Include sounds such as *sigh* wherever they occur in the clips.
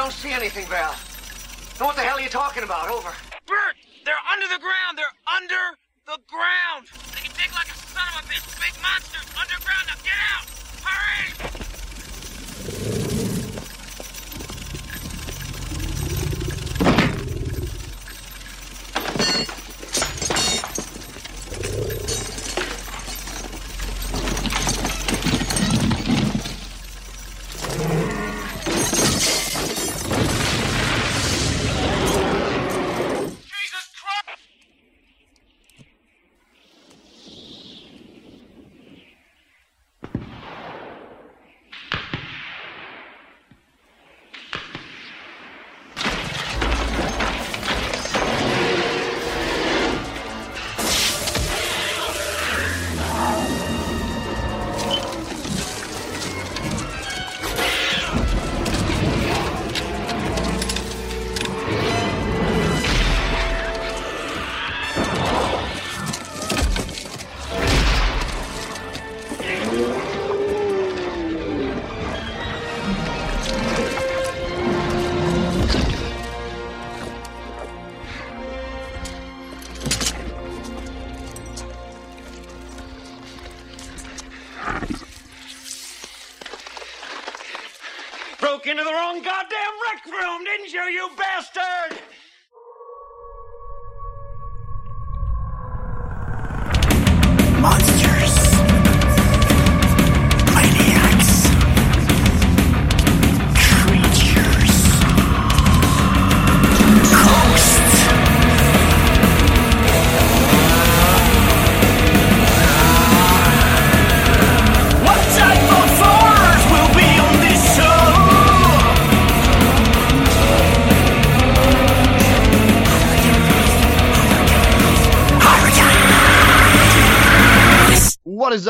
don't see anything, Val. Then what the hell are you talking about? Over. Bert, they're under the ground. They're under the ground. They can dig like a son of a bitch. Big monsters underground. Now get out. Hurry!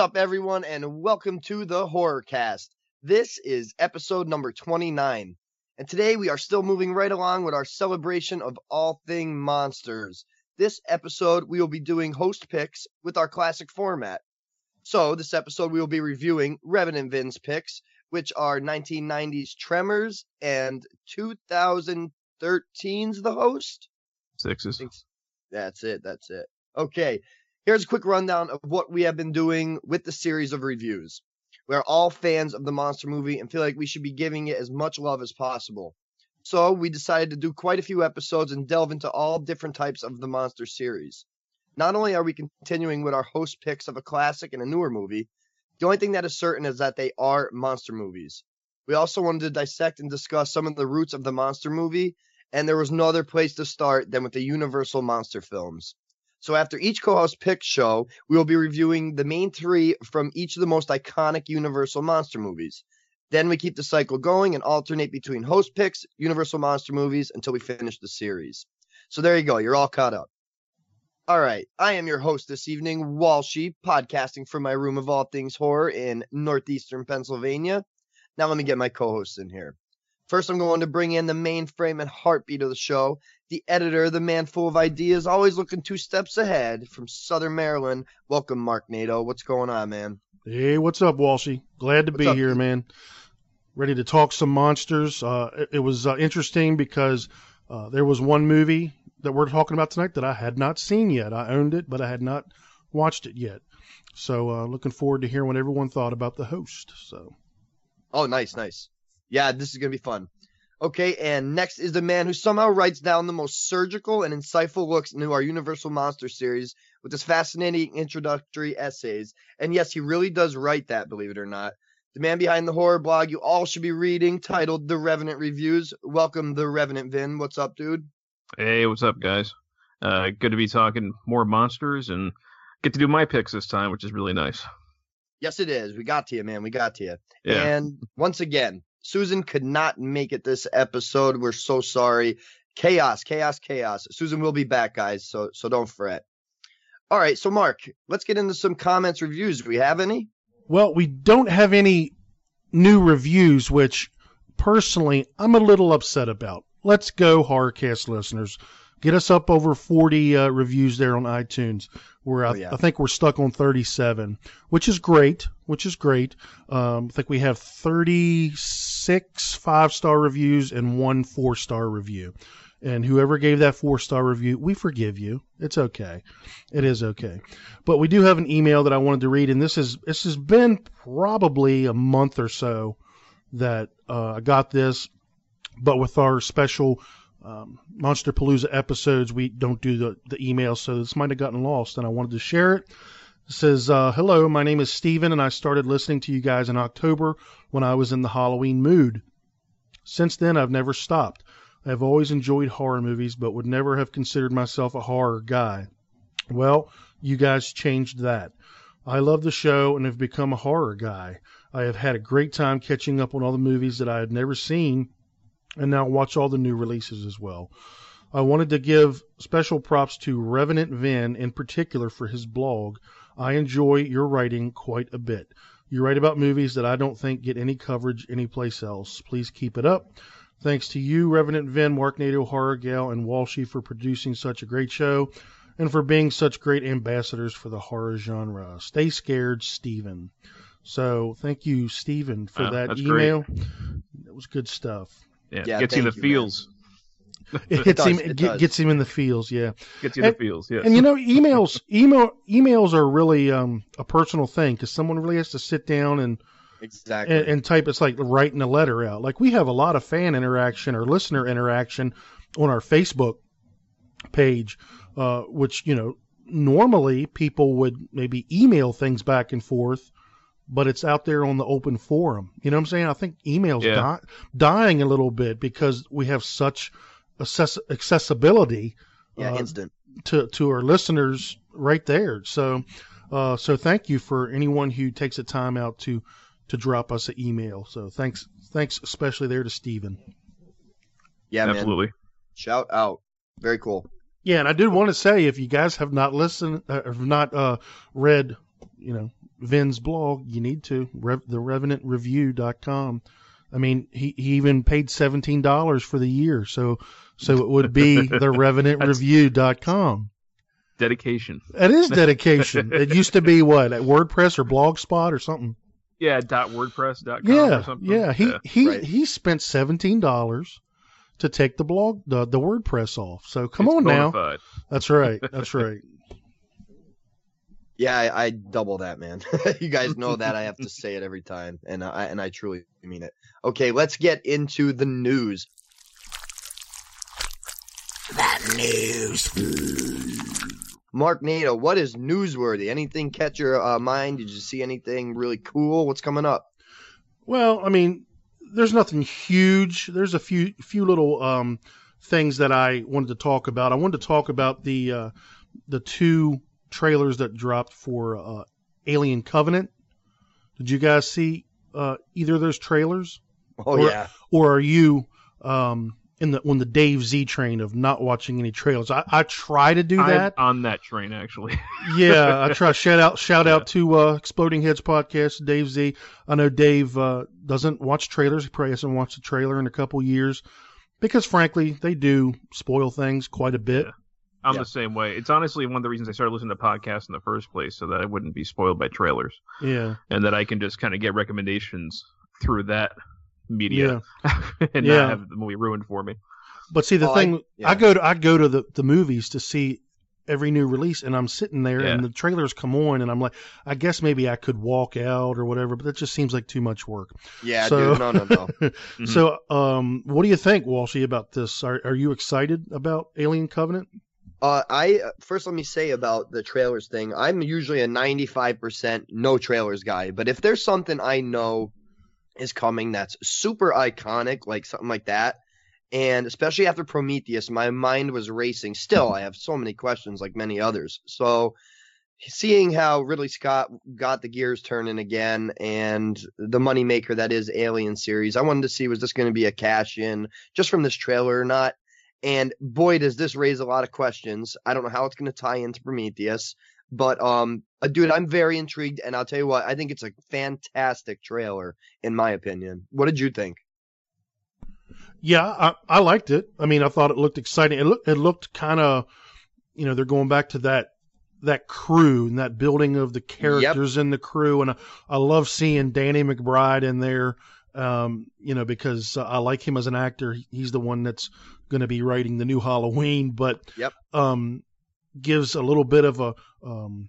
Up, everyone, and welcome to the Horrorcast. This is episode number 29, and today we are still moving right along with our celebration of all thing monsters. This episode, we will be doing host picks with our classic format. So, this episode, we will be reviewing Revenant Vin's picks, which are 1990s Tremors and 2013's The Host. Sixes. That's it. That's it. Okay. Here's a quick rundown of what we have been doing with the series of reviews. We are all fans of the monster movie and feel like we should be giving it as much love as possible. So we decided to do quite a few episodes and delve into all different types of the monster series. Not only are we continuing with our host picks of a classic and a newer movie, the only thing that is certain is that they are monster movies. We also wanted to dissect and discuss some of the roots of the monster movie and there was no other place to start than with the Universal monster films. So after each co-host pick show, we will be reviewing the main three from each of the most iconic Universal monster movies. Then we keep the cycle going and alternate between host picks, Universal monster movies until we finish the series. So there you go, you're all caught up. All right, I am your host this evening, Walshy, podcasting from my room of all things horror in northeastern Pennsylvania. Now let me get my co-hosts in here. First, I'm going to bring in the mainframe and heartbeat of the show, the editor, the man full of ideas, always looking two steps ahead from Southern Maryland. Welcome, Marknado. What's going on, man? Hey, what's up, Walshy? Glad to What's be up, here, man. Ready to talk some monsters. Uh, it, it was uh, interesting because uh, there was one movie that we're talking about tonight that I had not seen yet. I owned it, but I had not watched it yet. So, uh, looking forward to hearing what everyone thought about the host. So, Oh, nice, nice. Yeah, this is going to be fun. Okay, and next is the man who somehow writes down the most surgical and insightful looks into our Universal Monster series with his fascinating introductory essays. And yes, he really does write that, believe it or not. The man behind the horror blog you all should be reading, titled The Revenant Reviews. Welcome, The Revenant Vin. What's up, dude? Hey, what's up, guys? Uh, good to be talking more monsters and get to do my picks this time, which is really nice. Yes, it is. We got to you, man. We got to you. Yeah. And once again, Susan could not make it this episode. We're so sorry. Chaos, chaos, chaos. Susan will be back, guys. So so don't fret. All right, so Mark, let's get into some comments, reviews. Do we have any? well, we don't have any new reviews, which personally I'm a little upset about. Let's go, Horrorcast listeners. Get us up over 40 uh, reviews there on iTunes. We're I, Oh, yeah. I think we're stuck on 37, which is great. Which is great. Um, I think we have 36 five star reviews and one four star review. And whoever gave that four star review, we forgive you. It's okay. It is okay. But we do have an email that I wanted to read, and this is this has been probably a month or so that uh, I got this. But with our special um, Monster Palooza episodes, we don't do the, the email, so this might have gotten lost, and I wanted to share it. It says, uh, Hello, my name is Steven, and I started listening to you guys in October when I was in the Halloween mood. Since then, I've never stopped. I've always enjoyed horror movies, but would never have considered myself a horror guy. Well, you guys changed that. I love the show and have become a horror guy. I have had a great time catching up on all the movies that I had never seen and now watch all the new releases as well. I wanted to give special props to Revenant Vin in particular for his blog. I enjoy your writing quite a bit. You write about movies that I don't think get any coverage anyplace else. Please keep it up. Thanks to you, Revenant Vin, Marknado Horror Gal, and Walshy for producing such a great show and for being such great ambassadors for the horror genre. Stay scared, Steven. So thank you, Steven, for that that's great. email. That was good stuff. Yeah, Yeah, gets you in the thank you, man. feels. It hits does, him. it get- gets him in the feels. Yeah. Gets you in And- the feels. Yes. And you know, emails, *laughs* email, emails are really um, a personal thing because someone really has to sit down and, Exactly. and and type. It's like writing a letter out. Like we have a lot of fan interaction or listener interaction on our Facebook page, uh, which you know normally people would maybe email things back and forth. But it's out there on the open forum. You know what I'm saying? I think emails Yeah. di- dying a little bit because we have such access- accessibility yeah, uh, instant. to to our listeners right there. So, uh, so thank you for anyone who takes the time out to to drop us an email. So thanks, thanks especially there to Stephen. Yeah, man. Absolutely. Shout out. Very cool. Yeah, and I do want to say if you guys have not listened, uh, have not uh, read, you know, Vin's blog, you need to. Rev, the RevenantReview.com. I mean, he, he even paid seventeen dollars for the year, so so it would be the *laughs* RevenantReview.com. Dedication. It is dedication. it used to be what at WordPress or Blogspot or something. Yeah. Dot WordPress.com Yeah, or something. yeah. He he Right. he spent seventeen dollars to take the blog the, the WordPress off. So come It's on now. fide. That's right. That's right. Yeah, I, I double that, man. *laughs* you guys know that I have to *laughs* say it every time, and I and I truly mean it. Okay, let's get into the news. The news. Marknado, what is newsworthy? Anything catch your uh, mind? Did you see anything really cool? What's coming up? Well, I mean, there's nothing huge. There's a few few little um, things that I wanted to talk about. I wanted to talk about the uh, the two trailers that dropped for uh, Alien Covenant. Did you guys see uh, either of those trailers? Oh Or- yeah, or are you um, in the on the Dave Z train of not watching any trailers? I, I try to do I'm that. on that train actually. *laughs* yeah, I *laughs* try. Shout out, shout out to uh, Exploding Heads podcast, Dave Z. I know Dave uh, doesn't watch trailers. He probably hasn't watched a trailer in a couple years because, frankly, they do spoil things quite a bit. Yeah. I'm Yeah. the same way. It's honestly one of the reasons I started listening to podcasts in the first place, so that I wouldn't be spoiled by trailers, Yeah, and that I can just kind of get recommendations through that media *laughs* and Yeah. not have the movie ruined for me. but see, the I- thing yeah. I go to I go to the, the movies to see every new release, and I'm sitting there, and the trailers come on, and I'm like, I guess maybe I could walk out or whatever, but that just seems like too much work. yeah, So- dude. No, no, no. *laughs* Mhm. So, um, what do you think, Walshy, about this? Are, are you excited about Alien Covenant? Uh, I uh, first let me say about the trailers thing. I'm usually a 95% no trailers guy, but if there's something I know is coming that's super iconic, like something like that, and especially after Prometheus, my mind was racing. Still, I have so many questions, like many others. So, seeing how Ridley Scott got the gears turning again, and the moneymaker that is Alien series, I wanted to see was this going to be a cash in just from this trailer or not. And boy, does this raise a lot of questions. I don't know how it's going to tie into Prometheus, but um, uh, dude, I'm very intrigued, and I'll tell you what, I think it's a fantastic trailer, in my opinion. What did you think? Yeah, I, I liked it. I mean, I thought it looked exciting. It looked it looked kind of, you know, they're going back to that that crew and that building of the characters in the crew, and I, I love seeing Danny McBride in there. Um, you know, because uh, I like him as an actor. He's the one that's going to be writing the new Halloween, but Yep. um, gives a little bit of a um,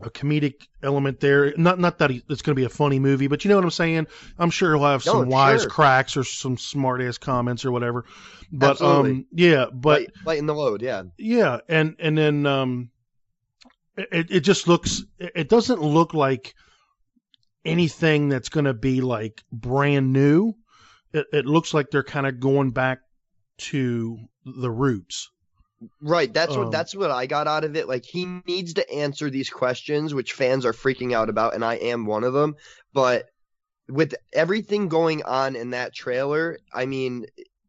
a comedic element there. Not not that he, it's going to be a funny movie, but you know what I'm saying. I'm sure he'll have No, some wise sure. cracks or some smart ass comments or whatever. But Absolutely. um, yeah, but Light, lighten the load, yeah. yeah, and and then um, it it just looks. It it doesn't look like anything that's going to be like brand new. It it looks like they're kind of going back to the roots. Right. That's Um, what that's what I got out of it. Like he needs to answer these questions, which fans are freaking out about, and I am one of them. But with everything going on in that trailer, I mean,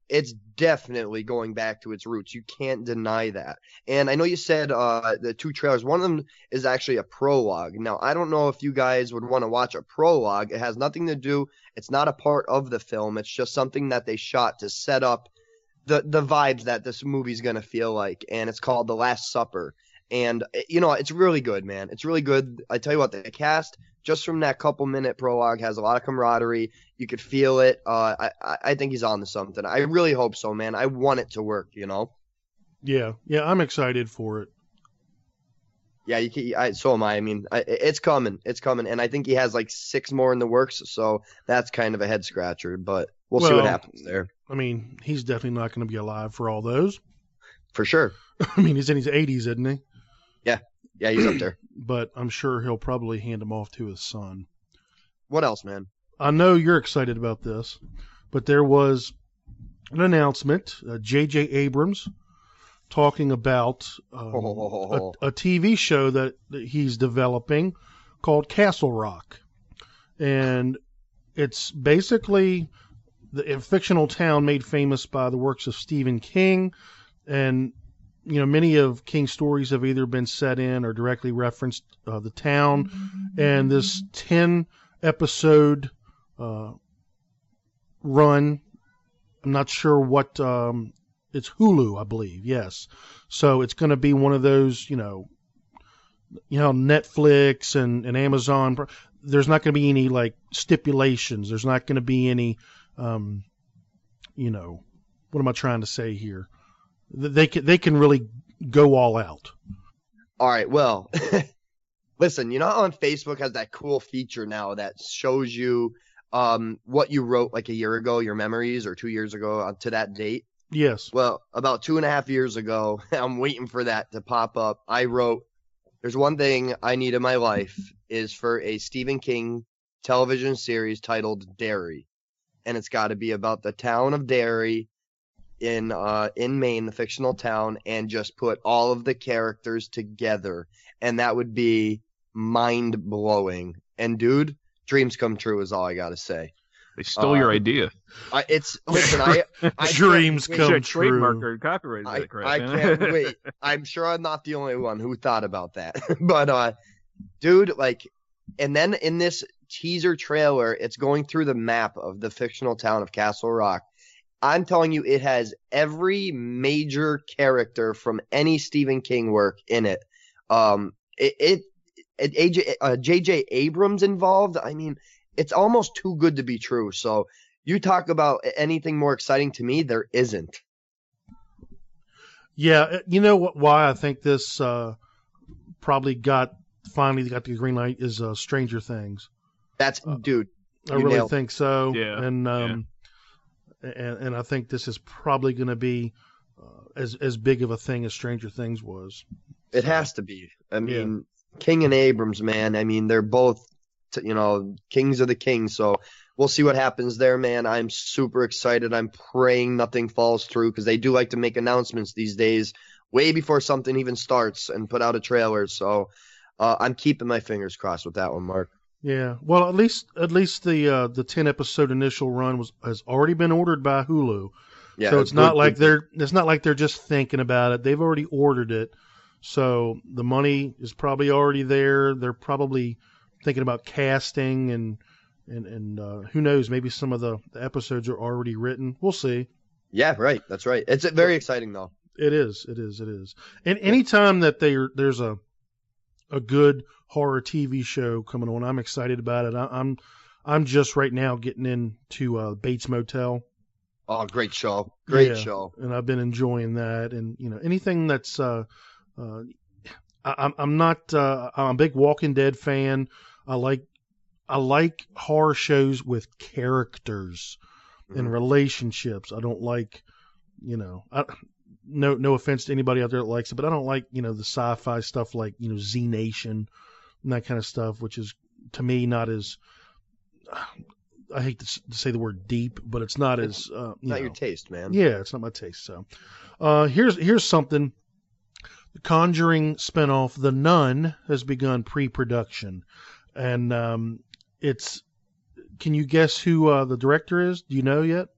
it's definitely going back to its roots. You can't deny that. And I know you said uh, the two trailers. One of them is actually a prologue. Now I don't know if you guys would want to watch a prologue. It has nothing to do. It's not a part of the film. It's just something that they shot to set up the the vibes that this movie's gonna feel like, and it's called The Last Supper. And eh, you know, it's really good, man. It's really good. I tell you what, the cast just from that couple minute prologue has a lot of camaraderie. You could feel it. Uh, I I- I think he's on to something. I really hope so, man. I want it to work. You know. Yeah, yeah, I'm excited for it. Yeah, you can, I, so am I. I mean, I, it's coming. It's coming, and I think he has like six more in the works. So that's kind of a head scratcher, but we'll see what happens there I mean, he's definitely not going to be alive for all those. for sure. *laughs* I mean, he's in his 80s, isn't he? Yeah, Yeah, he's up there. *clears throat* But I'm sure he'll probably hand him off to his son. What else, man? I know you're excited about this, but there was an announcement. Uh, J.J. Abrams talking about um, Oh. a, a TV show that, that he's developing called Castle Rock, and it's basically the a fictional town made famous by the works of Stephen King, and you know many of King's stories have either been set in or directly referenced uh, the town, and this ten episode uh, run. I'm not sure what um, it's Hulu, I believe. Yes, so it's going to be one of those, you know, you know, Netflix and, and Amazon. There's not going to be any like stipulations. There's not going to be any, um, you know, what am I trying to say here? They can they can really go all out. All right. Well, *laughs* listen, you know on Facebook has that cool feature now that shows you um, what you wrote like a year ago, your memories, or two years ago uh, to that date? Yes. Well, about two and a half years ago, *laughs* I'm waiting for that to pop up. I wrote, There's one thing I need in my life is for a Stephen King television series titled Derry. And it's got to be about the town of Derry in uh in Maine, the fictional town, and just put all of the characters together. And that would be mind blowing. And dude, dreams come true is all I gotta say. They stole your Uh, idea. I, it's listen, I, I *laughs* can't Dreams wait- You come should trademark or copyright I, that crap. I can't *laughs* wait. I'm sure I'm not the only one who thought about that. *laughs* but uh dude, like and then in this teaser trailer, it's going through the map of the fictional town of Castle Rock. I'm telling you, it has every major character from any Stephen King work in it. Um, it, it, it AJ, uh, JJ Abrams involved. I mean, it's almost too good to be true. So you talk about anything more exciting to me, there isn't. Yeah, uh, you know what? Why I think this uh, probably got finally got the green light is uh, Stranger Things. That's Uh, dude. I really think so. Yeah, and um, and and I think this is probably going to be uh, as as big of a thing as Stranger Things was. It So, has to be. I mean, King and Abrams, man. I mean, they're both, t- you know, kings of the kings. So we'll see what happens there, man. I'm super excited. I'm praying nothing falls through because they do like to make announcements these days, way before something even starts, and put out a trailer. So uh, I'm keeping my fingers crossed with that one, Mark. Yeah. Well, at least at least the uh, the ten episode initial run was has already been ordered by Hulu. Yeah. so it's not good- like good- they're it's not like they're just thinking about it. They've already ordered it. So the money is probably already there. They're probably thinking about casting and and and uh, who knows, maybe some of the, the episodes are already written. We'll see. Yeah, right. That's right. It's very exciting though. It is. It is. It is. And anytime that they there's a a good horror TV show coming on, I'm excited about it. I, I'm I'm just right now getting into uh, Bates Motel, Oh, great show. Great Yeah. show. and I've been enjoying that. And you know anything that's uh, uh, I, I'm not uh, I'm a big Walking Dead fan. I like I like horror shows with characters and Mhm. relationships. I don't like, you know, I, no no offense to anybody out there that likes it, but I don't like you know the sci-fi stuff like you know Z Nation and that kind of stuff, which is to me not as *sighs* I hate to, to say the word deep, but it's not as uh, you Not know, your taste, man. yeah, it's not my taste. So, uh, here's here's something. The Conjuring spinoff, The Nun, has begun pre-production, and um, it's. Can you guess who uh, the director is? Do you know yet?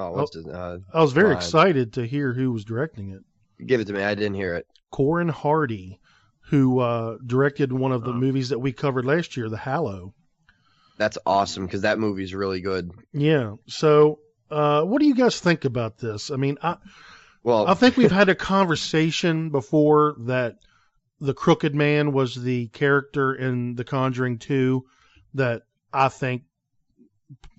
Oh, what's his? Uh, I was very excited to hear who was directing it. give it to me. I didn't hear it. Corin Hardy, who uh, directed one of the Oh. movies that we covered last year, The Hallow. That's awesome because that movie's really good. Yeah. So, uh, what do you guys think about this? I mean, I, Well, I think we've had a conversation before that the Crooked Man was the character in The Conjuring 2 that I think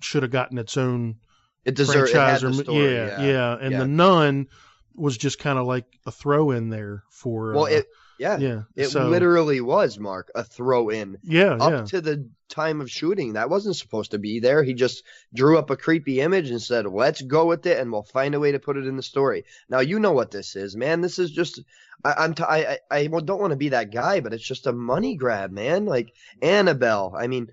should have gotten its own it deserves. It had franchise. or, story, yeah, yeah, And yeah. the Nun was just kind of like a throw in there for. Well, uh, it yeah, yeah, it so, literally was Mark a throw in yeah, up yeah, to the time of shooting. That wasn't supposed to be there. He just drew up a creepy image and said, "Let's go with it, and we'll find a way to put it in the story." Now you know what this is, man. This is just. I, I'm t- I, I I don't want to be that guy, but it's just a money grab, man. Like Annabelle. I mean,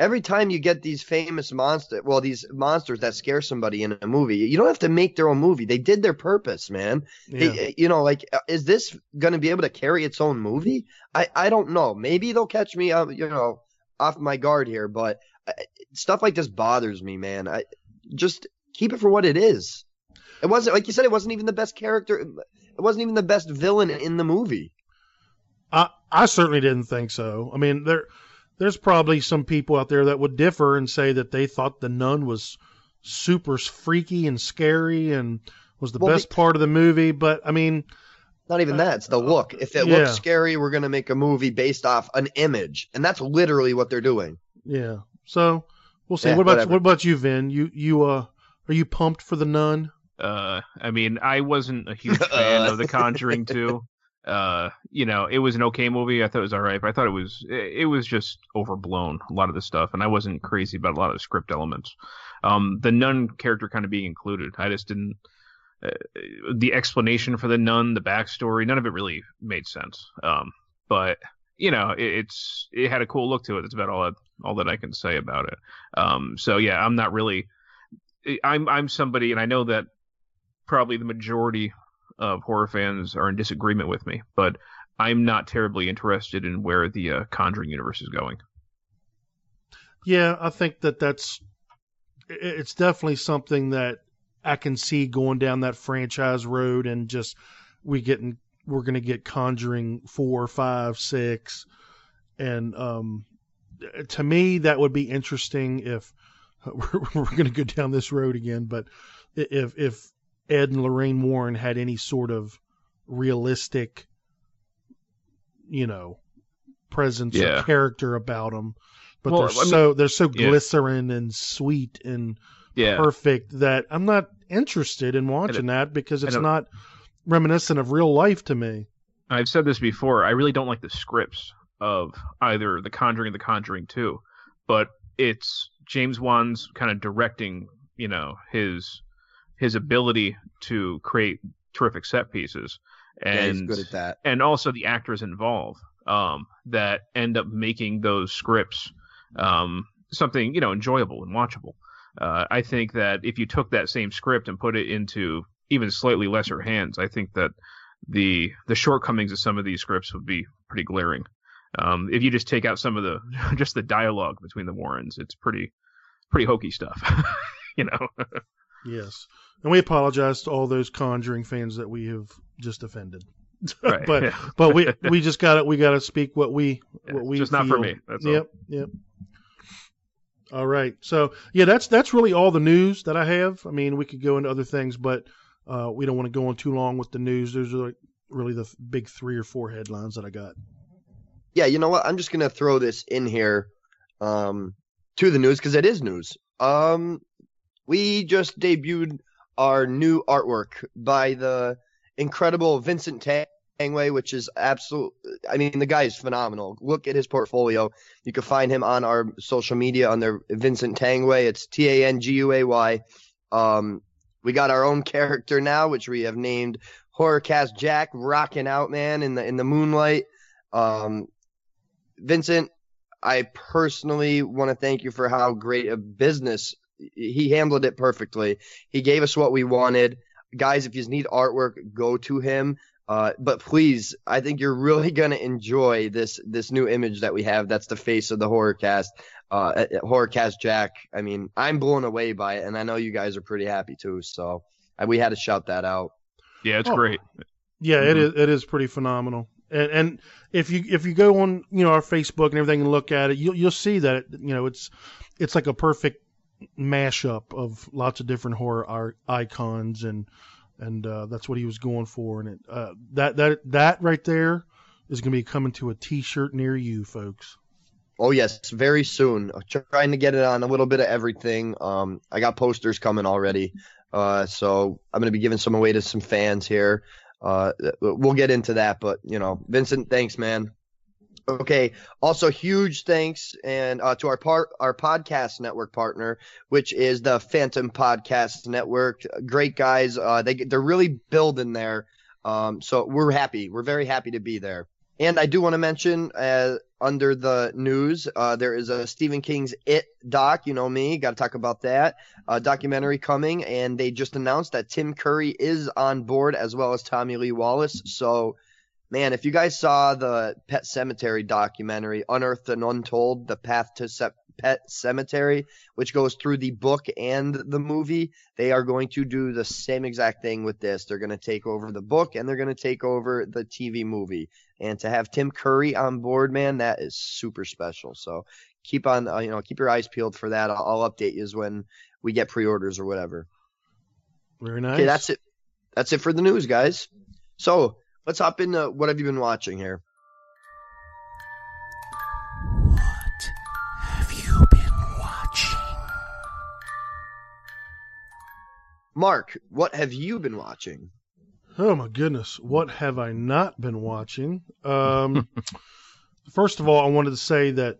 every time you get these famous monster, well, these monsters that scare somebody in a movie, you don't have to make their own movie. They did their purpose, man. yeah. They- you know, like, uh, is this going to be able to carry its own movie? I, I don't know. Maybe they'll catch me, uh, you know, off my guard here, but uh, stuff like this bothers me, man. I just keep it for what it is. It wasn't like you said. It wasn't even the best character. It wasn't even the best villain in the movie. I I certainly didn't think so. I mean, there there's probably some people out there that would differ and say that they thought the nun was super freaky and scary and was the Well, best be- part of the movie. But I mean, Not even that. It's the look. If it Yeah. looks scary, we're gonna make a movie based off an image, and that's literally what they're doing. yeah. So we'll see. Yeah, what about whatever. what about you, Vin? You you uh are you pumped for the nun? Uh, I mean, I wasn't a huge *laughs* fan Uh. of The Conjuring 2. Uh, you know, it was an okay movie. I thought it was all right, but I thought it was it, was just overblown a lot of the stuff, and I wasn't crazy about a lot of the script elements. Um, the nun character kind of being included, I just didn't. Uh, the explanation for the nun, the backstory, none of it really made sense. Um, but you know, it, it's it had a cool look to it. That's about all I, all that I can say about it. Um, so yeah, I'm not really. I'm I'm somebody, and I know that probably the majority of horror fans are in disagreement with me, but I'm not terribly interested in where the uh, Conjuring universe is going. Yeah, I think that that's it's definitely something that I can see going down that franchise road and just we getting we're gonna get Conjuring four, five, six, and um, to me that would be interesting if we're, *laughs* we're gonna go down this road again, but if if Ed and Lorraine Warren had any sort of realistic, you know, presence Yeah. or character about them. But Well, they're I mean- so they're so Yeah. glycerin and sweet and Yeah, perfect that I'm not interested in watching that because it's don't- reminiscent of real life to me. I've said this before. I really don't like the scripts of either The Conjuring or The Conjuring 2, but it's James Wan's kind of directing, you know, his his ability to create terrific set pieces Yeah, and he's good at that. and also the actors involved um, that end up making those scripts um, something you know enjoyable and watchable. Uh, I think that if you took that same script and put it into even slightly lesser hands, I think that the the shortcomings of some of these scripts would be pretty glaring. Um, if you just take out some of the *laughs* just the dialogue between the Warrens, it's pretty pretty hokey stuff. *laughs* you know. *laughs* Yes. And we apologize to all those Conjuring fans that we have just offended. *laughs* Right, but yeah. but we we just got to we got to speak what we Yeah, what we just not for me, that's all. yep. Yep. All right. So yeah, that's that's really all the news that I have. I mean, we could go into other things, but uh, we don't want to go on too long with the news. There's like really the big three or four headlines that I got. Yeah, you know what? I'm just gonna throw this in here um, to the news because it is news. Um, we just debuted our new artwork by the incredible Vincent Tanguay, which is absolute. I mean, the guy is phenomenal. Look at his portfolio. You can find him on our social media under Vincent Tanguay. It's T A N G U A Y. Um, we got our own character now, which we have named Horrorcast Jack, rocking out, man, in the in the moonlight. Um, Vincent, I personally want to thank you for how great a business he handled it perfectly. He gave us what we wanted. Guys, if you need artwork, go to him. Uh, but please, I think you're really *laughs* gonna enjoy this this new image that we have. That's the face of the horror cast, uh, horrorcast Jack. I mean, I'm blown away by it, and I know you guys are pretty happy too. So uh, we had to shout that out. Yeah, it's Oh. great. Yeah, it Mhm. is. It is pretty phenomenal. And, and if you if you go on you know our Facebook and everything and look at it, you'll you'll see that you know it's it's like a perfect mashup of lots of different horror art icons and and uh, that's what he was going for. And it uh, that that that right there is going to be coming to a T-shirt near you, folks. Oh yes, very soon. I'm trying to get it on a little bit of everything. Um, I got posters coming already, uh, so I'm gonna be giving some away to some fans here. Uh, we'll get into that, but you know, Vincent, thanks, man. Okay. Also, huge thanks and uh, to our part our podcast network partner, which is the Phantom Podcast Network. Great guys. Uh, they they're really building there. Um, so we're happy. We're very happy to be there. And I do want to mention, uh, under the news, uh, there is a Stephen King's It doc. You know me, got to talk about that uh, documentary coming, and they just announced that Tim Curry is on board as well as Tommy Lee Wallace. So, man, if you guys saw the Pet Sematary documentary, Unearthed and Untold: The Path to Se- Pet Sematary, which goes through the book and the movie, they are going to do the same exact thing with this. They're going to take over the book and they're going to take over the TV movie. And to have Tim Curry on board, man, that is super special. So keep on, uh, you know, keep your eyes peeled for that. I'll, I'll update you when we get pre-orders or whatever. Very nice. Okay, that's it. That's it for the news, guys. So let's hop into what have you been watching here. What have you been watching? Mark, what have you been watching? Oh my goodness, what have I not been watching? Um, *laughs* first of all, I wanted to say that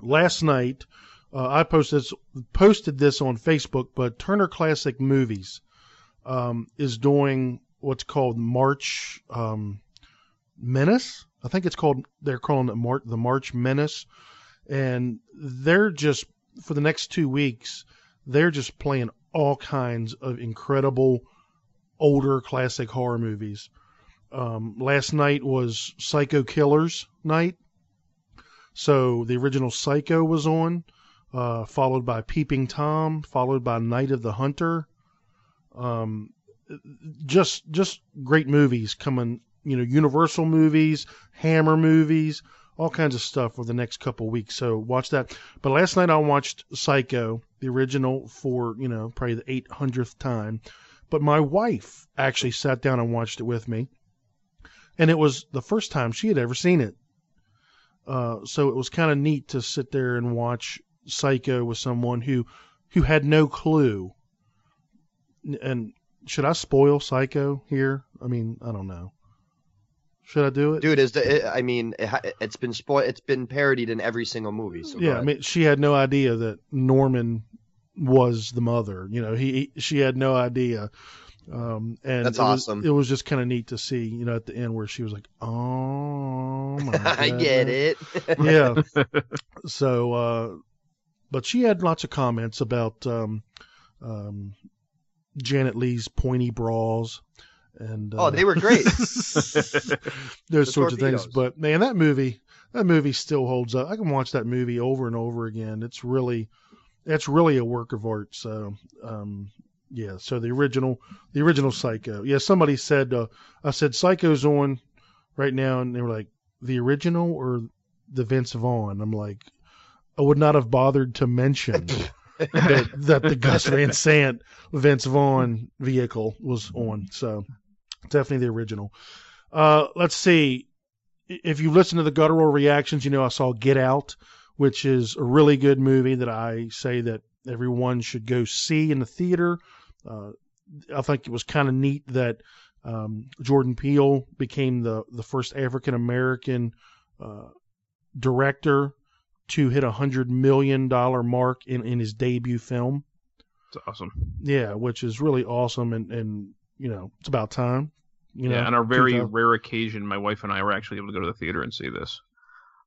last night uh, I posted this, posted this on Facebook, but Turner Classic Movies um, is doing what's called March um, Menace. I think it's called they're calling it Mar- the March Menace, and they're just for the next two weeks they're just playing all kinds of incredible older classic horror movies. Um, last night was Psycho Killers night. So the original Psycho was on, uh, followed by Peeping Tom, followed by Night of the Hunter. Um, just just great movies coming, you know, Universal movies, Hammer movies, all kinds of stuff for the next couple weeks. So watch that. But last night I watched Psycho, the original, for you know probably the eight hundredth time but my wife actually sat down and watched it with me and it was the first time she had ever seen it uh, so it was kind of neat to sit there and watch psycho with someone who who had no clue and should i spoil psycho here i mean i don't know should i do it Dude, is the, it, I mean, it, it's been spoiled. It's been parodied in every single movie. So yeah i mean she had no idea that norman was the mother you know he, he she had no idea um and That's it was, awesome. it was just kind of neat to see you know at the end where she was like oh my *laughs* I get it. *laughs* yeah so uh but she had lots of comments about um um Janet Leigh's pointy bras and uh, Oh, they were great. *laughs* those The sorts of things. But man, that movie, that movie still holds up. I can watch that movie over and over again. It's really, it's really a work of art. So, um, yeah. So the original, the original Psycho. Yeah. Somebody said, uh, I said Psycho's on right now, and they were like, the original or the Vince Vaughn. I'm like, I would not have bothered to mention *laughs* that, that the Gus Van Sant Vince Vaughn vehicle was on. So definitely the original. Uh, let's see. If you listen to the guttural reactions, you know I saw Get Out, which is a really good movie that I say that everyone should go see in the theater. Uh, I think it was kind of neat that um, Jordan Peele became the the first African American uh, director to hit a hundred million dollar mark in, in his debut film. It's awesome. Yeah, which is really awesome, and and you know it's about time. You know, yeah, on a very 2000 rare occasion, my wife and I were actually able to go to the theater and see this.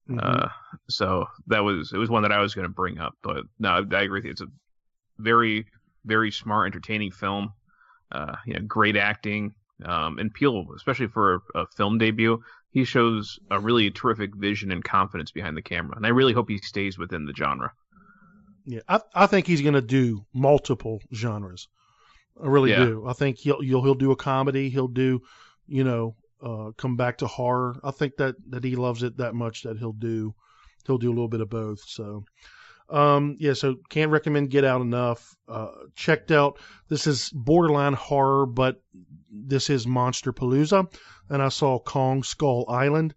Mhm. Uh, so that was it was one that I was going to bring up, but no, I, I agree with you. It's a very very smart, entertaining film. Uh, you know, great acting. Um, and Peele, especially for a, a film debut, he shows a really terrific vision and confidence behind the camera, and I really hope he stays within the genre. Yeah, I, I think he's going to do multiple genres. I really Yeah. do. I think he'll, he'll he'll do a comedy. He'll do, you know, uh, come back to horror. I think that that he loves it that much that he'll do he'll do a little bit of both. So, um, yeah. So can't recommend Get Out enough. Uh, checked out. This is borderline horror, but this is Monster Palooza, and I saw Kong Skull Island.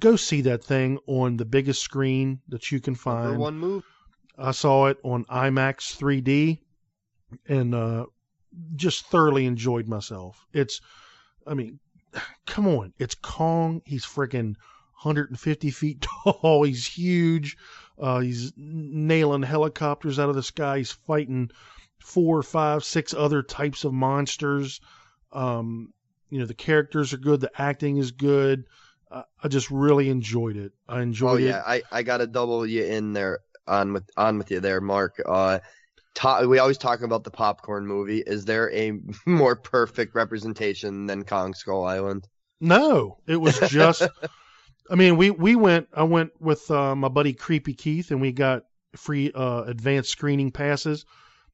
Go see that thing on the biggest screen that you can find. Number one move. I saw it on IMAX 3D and uh, just thoroughly enjoyed myself. It's, I mean, *sighs* come on, it's Kong. He's freaking 150 feet *laughs* tall. He's huge. Uh, he's nailing helicopters out of the sky. He's fighting four, five, six other types of monsters. Um, you know, the characters are good. The acting is good. Uh, I just really enjoyed it. I enjoyed. Oh yeah, it. I I got to double you in there on with on with you there, Mark. Uh, ta- we always talk about the popcorn movie. Is there a *laughs* more perfect representation than Kong Skull Island? No, it was just. *laughs* I mean, we we went. I went with uh, my buddy Creepy Keith, and we got free uh, advanced screening passes,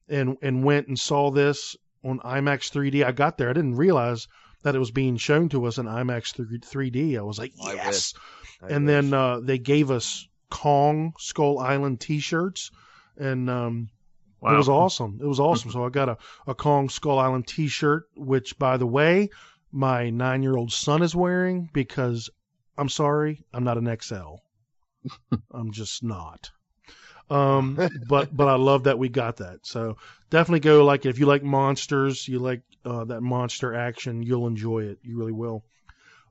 and and went and saw this on IMAX 3D. I got there, I didn't realize that it was being shown to us in IMAX 3D. I was like, I yes. I and wish. then uh, they gave us Kong Skull Island T-shirts, and um, Wow. it was awesome. It was awesome. so I got a, a Kong Skull Island T-shirt, which, by the way, my nine-year-old son is wearing because I'm sorry, I'm not an XL. I'm just not. Um, but but I love that we got that. So definitely go like if you like monsters, you like uh, that monster action, you'll enjoy it. You really will.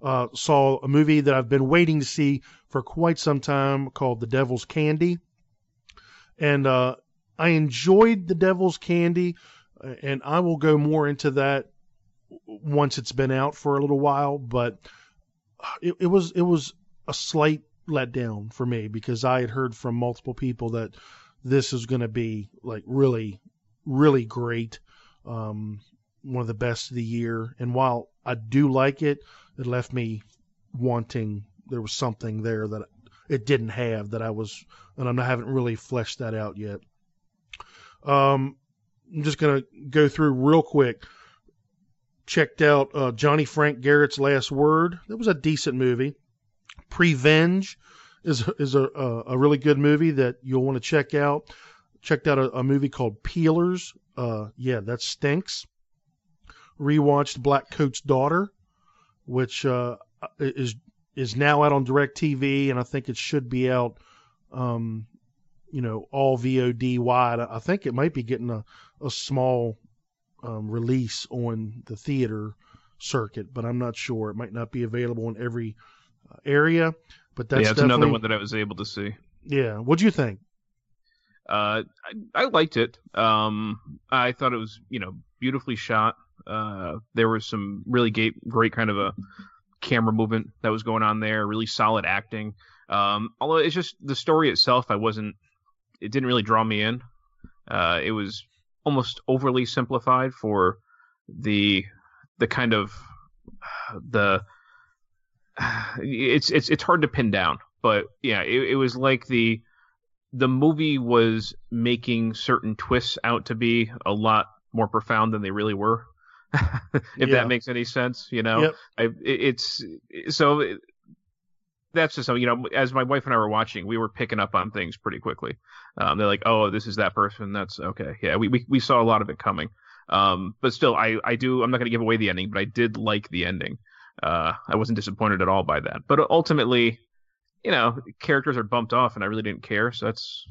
Uh, saw a movie that I've been waiting to see for quite some time called The Devil's Candy, and uh, I enjoyed The Devil's Candy, uh, and I will go more into that once it's been out for a little while. But it, it was it was a slight letdown for me because I had heard from multiple people that this is going to be like really really great, um, one of the best of the year. And while I do like it, it left me wanting. There was something there that it didn't have that I was, and I haven't really fleshed that out yet. Um, I'm just gonna go through real quick. Checked out uh, Johnny Frank Garrett's Last Word. That was a decent movie. Prevenge is is a a, really good movie that you'll want to check out. Checked out a, a movie called Peelers. Uh, yeah, that stinks. Rewatched Black Coat's Daughter, which uh, is is now out on DirecTV, and I think it should be out, um, you know, all VOD wide. I I think it might be getting a, a small um, release on the theater circuit, but I'm not sure. It might not be available in every uh, area, but that's yeah, it's another one that I was able to see. Yeah, what do you think? Uh, I, I liked it. Um, I thought it was, you know, beautifully shot. Uh, there was some really great, great kind of a camera movement that was going on there. Really solid acting. Um, although it's just the story itself, I wasn't. It didn't really draw me in. Uh, it was almost overly simplified for the the kind of the. It's it's it's hard to pin down, but yeah, it, it was like the the movie was making certain twists out to be a lot more profound than they really were. *laughs* if Yeah. that makes any sense, you know, Yep. I, it, it's so that's just something you know. As my wife and I were watching, we were picking up on things pretty quickly. Um, they're like, "Oh, this is that person." That's okay. Yeah, we we, we saw a lot of it coming. Um, but still, I I do. I'm not going to give away the ending, but I did like the ending. Uh, I wasn't disappointed at all by that. But ultimately, you know, characters are bumped off, and I really didn't care. So that's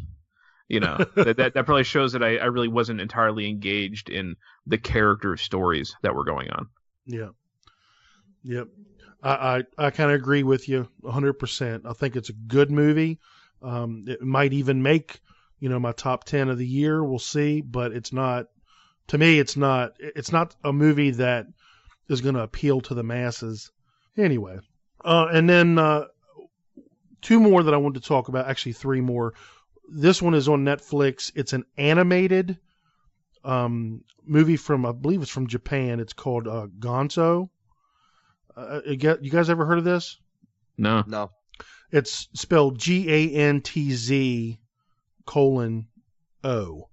you know *laughs* that, that that probably shows that I, I really wasn't entirely engaged in the character stories that were going on. Yeah. Yep. I I, I kind of agree with you 100%. I think it's a good movie. Um, it might even make, you know, my top 10 of the year. We'll see, but it's not to me it's not it's not a movie that is going to appeal to the masses. Anyway. Uh, and then uh, two more that I wanted to talk about, actually three more. This one is on Netflix. It's an animated um, movie from I believe it's from Japan. It's called uh, Gonzo. Uh, you get- you guys ever heard of this? No. No. It's spelled G A N T Z colon O.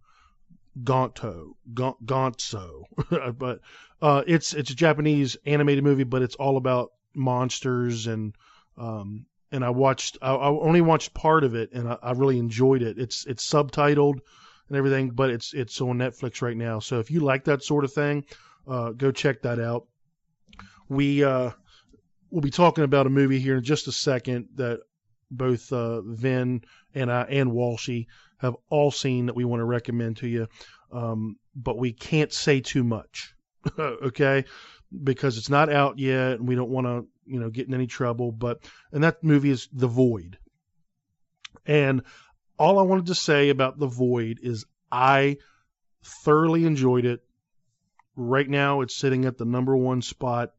Gonto, Gon- Gonzo, *laughs* but uh, it's it's a Japanese animated movie, but it's all about monsters and um, and I watched I, I only watched part of it and I, I really enjoyed it. It's it's subtitled and everything, but it's it's on Netflix right now. So if you like that sort of thing, uh, go check that out. We uh, we'll be talking about a movie here in just a second that both uh, Vin and I and Walshy have all seen that we want to recommend to you. Um, but we can't say too much, *laughs* okay? Because it's not out yet, and we don't want to, you know, get in any trouble. But and that movie is The Void. And all I wanted to say about The Void is I thoroughly enjoyed it. Right now, it's sitting at the number one spot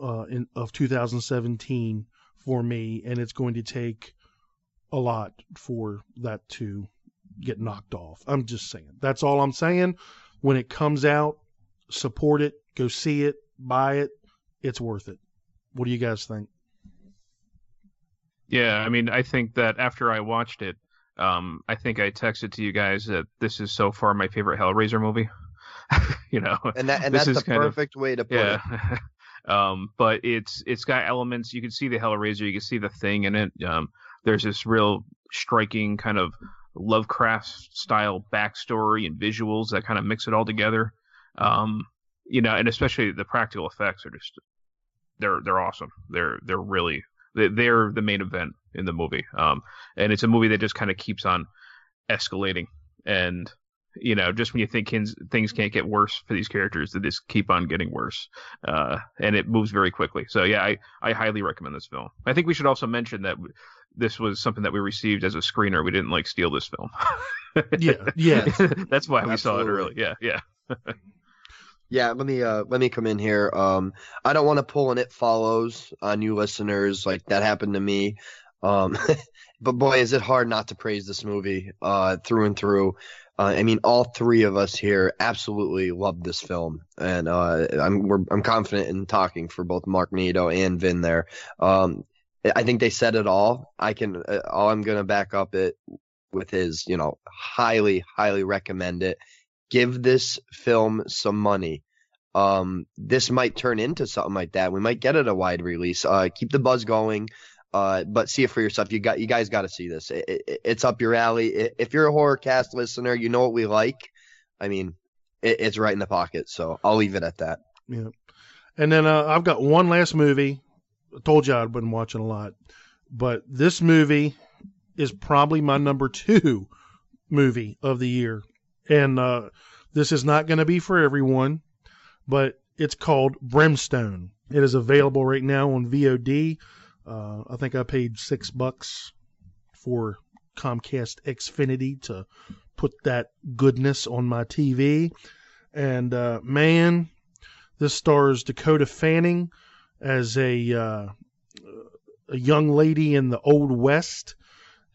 uh, in of 2017 for me, and it's going to take a lot for that to get knocked off. I'm just saying. That's all I'm saying. When it comes out, support it, go see it, buy it. It's worth it. What do you guys think? Yeah, I mean, I think that after I watched it, um, I think I texted to you guys that this is so far my favorite Hellraiser movie. *laughs* you know, And that and This that's is the kind of- perfect way to put it. *laughs* um, but it's it's got elements. You can see the Hellraiser. You can see the thing in it. Um, there's this real striking kind of Lovecraft style backstory and visuals that kind of mix it all together. Um, you know, and especially the practical effects are just they're they're awesome. They're they're really they- they're the main event in the movie. Um, and it's a movie that just kind of keeps on escalating. And you know, just when you think things, things can't get worse for these characters, they just keep on getting worse. Uh, and it moves very quickly. So yeah, I, I highly recommend this film. I think we should also mention that this was something that we received as a screener. We didn't like steal this film. *laughs* Yeah, yeah. *laughs* That's why we saw it early. Yeah, yeah. *laughs* Yeah, let me uh let me come in here. Um I don't want to pull an it follows on you listeners like that happened to me. Um but boy is it hard not to praise this movie uh through and through. Uh, I mean all three of us here absolutely love this film and uh I'm I'm confident in talking for both Marknado and Vin there. Um I think they said it all. I can uh, all I'm to back up it with is, you know, highly highly recommend it give this film some money. Um, this might turn into something like that. We might get it a wide release. Uh, keep the buzz going. Uh, but see it for yourself. You got, you guys got to see this. It, it, it's up your alley. If you're a horror cast listener, you know what we like. I mean, it, it's right in the pocket. So I'll leave it at that. Yeah. And then uh, I've got one last movie. I told you I've been watching a lot, but this movie is probably my number two movie of the year. And uh, this is not going to be for everyone, but it's called Brimstone. It is available right now on VOD. Uh, I think I paid six bucks for Comcast Xfinity to put that goodness on my TV. And uh, man, this stars Dakota Fanning as a uh, a young lady in the old west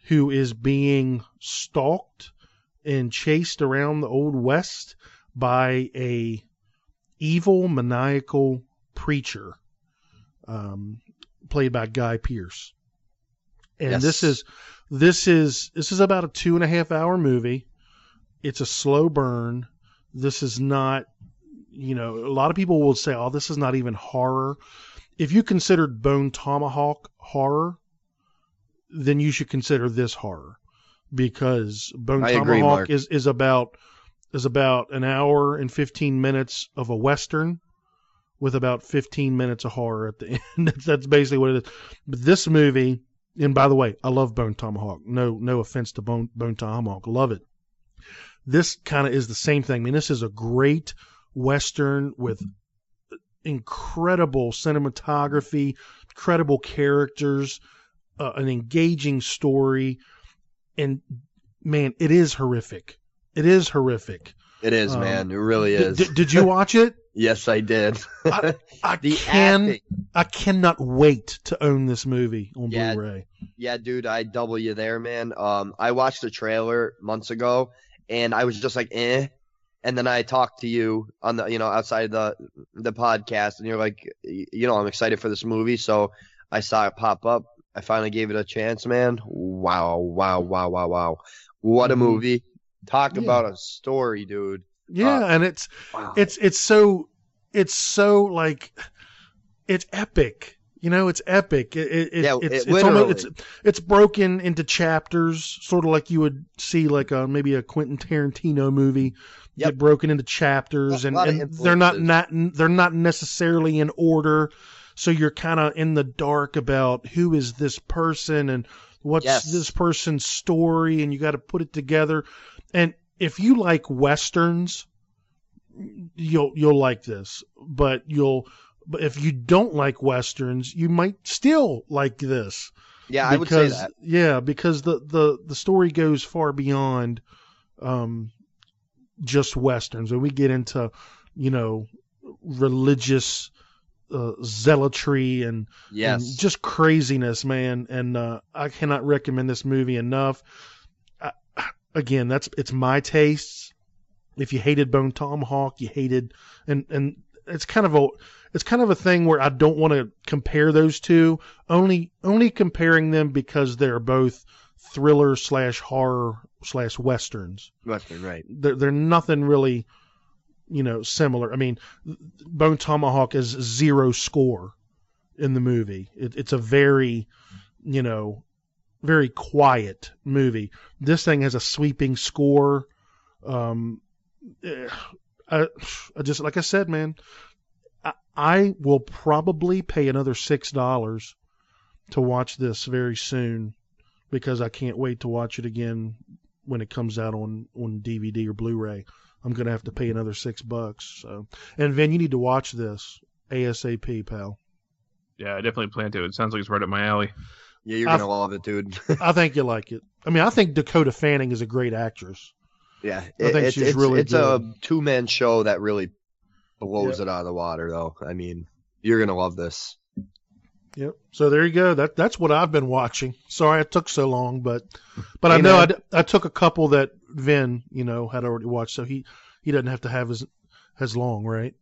who is being stalked and chased around the old west by a evil maniacal preacher um, played by Guy Pearce. And Yes. this is this is this is about a two and a half hour movie. It's a slow burn. This is not you know, a lot of people will say, "Oh, this is not even horror." If you considered Bone Tomahawk horror, then you should consider this horror because Bone I Tomahawk Mark. is is about is about an hour and 15 minutes of a western with about 15 minutes of horror at the *laughs* end. that's, basically what it is. But this movie, and by the way, I love Bone Tomahawk. No no offense to Bone Bone Tomahawk, love it. This kind of is the same thing. I mean, this is a great western with incredible cinematography, credible characters, uh, an engaging story, and man, it is horrific. It is horrific. It is, Um, man. It really is. d- did you watch it? *laughs* yes, I did. I, *laughs* I the can. acting. I cannot wait to own this movie on Yeah. Blu-ray. Yeah, dude, I double you there, man. Um, I watched the trailer months ago, and I was just like, eh. And then I talked to you on the, you know, outside the the podcast, and you're like, you know, I'm excited for this movie, so I saw it pop up. I finally gave it a chance, man. Wow, wow, wow, wow, wow. What a Mhm. movie! Talk Yeah. about a story, dude. Yeah, Uh, and it's Wow. it's it's so it's so like it's epic. You know, it's epic. It, it, Yeah, it's, it it's almost literally- it's it's broken into chapters, sort of like you would see like a maybe a Quentin Tarantino movie Yep. get broken into chapters, and, and they're not not they're not necessarily in order. So you're kind of in the dark about who is this person and what's Yes. this person's story, and you got to put it together. And if you like westerns, you'll you'll like this. But you'll but if you don't like westerns, you might still like this. Yeah, I would say Because- that. Yeah, because the the the story goes far beyond um just westerns. When we get into you know religious uh, zealotry and Yes. and just craziness, man. And uh, I cannot recommend this movie enough. Again, that's it's my tastes. If you hated Bone Tomahawk, you hated, and and it's kind of a it's kind of a thing where I don't want to compare those two. Only only comparing them because they're both thriller slash horror slash westerns Western, right? they're, they're nothing really, you know, similar. I mean, Bone Tomahawk is zero score in the movie. It, it's a very, you know, very quiet movie. This thing has a sweeping score. Um, eh, I, I just like I said, man, I, I will probably pay another six dollars to watch this very soon because I can't wait to watch it again when it comes out on on DVD or Blu-ray. I'm gonna have to pay another six bucks. So, and Vin, you need to watch this ASAP, pal. Yeah, I definitely plan to. It sounds like it's right up my alley. Yeah, you're gonna love it, dude. *laughs* I think you like it. I mean, I think Dakota Fanning is a great actress. Yeah, I think it's, she's it's, really it's a two man show that really blows it out of the water, though. I mean, you're gonna love this. Yep. So there you go. That that's what I've been watching. Sorry it took so long, but but I know I, I took a couple that Vin, you know, had already watched, so he he doesn't have to have as as long, right?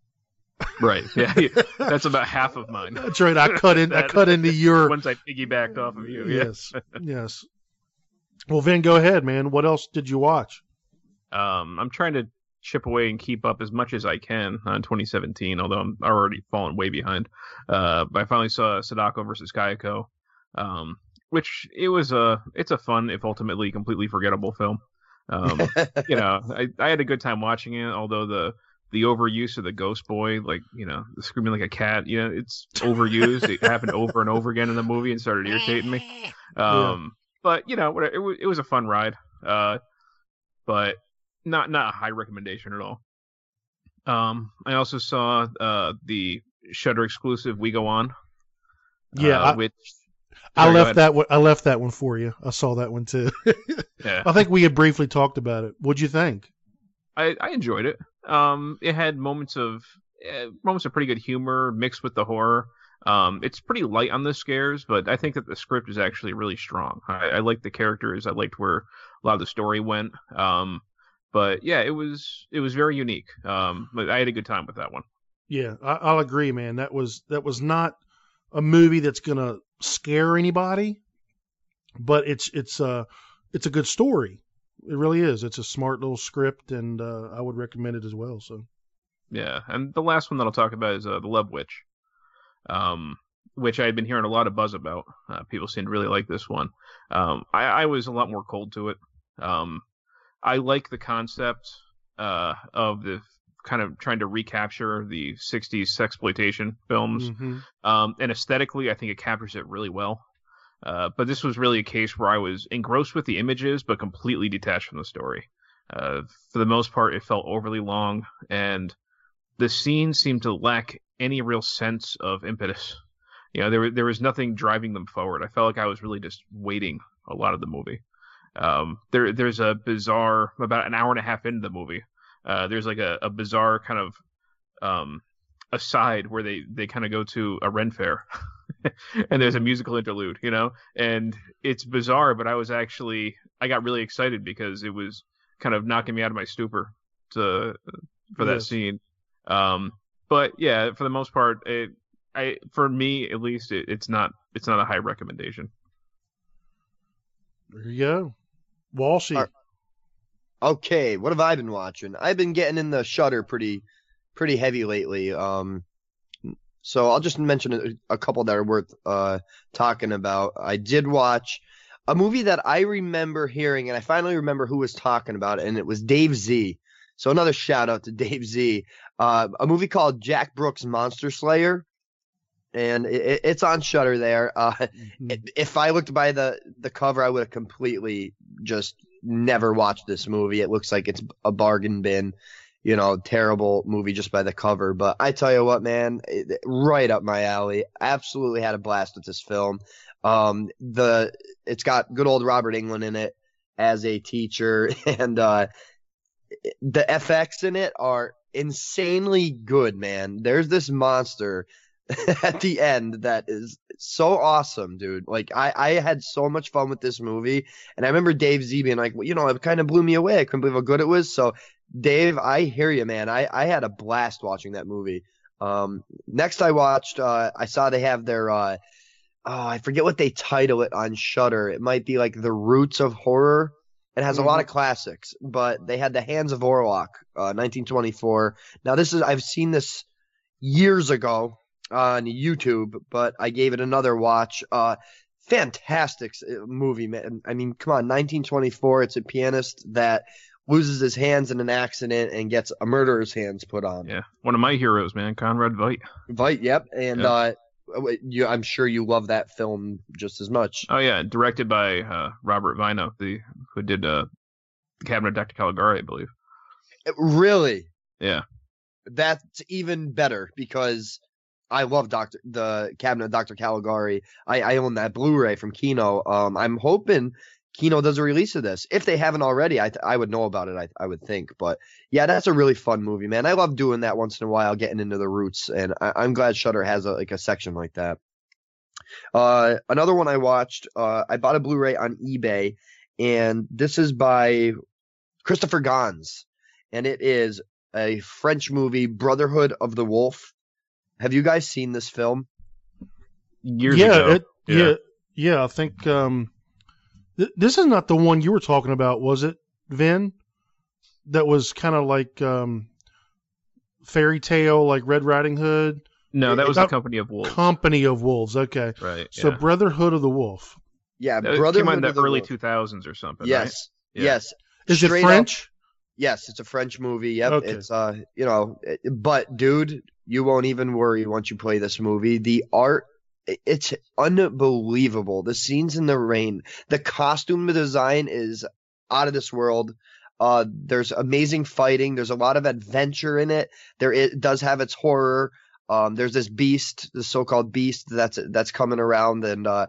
Right. Yeah. *laughs* That's about half of mine. That's right. I cut in. I cut into your. Once I piggybacked off of you. Yes. yes. Well, Vin, go ahead, man. What else did you watch? Um, I'm trying to chip away and keep up as much as I can on 2017, although I'm already falling way behind. Uh, but I finally saw Sadako versus Kayako, um, which it was a it's a fun, if ultimately completely forgettable film. Um, *laughs* you know, I, I had a good time watching it, although the the overuse of the ghost boy, like you know, screaming like a cat, you know, it's overused. it happened over and over again in the movie and started irritating me. *laughs* Um, but you know, whatever, it was it was a fun ride. Uh, but not not a high recommendation at all. Um, I also saw uh the Shudder exclusive We Go On. Yeah, uh, I- which I Sorry, left that one. I left that one for you. I saw that one too. *laughs* yeah, I think we had briefly talked about it. What'd you think? I I enjoyed it. Um, it had moments of eh, moments of pretty good humor mixed with the horror. Um, it's pretty light on the scares, but I think that the script is actually really strong. I, I liked the characters. I liked where a lot of the story went. Um, but yeah, it was it was very unique. Um, I had a good time with that one. Yeah, I, I'll agree, man. That was that was not a movie that's gonna scare anybody, but it's it's a it's a good story. It really is. It's a smart little script, and uh, I would recommend it as well. So Yeah, and the last one that I'll talk about is uh, the Love Witch. Um, which I had been hearing a lot of buzz about. Uh, people seemed to really like this one. Um, I, I was a lot more cold to it. Um, I like the concept uh, of the kind of trying to recapture the 60s sexploitation films. Mhm. Um, and aesthetically, I think it captures it really well. Uh, but this was really a case where I was engrossed with the images, but completely detached from the story. Uh, for the most part, it felt overly long, and the scenes seemed to lack any real sense of impetus. You know, there there was nothing driving them forward. I felt like I was really just waiting a lot of the movie. Um, there there's a bizarre about an hour and a half into the movie. Uh, there's like a, a bizarre kind of um, aside where they they kind of go to a Ren fair, *laughs* *laughs* and there's a musical interlude, you know, and it's bizarre, but I was actually I got really excited because it was kind of knocking me out of my stupor to for that Yes. scene. Um, but yeah, for the most part, it I for me at least it, it's not it's not a high recommendation. There you go. Walshy. Are- Okay, what have I been watching? I've been getting in the Shudder pretty, pretty heavy lately. Um, so I'll just mention a, a couple that are worth uh talking about. I did watch a movie that I remember hearing, and I finally remember who was talking about it, and it was Dave Z. So another shout out to *laughs* Dave Z. Uh, a movie called Jack Brooks Monster Slayer, and it, it- it's on Shudder there. Uh, Mhm. if I looked by the the cover, I would have completely just never watched this movie. It looks like it's a bargain bin, you know, terrible movie just by the cover. But I tell you what, man, right up my alley. Absolutely had a blast with this film. Um, the it's got good old Robert Englund in it as a teacher, *laughs* and uh, the FX in it are insanely good, man. There's this monster *laughs* at the end that is so awesome, dude. Like I, I had so much fun with this movie, and I remember Dave Z being like, well, you know, it kind of blew me away. I couldn't believe how good it was. So, Dave, I hear you, man. I, I had a blast watching that movie. Um, next I watched, uh, I saw they have their, uh, oh, I forget what they title it on Shudder. It might be like the Roots of Horror. It has a lot of classics, but they had the Hands of Orlac, uh, 1924. Now this is I've seen this years ago on YouTube, but I gave it another watch. Uh, fantastic uh, movie, man. I mean, come on, 1924. It's a pianist that loses his hands in an accident and gets a murderer's hands put on. Yeah, one of my heroes, man, Conrad Veidt. Vite, yep. And Yeah. uh, you, I'm sure you love that film just as much. Oh yeah, directed by uh, Robert Wiene, the who did uh, Cabinet of Dr. Caligari, I believe. Really, Yeah, that's even better because I love Doctor the Cabinet of Doctor Caligari. I, I own that Blu-ray from Kino. Um, I'm hoping Kino does a release of this. If they haven't already, I th- I would know about it. I I would think, but yeah, that's a really fun movie, man. I love doing that once in a while, getting into the roots, and I, I'm glad Shudder has a like a section like that. Uh, another one I watched. Uh, I bought a Blu-ray on eBay, and this is by Christopher Gans, and it is a French movie, Brotherhood of the Wolf. Have you guys seen this film? years yeah, ago. It, Yeah. yeah, yeah. I think um, th- this is not the one you were talking about, was it, Vin? That was kind of like um, fairy tale, like Red Riding Hood, no, that was the Company of Wolves. Company of Wolves. Okay, right. so yeah. Brotherhood of the Wolf. Yeah, That Brotherhood came out in of the the early 2000s or something. Yes, Yeah. yes. Is Straight it up- French? Yes, it's a French movie. Yep, Okay. it's uh, you know, it- but dude, you won't even worry once you play this movie. The art, i- it's unbelievable. The scenes in the rain, the costume design is out of this world. Uh, there's amazing fighting. There's a lot of adventure in it. There it does have its horror. Um, there's this beast, the so-called beast that's that's coming around, and uh,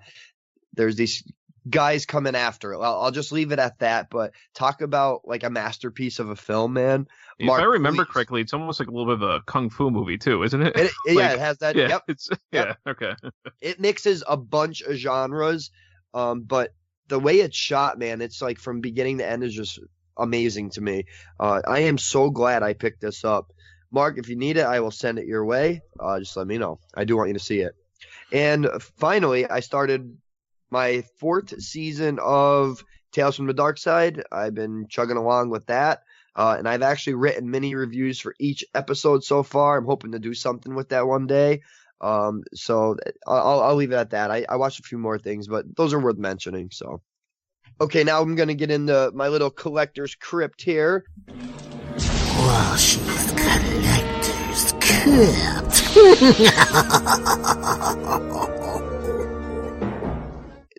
there's these guys coming after it. I'll, I'll just leave it at that. But talk about like a masterpiece of a film, man. If Mark, I remember correctly, it's almost like a little bit of a kung fu movie too, isn't it? It, *laughs* it- yeah, it has that. yeah, Yep, it's Yep. yeah, okay. it mixes a bunch of genres. Um, but the way it's shot, man, it's like from beginning to end is just amazing to me. Uh, I am so glad I picked this up. Mark, if you need it, I will send it your way. Uh, just let me know. I do want you to see it. And finally, I started my fourth season of Tales from the Dark Side. I've been chugging along with that. Uh, and I've actually written mini reviews for each episode so far. I'm hoping to do something with that one day. Um, so I'll, I'll leave it at that. I, I watched a few more things, but those are worth mentioning. So, okay, now I'm gonna get into my little collector's crypt here. Walsh's Collector's Crypt. *laughs*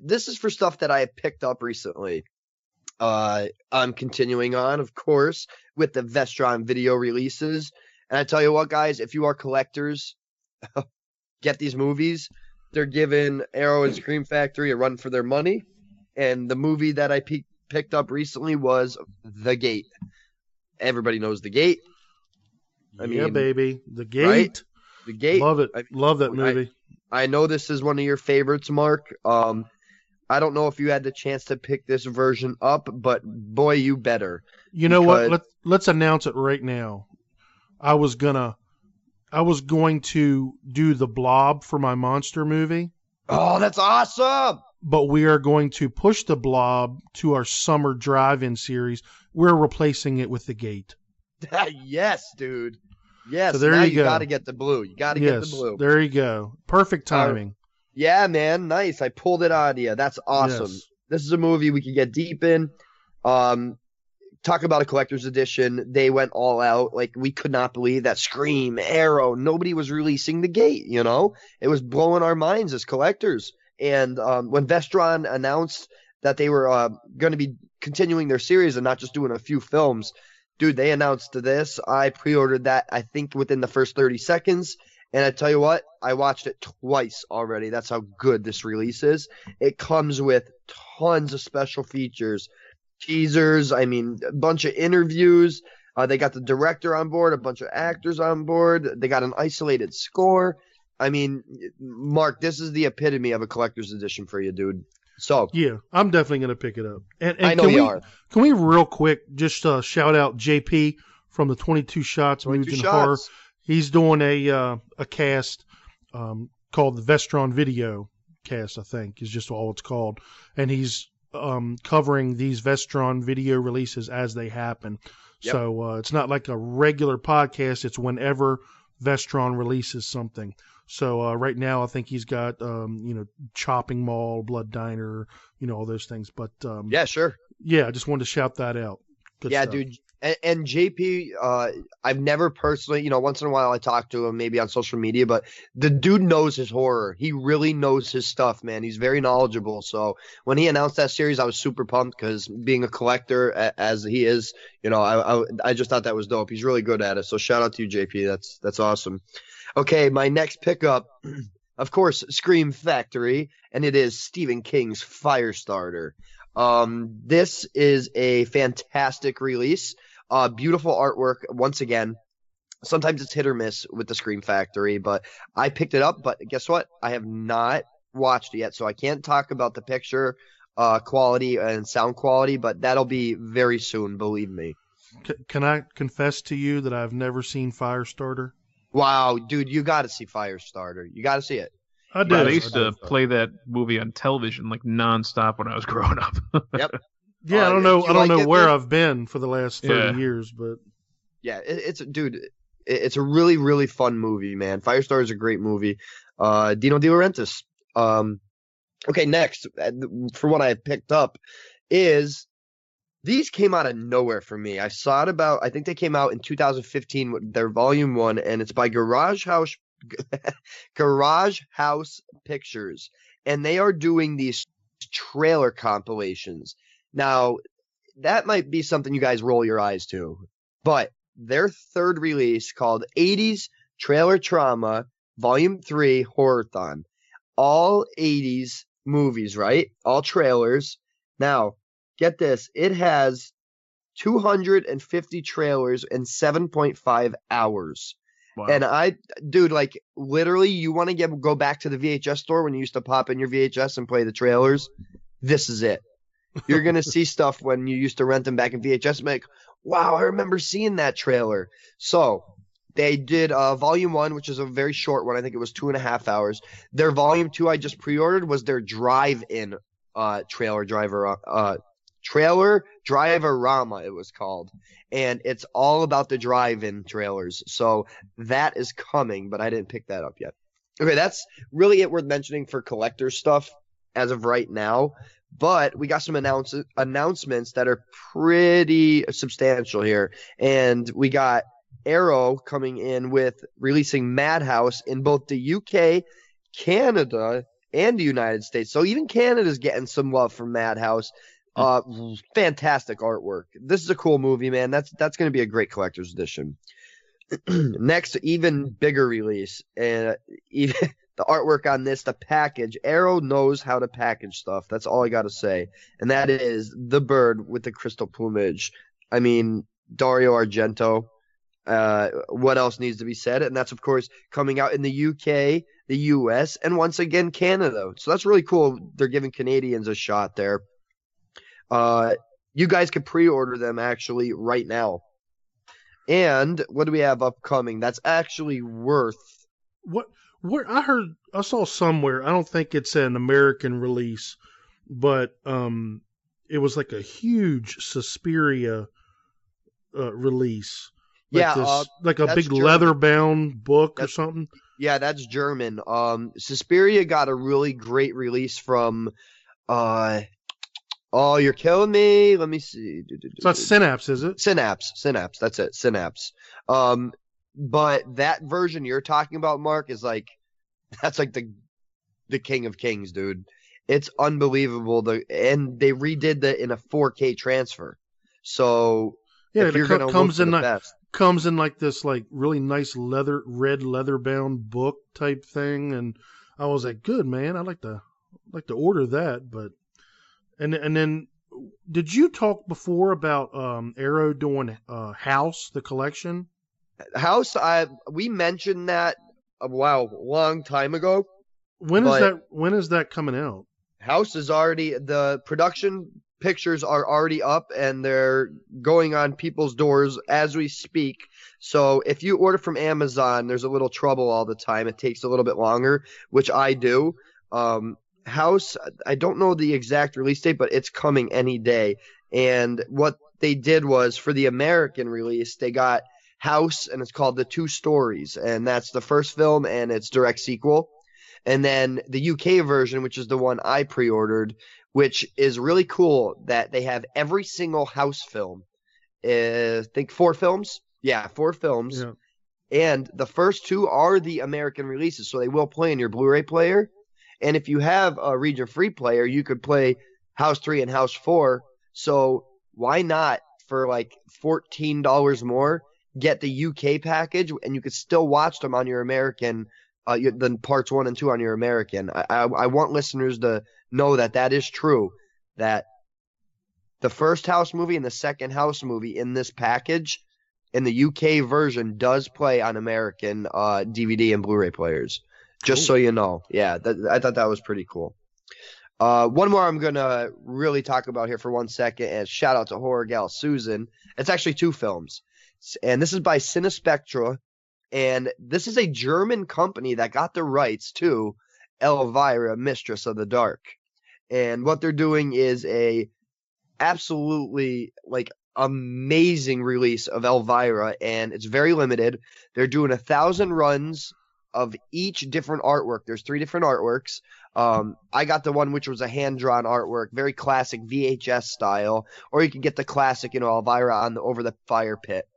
This is for stuff that I have picked up recently. Uh, I'm continuing on, of course, with the Vestron video releases. And I tell you what, guys, if you are collectors, *laughs* get these movies. They're giving Arrow and Scream Factory a run for their money. And the movie that I pe- picked up recently was The Gate. Everybody knows The Gate. I yeah, mean, baby, the gate. right? The Gate. Love it. I- Love that I- movie. I know this is one of your favorites, Mark. Um, I don't know if you had the chance to pick this version up, but boy, you better. You know what? Let Let's announce it right now. I was gonna, I was going to do the Blob for my monster movie, Oh, that's awesome! but we are going to push the Blob to our summer drive-in series. We're replacing it with the Gate. *laughs* yes, dude. Yes. So there now you you, go. got to get the blue. You got to yes, get the blue. there you go. Perfect timing. Yeah, man. Nice. I pulled it on you. That's awesome. Yes. This is a movie we could get deep in. Um, talk about a collector's edition. They went all out. Like we could not believe that Scream, Arrow, nobody was releasing the gate. You know, it was blowing our minds as collectors. And um, when Vestron announced that they were uh, going to be continuing their series and not just doing a few films, dude, they announced this. I pre-ordered that. I think within the first 30 seconds. And I tell you what, I watched it twice already. That's how good this release is. It comes with tons of special features, teasers, I mean, a bunch of interviews. Uh, they got the director on board, a bunch of actors on board. They got an isolated score. I mean, Mark, this is the epitome of a collector's edition for you, dude. So, Yeah, I'm definitely gonna pick it up. And, and I know can you we, are. Can we real quick just uh, shout out JP from the 22 Shots 22 Movies and Horror? He's doing a uh, a cast um, called the Vestron Video Cast, I think is just all it's called, and he's um, covering these Vestron video releases as they happen. Yep. So uh, it's not like a regular podcast; it's whenever Vestron releases something. So uh, right now, I think he's got um, you know Chopping Mall, Blood Diner, you know all those things. But um, Yeah, sure. yeah, I just wanted to shout that out. Good yeah, stuff. dude. And, and JP, uh, I've never personally, you know, once in a while I talk to him, maybe on social media, but the dude knows his horror. He really knows his stuff, man. He's very knowledgeable. So when he announced that series, I was super pumped because being a collector as he is, you know, I, I I just thought that was dope. He's really good at it. So shout out to you, JP. That's that's awesome. Okay, my next pickup, *clears throat* of course, Scream Factory, and it is Stephen King's Firestarter. Um, this is a fantastic release. Uh, beautiful artwork once again. Sometimes it's hit or miss with the Scream Factory, but I picked it up. But guess what? I have not watched it yet, so I can't talk about the picture uh, quality and sound quality. But that'll be very soon, believe me. C- can I confess to you that I've never seen Firestarter? Wow, dude, you got to see Firestarter. You got to see it. I did. I used to play that movie on television like nonstop when I was *laughs* growing up. Yeah, I Uh, don't know. you I don't like know it, where man? I've been for the last thirty Yeah. years, but Yeah, it, it's dude, it, it's a really really fun movie, man. Firestar is a great movie. Uh, Dino De Laurentiis. Um, okay, next uh, for what I have picked up is these came out of nowhere for me. I saw it about I think they came out in 2015 with their volume one, and it's by Garage House *laughs* Garage House Pictures, and they are doing these trailer compilations. Now, that might be something you guys roll your eyes to, but their third release called 80s Trailer Trauma Volume 3 Horrorthon. All 80s movies, right? All trailers. Now, get this. It has 250 trailers in 7.5 hours. Wow. And I, dude, like literally, you want to get go back to the VHS store when you used to pop in your VHS and play the trailers. This is it. You're gonna see stuff when you used to rent them back in VHS. Be like, wow, I remember seeing that trailer. So they did uh, volume one, which is a very short one. I think it was two and a half hours. Their volume two, I just pre-ordered, was their drive-in uh, trailer driver uh, trailer driver rama. It was called and it's all about the drive-in trailers. So that is coming, but I didn't pick that up yet. Okay, that's really it worth mentioning for collector stuff as of right now. But we got some announce- announcements that are pretty substantial here. And we got Arrow coming in with releasing Madhouse in both the UK, Canada, and the United States. So even Canada's getting some love from Madhouse. Uh, fantastic artwork. This is a cool movie, man. That's that's going to be a great collector's edition. *clears throat* Next, even bigger release, and even *laughs* the artwork on this, the package. Arrow knows how to package stuff. That's all I got to say, and that is the bird with the crystal plumage. I mean, Dario Argento. Uh, what else needs to be said? And that's of course coming out in the UK, the US, and once again Canada. So that's really cool. They're giving Canadians a shot there. Uh, you guys can pre-order them actually right now. And what do we have upcoming? That's actually worth. What? Where I heard, I saw somewhere. I don't think it's an American release, but um, it was like a huge Suspiria uh, release. Like Yeah, this, uh, like a big German. leather bound book That's- or something. Yeah, that's German. Um, Suspiria got a really great release from. Uh, oh, you're killing me. Let me see. It's not Synapse, is it? Synapse, Synapse. That's it, Synapse. Um, but that version you're talking about, Mark, is like *laughs* that's like the the king of kings, dude. It's unbelievable. The and they redid that in a 4K transfer. So Yeah, if it co- comes in like best, comes in like this like really nice leather red leather bound book type thing, and I was like, good man, I'd like to like to order that, but and and then did you talk before about um Arrow doing uh House the collection? House, I we mentioned that a wow, long time ago. When is that? When is that coming out? House is already the production pictures are already up and they're going on people's doors as we speak. So if you order from Amazon, there's a little trouble all the time. It takes a little bit longer, which I do. Um, House, I don't know the exact release date, but it's coming any day. And what they did was for the American release, they got House and it's called The Two Stories, and that's the first film and its direct sequel. And then the UK version, which is the one I pre-ordered, which is really cool that they have every single house film. Uh, I think four films. Yeah, four films. Yeah. And the first two are the American releases, so they will play in your Blu-ray player. And if you have a region-free player, you could play House Three and House Four. So why not for like fourteen dollars more get the UK package, and you could still watch them on your American, uh, the parts one and two on your American. I, I I want listeners to know that that is true. That the first House movie and the second House movie in this package in the UK version does play on American uh, DVD and Blu-ray players. Just so you know, yeah, that, I thought that was pretty cool. Uh, one more I'm gonna really talk about here for one second, and shout out to horror gal Susan. It's actually two films, and this is by Cinespectra, and this is a German company that got the rights to Elvira, Mistress of the Dark, and what they're doing is a absolutely like amazing release of Elvira, and it's very limited. They're doing a thousand runs of each different artwork. There's three different artworks. Um, I got the one which was a hand drawn artwork, very classic VHS style, or you could get the classic, you know, Elvira on the over the fire pit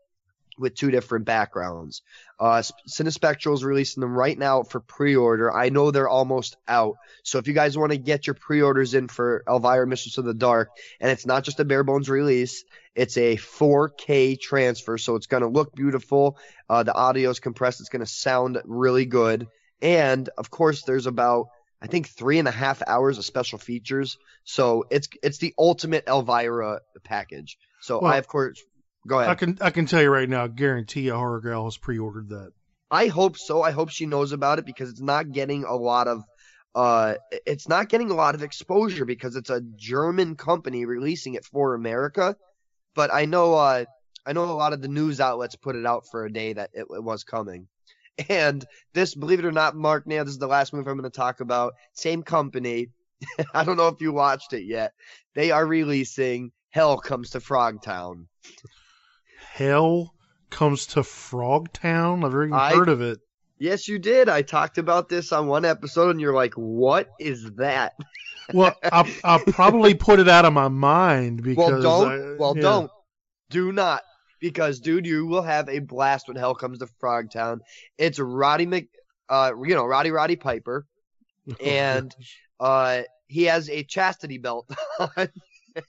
with two different backgrounds. Uh, Cinespectral is releasing them right now for pre-order. I know they're almost out, so if you guys want to get your pre-orders in for Elvira Mistress of the Dark, and it's not just a bare bones release, it's a 4K transfer, so it's gonna look beautiful. Uh, the audio is compressed. It's gonna sound really good, and of course, there's about I think three and a half hours of special features. So it's it's the ultimate Elvira package. So Well, I of course go ahead. I can I can tell you right now, I guarantee a horror gal has pre-ordered that. I hope so. I hope she knows about it because it's not getting a lot of uh it's not getting a lot of exposure because it's a German company releasing it for America. But I know uh I know a lot of the news outlets put it out for a day that it, it was coming. And this, believe it or not, Mark, now this is the last movie I'm going to talk about. Same company. *laughs* I don't know if you watched it yet. They are releasing Hell Comes to Frogtown. Hell comes to Frogtown. I've never even I- heard of it. Yes, you did. I talked about this on one episode, and you're like, "What is that?" Well, *laughs* I'll, I'll probably put it out of my mind because Well, don't. I- well, yeah. don't. Do not, because dude, you will have a blast when hell comes to Frogtown. It's Roddy Mc, uh, you know, Roddy Roddy Piper, *laughs* and uh, he has a chastity belt *laughs* on,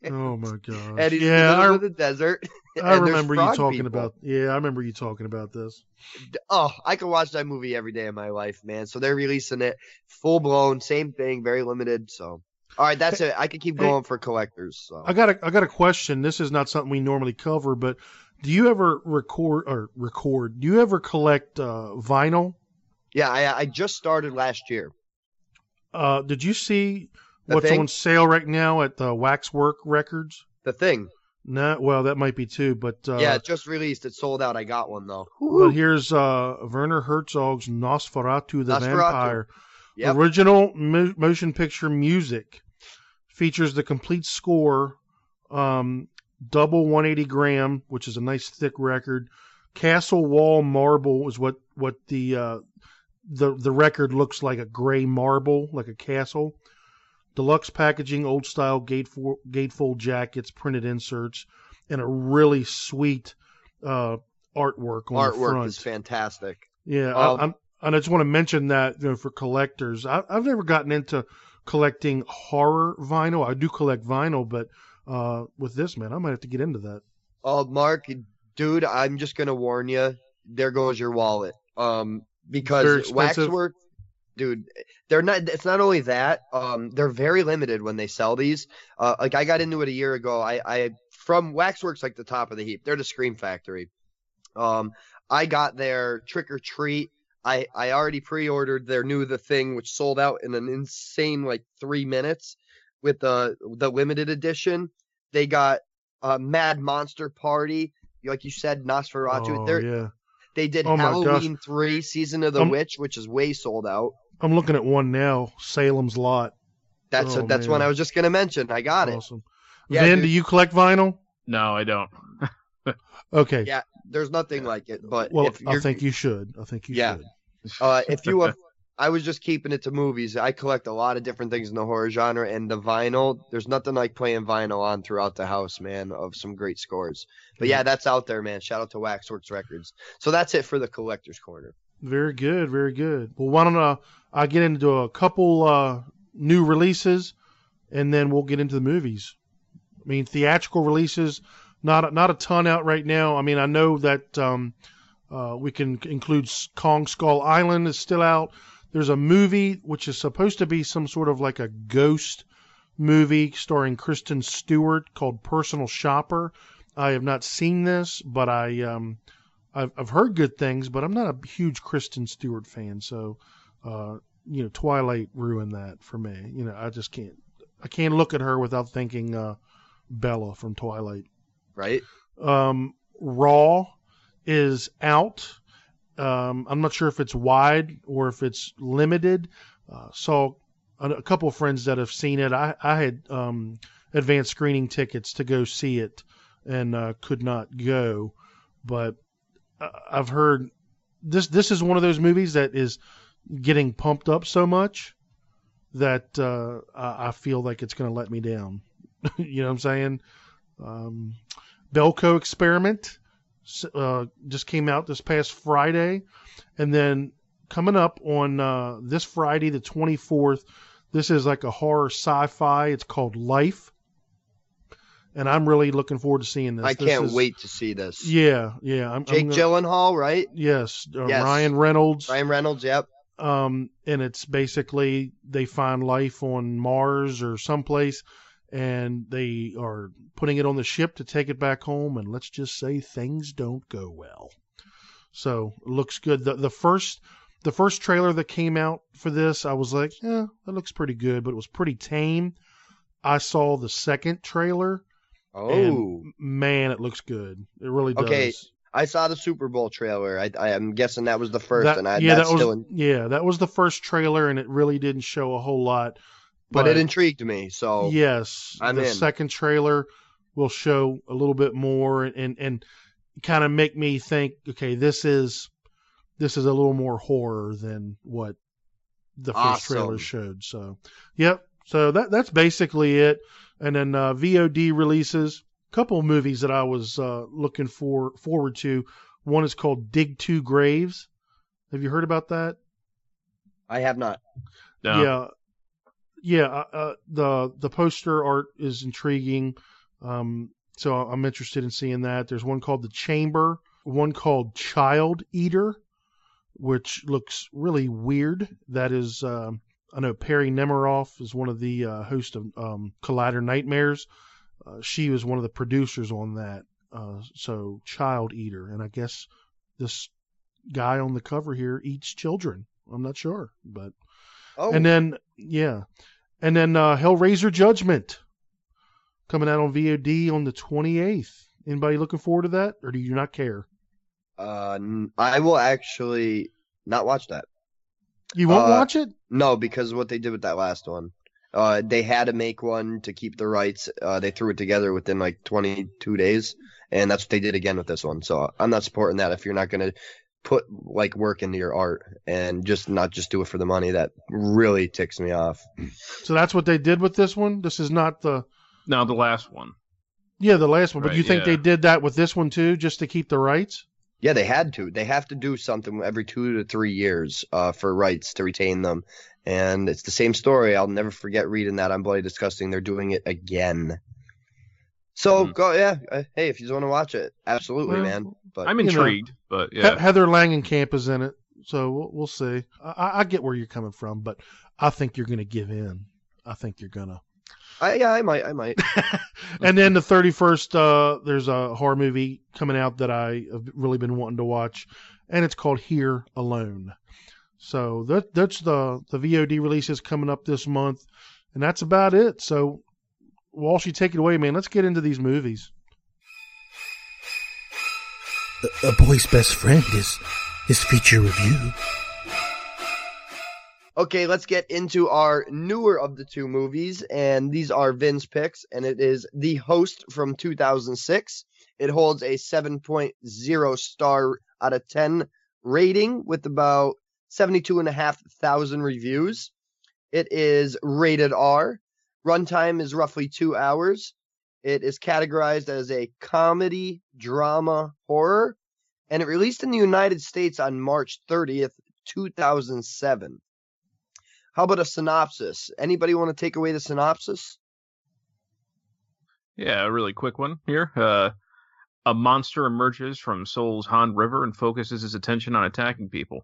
oh my *laughs* god! and he's yeah, in the I, of the desert. I remember you talking people. about. Yeah, I remember you talking about this. Oh, I could watch that movie every day of my life, man. So they're releasing it full blown, same thing, very limited. So, all right, that's it. I could keep Hey, going for collectors. So, I got a I got a question. This is not something we normally cover, but do you ever record or record? Do you ever collect uh, vinyl? yeah, I, I just started last year. Uh, did you see The what's thing? on sale right now at uh, Waxwork Records? The thing, No, well, that might be too, but uh, yeah, it just released. It sold out. I got one though. But here's uh, Werner Herzog's Nosferatu the Nosferatu. Vampire. Yep. Original mo- motion picture music features the complete score, um, double 180 gram, which is a nice thick record. Castle Wall Marble is what what the uh, the the record looks like a gray marble, like a castle. Deluxe packaging, old style gatefold, gatefold jackets, printed inserts, and a really sweet uh, artwork on the Artwork is fantastic. Yeah, Um, I, I'm, and I just want to mention that you know, for collectors, I, I've never gotten into collecting horror vinyl. I do collect vinyl, but uh, with this man, I might have to get into that. Oh, Mark, dude, I'm just gonna warn you. There goes your wallet. Um, because waxwork, dude, they're not. It's not only that. Um, they're very limited when they sell these. Uh, like I got into it a year ago. I, I from Waxworks like the top of the heap. They're the Scream Factory. Um, I got their Trick or Treat. I I already pre-ordered their new The Thing, which sold out in an insane like three minutes with the the limited edition. They got uh, Mad Monster Party, like you said, Nosferatu. Oh, They're, yeah, They did Oh my gosh. Halloween three, Season of the Um, Witch, which is way sold out. I'm looking at one now, Salem's Lot. That's oh, that's one. I was just gonna mention. I got it. Awesome. Yeah, Vin, dude. do you collect vinyl? No, I don't. *laughs* Okay. Yeah, There's nothing like it. But Well, if I think you should. I think you Yeah. should. *laughs* uh, if you have, *laughs* I was just keeping it to movies. I collect a lot of different things in the horror genre, and the vinyl. There's nothing like playing vinyl on throughout the house, man. Of some great scores. But yeah, that's out there, man. Shout out to Waxworks Records. So that's it for the collector's corner. Very good, very good. Well, why don't uh, I get into a couple uh, new releases, and then we'll get into the movies. I mean, theatrical releases, not not a ton out right now. I mean, I know that um, uh, we can include Kong Skull Island is still out. There's a movie which is supposed to be some sort of like a ghost movie starring Kristen Stewart called Personal Shopper. I have not seen this, but I um, I've, I've heard good things, but I'm not a huge Kristen Stewart fan. So, uh, you know, Twilight ruined that for me. You know, I just can't, I can't look at her without thinking uh, Bella from Twilight. Right? Um, Raw is out. Um, I'm not sure if it's wide or if it's limited. Uh, saw a, a couple of friends that have seen it. I, I had um, advanced screening tickets to go see it and uh, could not go, but I've heard this. This is one of those movies that is getting pumped up so much that uh, I, feel like it's going to let me down. *laughs* you know what I'm saying? Um, Belko Experiment uh, just came out this past Friday, and then coming up on uh, this Friday, the 24th, this is like a horror sci-fi. It's called Life, and I'm really looking forward to seeing this. I This can't is- wait to see this. Yeah, yeah. I'm, Jake I'm gonna- Gyllenhaal, right? Yes, uh, Yes. Ryan Reynolds. Ryan Reynolds. Yep. Um, and it's basically they find life on Mars or someplace, and they are putting it on the ship to take it back home. And let's just say things don't go well. So it looks good. The the first the first trailer that came out for this, I was like, yeah, that looks pretty good, but it was pretty tame. I saw the second trailer. Oh, and man, it looks good. It really does. Okay, I saw the Super Bowl trailer. I, I am guessing that was the first, That- and I, yeah, that was in, yeah, that was the first trailer, and it really didn't show a whole lot. but, it intrigued me. So yes, I'm the in. second trailer will show a little bit more and and, and kind of make me think, okay, this is this is a little more horror than what the first trailer showed. So, yep. So that that's basically it. And then uh, VOD releases. A couple of movies that I was uh, looking for forward to. One is called Dig Two Graves. Have you heard about that? I have not. No. Yeah, yeah. Uh, uh, the the poster art is intriguing, um, so I'm interested in seeing that. There's one called The Chamber, one called Child Eater, which looks really weird. That is, um, I know Perri Nemiroff is one of the uh, hosts of um, Collider Nightmares. Uh, she was one of the producers on that. Uh, so Child Eater, and I guess this guy on the cover here eats children. I'm not sure, but Oh, and then yeah, and then uh, Hellraiser Judgment coming out on VOD on the 28th. Anybody looking forward to that, or do you not care? uh, I will actually not watch that. You won't Uh, watch it? No, because what they did with that last one. Uh, they had to make one to keep the rights. Uh, they threw it together within like 22 days, and that's what they did again with this one. So I'm not supporting that. If you're not gonna put like work into your art and just not just do it for the money, that really ticks me off. So that's what they did with this one. This is not the now the last one. yeah the last one, but Right, you think yeah. they did that with this one too, just to keep the rights? Yeah, they had to. They have to do something every two to three years uh, for rights to retain them. And it's the same story. I'll never forget reading that on Bloody Disgusting. They're doing it again. So Hmm. go, yeah. Uh, hey, if you want to watch it, absolutely, Well, man. But I'm you know, intrigued, but He- yeah. Heather Langenkamp is in it, so we'll, we'll see. I- I, I get where you're coming from, but I think you're going to give in. I think you're gonna. I, yeah, I might, I might. *laughs* and then the 31st, uh, there's a horror movie coming out that I have really been wanting to watch, and it's called Here Alone. So that that's the the VOD releases coming up this month, and that's about it. So, Walsh, you take it away, man. Let's get into these movies. A, a boy's best friend is his feature review. Okay, let's get into our newer of the two movies, and these are Vin's picks, and it is The Host from 2006. It holds a 7.0 star out of 10 rating with about 72,500 reviews. It is rated R. Runtime is roughly two hours. It is categorized as a comedy, drama, horror, and it released in the United States on March 30th, 2007. How about a synopsis? Anybody want to take away the synopsis? Yeah, a really quick one here. Uh, a monster emerges from Seoul's Han River and focuses his attention on attacking people.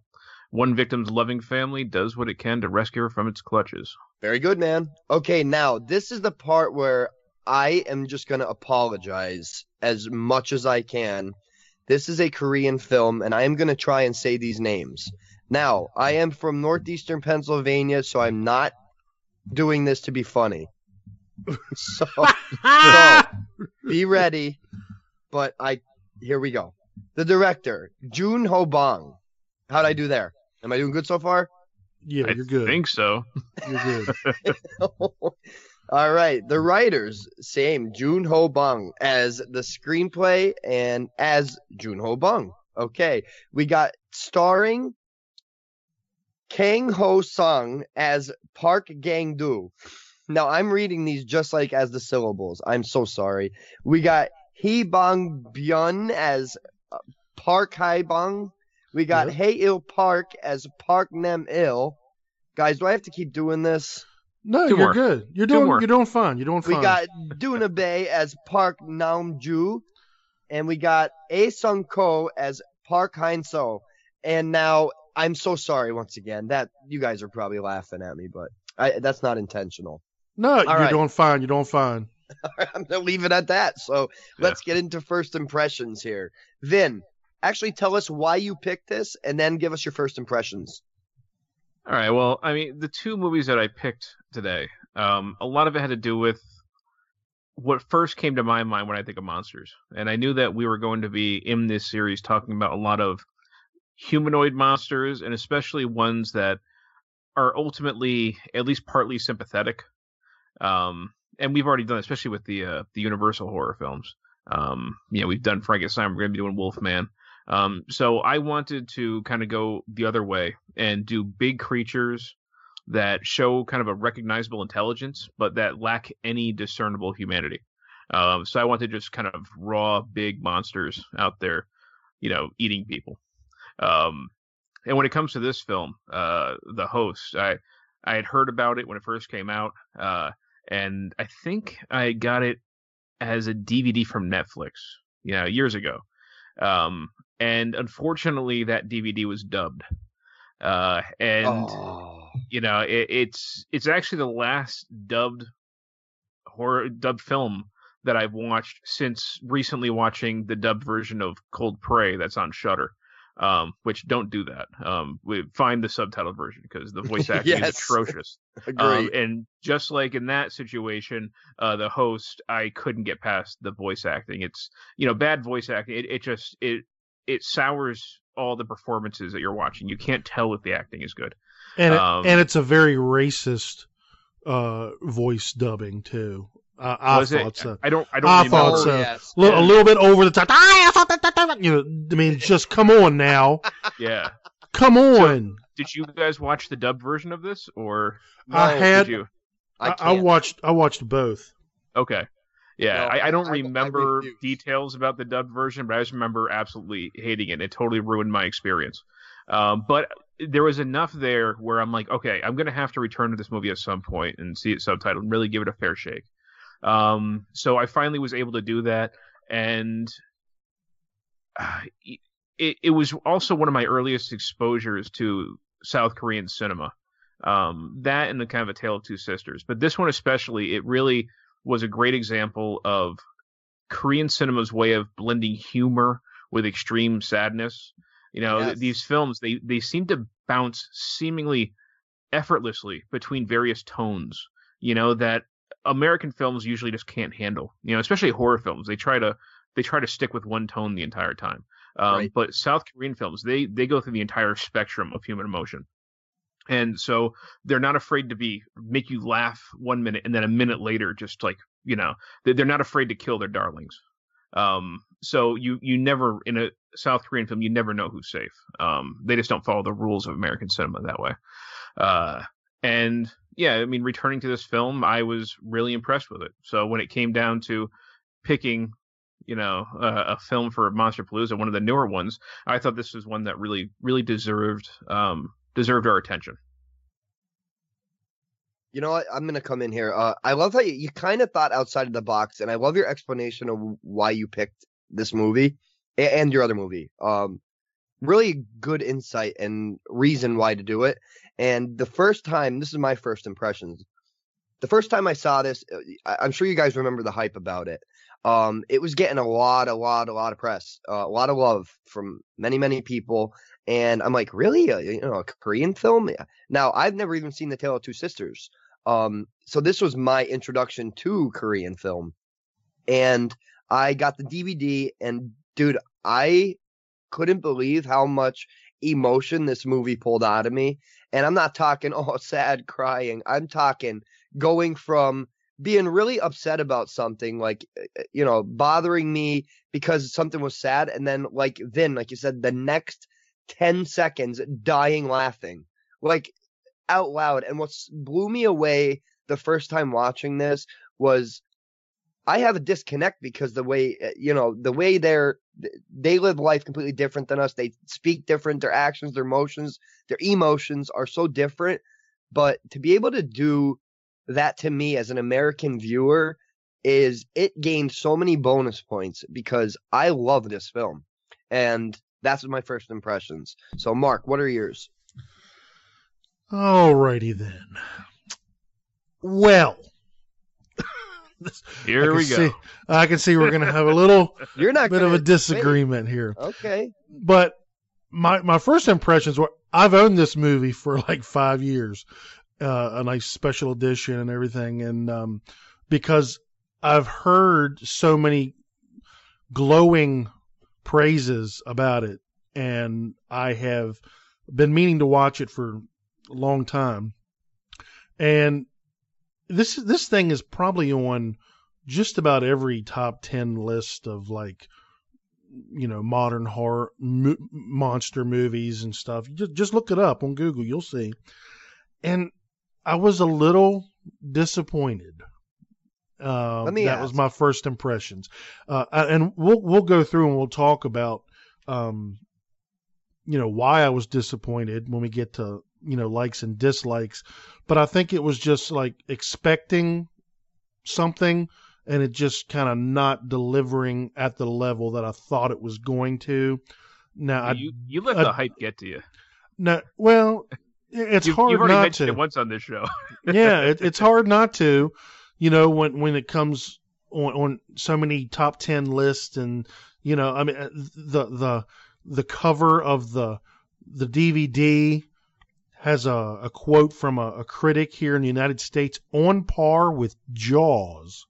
One victim's loving family does what it can to rescue her from its clutches. Very good, man. Okay, now this is the part where I am just going to apologize as much as I can. This is a Korean film, and I am going to try and say these names. Now, I am from northeastern Pennsylvania, so I'm not doing this to be funny. *laughs* So, so be ready. But I, here we go. The director, Jun Ho Bong. How'd I do there? Am I doing good so far? Yeah, I you're good. I think so. You're good. *laughs* *laughs* All right. The writers, same. Jun Ho Bong as the screenplay and as Jun Ho Bong. Okay. We got starring Kang Ho Sung as Park Gang Do. Now I'm reading these just like as the syllables. I'm so sorry. We got Hee Bong Byun as uh, Park Hai Bong. We got Yep. Hae Il Park as Park Nam Il. Guys, do I have to keep doing this? No, Two you're more. good. You're doing more. you're doing fine. You're doing fine. We got Doona Bae as Park Naum Ju, and we got A Sung Ko as Park Hein So. And now I'm so sorry once again that you guys are probably laughing at me, but I, that's not intentional. no, you're right. doing fine. You're doing fine. *laughs* I'm gonna leave it at that. So let's get into first impressions here. Vin, actually tell us why you picked this, and then give us your first impressions. All right. Well, I mean, the two movies that I picked today, um, a lot of it had to do with what first came to my mind when I think of monsters, and I knew that we were going to be in this series talking about a lot of humanoid monsters, and especially ones that are ultimately at least partly sympathetic. Um, and we've already done, especially with the uh, the Universal horror films. Um, you know, we've done Frankenstein. We're going to be doing Wolfman. Um, so I wanted to kind of go the other way and do big creatures that show kind of a recognizable intelligence, but that lack any discernible humanity. Um, so I wanted just kind of raw, big monsters out there, you know, eating people. Um, and when it comes to this film, uh, the host, I I had heard about it when it first came out, uh, and I think I got it as a DVD from Netflix, you know, years ago. Um, and unfortunately, that DVD was dubbed. Uh, and Oh. you know, it, it's it's actually the last dubbed horror dubbed film that I've watched since recently watching the dubbed version of Cold Prey that's on Shudder. Um, which don't do that. Um, we find the subtitled version because the voice *laughs* acting Yes. is *laughs* atrocious. Agree. Um, and just like in that situation, uh, the host, I couldn't get past the voice acting. It's you know bad voice acting. It, it just it it sours all the performances that you're watching. You can't tell if the acting is good. and it, Um, and it's a very racist uh, voice dubbing too. I, I Was it? thought so. I don't I don't I remember. thought so. yes. Li- Yeah. A little bit over the top. I thought that. that, that. You know, I mean, *laughs* just come on now, Yeah. come on. Did you guys watch the dub version of this or I had did you? I, I, I watched I watched both. Okay. Yeah, No, I, I don't I- I- I remember details about the dubbed version, but I just remember absolutely hating it. It totally ruined my experience. Um, but there was enough there where I'm like, okay, I'm gonna have to return to this movie at some point and see it subtitled and really give it a fair shake. Um, so I finally was able to do that, and uh, it it was also one of my earliest exposures to South Korean cinema. Um, that and the kind of a tale of two sisters, but this one especially, it really was a great example of Korean cinema's way of blending humor with extreme sadness. You know, Yes. these films they they seem to bounce seemingly effortlessly between various tones. You know that American films usually just can't handle. You know, especially horror films. They try to they try to stick with one tone the entire time. Um, Right. But South Korean films they they go through the entire spectrum of human emotion. And so they're not afraid to be make you laugh one minute and then a minute later just like you know they- they're not afraid to kill their darlings um so you you never in a south korean film you never know who's safe um they just don't follow the rules of american cinema that way uh and yeah i mean returning to this film i was really impressed with it so when it came down to picking you know uh, a film for monster palooza one of the newer ones i thought this was one that really really deserved um deserved our attention You know what? I'm gonna come in here. Uh, I love how you, you kind of thought outside of the box, and I love your explanation of why you picked this movie and your other movie. Um, really good insight and reason why to do it. And the first time, this is my first impressions. The first time I saw this, uh, I'm sure you guys remember the hype about it. Um, it was getting a lot, a lot, a lot of press, uh, a lot of love from many, many people. And I'm like, really? Uh, you know, a Korean film? Now, I've never even seen The Tale of Two Sisters. Um, so this was my introduction to Korean film. And I got the DVD and dude, I couldn't believe how much emotion this movie pulled out of me. And I'm not talking, *laughs* oh, sad crying. I'm talking going from being really upset about something, like, uh, you know, bothering me because something was sad. And then, like, then, like you said, the next 10 seconds dying laughing. Like, out loud. And what blew me away the first time watching this was I have a disconnect because the way uh, you know the way they're they live life completely different than us. They speak different. Their actions, their emotions, their emotions are so different. But to be able to do that to me as an American viewer is it gained so many bonus points because I love this film, and that's my first impressions. So, Mark, what are yours? Alrighty then. Well, *laughs* here I we can go see- *laughs* I can see we're gonna have a little *laughs* You're not bit of gonna a disagreement here. Okay. but my my first impressions were I've owned this movie for like five years, uh, a nice special edition and everything, and um, because I've heard so many glowing praises about it, and I have been meaning to watch it for a long time, and this this thing is probably on just about every top ten list of like you know modern horror mo- monster movies and stuff. Just just look it up on Google, you'll see. And I was a little disappointed. Uh, that was my first impressions, uh, and we'll we'll go through and we'll talk about, um, you know, why I was disappointed when we get to you know likes and dislikes. But I think it was just like expecting something and it just kind of not delivering at the level that I thought it was going to. Now, I, you you let I- the hype get to you. no, well, it's You've, hard you've already not mentioned to. it once on this show. *laughs* yeah, it, it's *laughs* hard not to. You know, when when it comes on, on so many top ten lists, and you know, I mean, uh, the the the cover of the the DVD has a, a quote from a, a critic here in the United States on par with Jaws.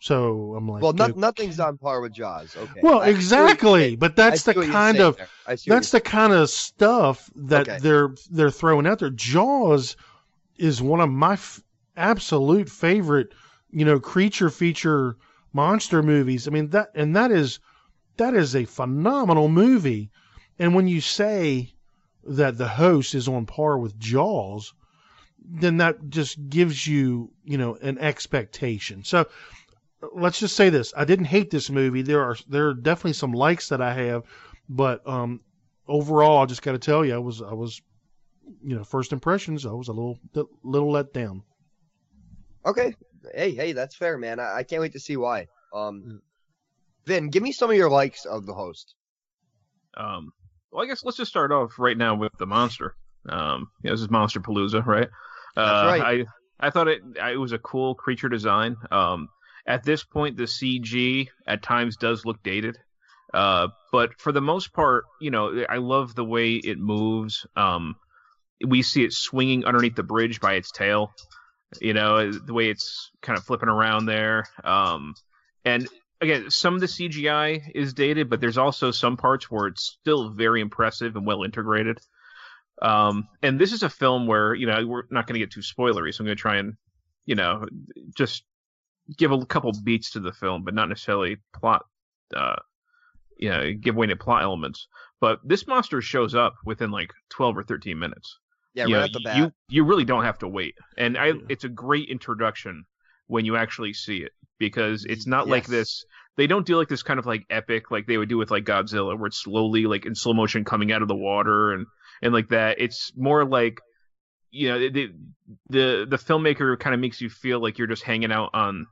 So I'm like, Well, no, nothing's on par with Jaws. Okay. well, I see what you're exactly, but that's the kind of there. I see what that's the kind of stuff that Okay. they're they're throwing out there. Jaws is one of my f- absolute favorite, you know, creature feature monster movies. I mean that and that is that is a phenomenal movie. And when you say that the host is on par with Jaws, then that just gives you, you know, an expectation. So let's just say this: I didn't hate this movie. There are there are definitely some likes that I have, but um, overall, I just got to tell you, I was I was, you know, first impressions, I was a little little let down. Okay. Hey, hey, that's fair, man. I, I can't wait to see why. Um, Vin, give me some of your likes of the host. Um, well, I guess let's just start off right now with the monster. Um, yeah, this is Monster Palooza, right? Uh, right. I I thought it it was a cool creature design. Um, at this point, the CG at times does look dated. Uh, but for the most part, you know, I love the way it moves. Um, we see it swinging underneath the bridge by its tail. You know, the way it's kind of flipping around there. Um, and again, some of the CGI is dated, but there's also some parts where it's still very impressive and well integrated. Um, and this is a film where you know we're not going to get too spoilery, so I'm going to try and you know just give a couple beats to the film, but not necessarily plot. Uh, you know, give away any plot elements. But this monster shows up within like 12 or 13 minutes Yeah, you right know, at the bat. You you really don't have to wait, and I Yeah. it's a great introduction when you actually see it because it's not like this. They don't do like this kind of like epic like they would do with like Godzilla, where it's slowly like in slow motion coming out of the water and and like that. It's more like you know the the the filmmaker kind of makes you feel like you're just hanging out on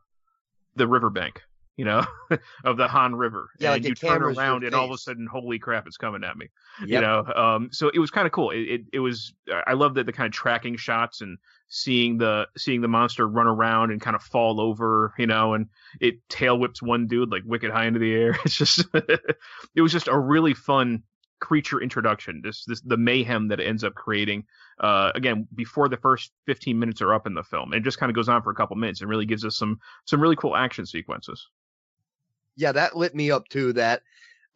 the riverbank. You know, *laughs* of the Han River, Yeah, and the you turn around, and all of a sudden, holy crap, it's coming at me Yep. you know? Um so it was kind of cool. It, it it was i love that the kind of tracking shots and seeing the seeing the monster run around and kind of fall over you know and it tail whips one dude like wicked high into the air. *laughs* It's just *laughs* it was just a really fun creature introduction. This this the mayhem that it ends up creating uh again before the first 15 minutes are up in the film. It just kind of goes on for a couple minutes and really gives us some some really cool action sequences yeah, that lit me up too. That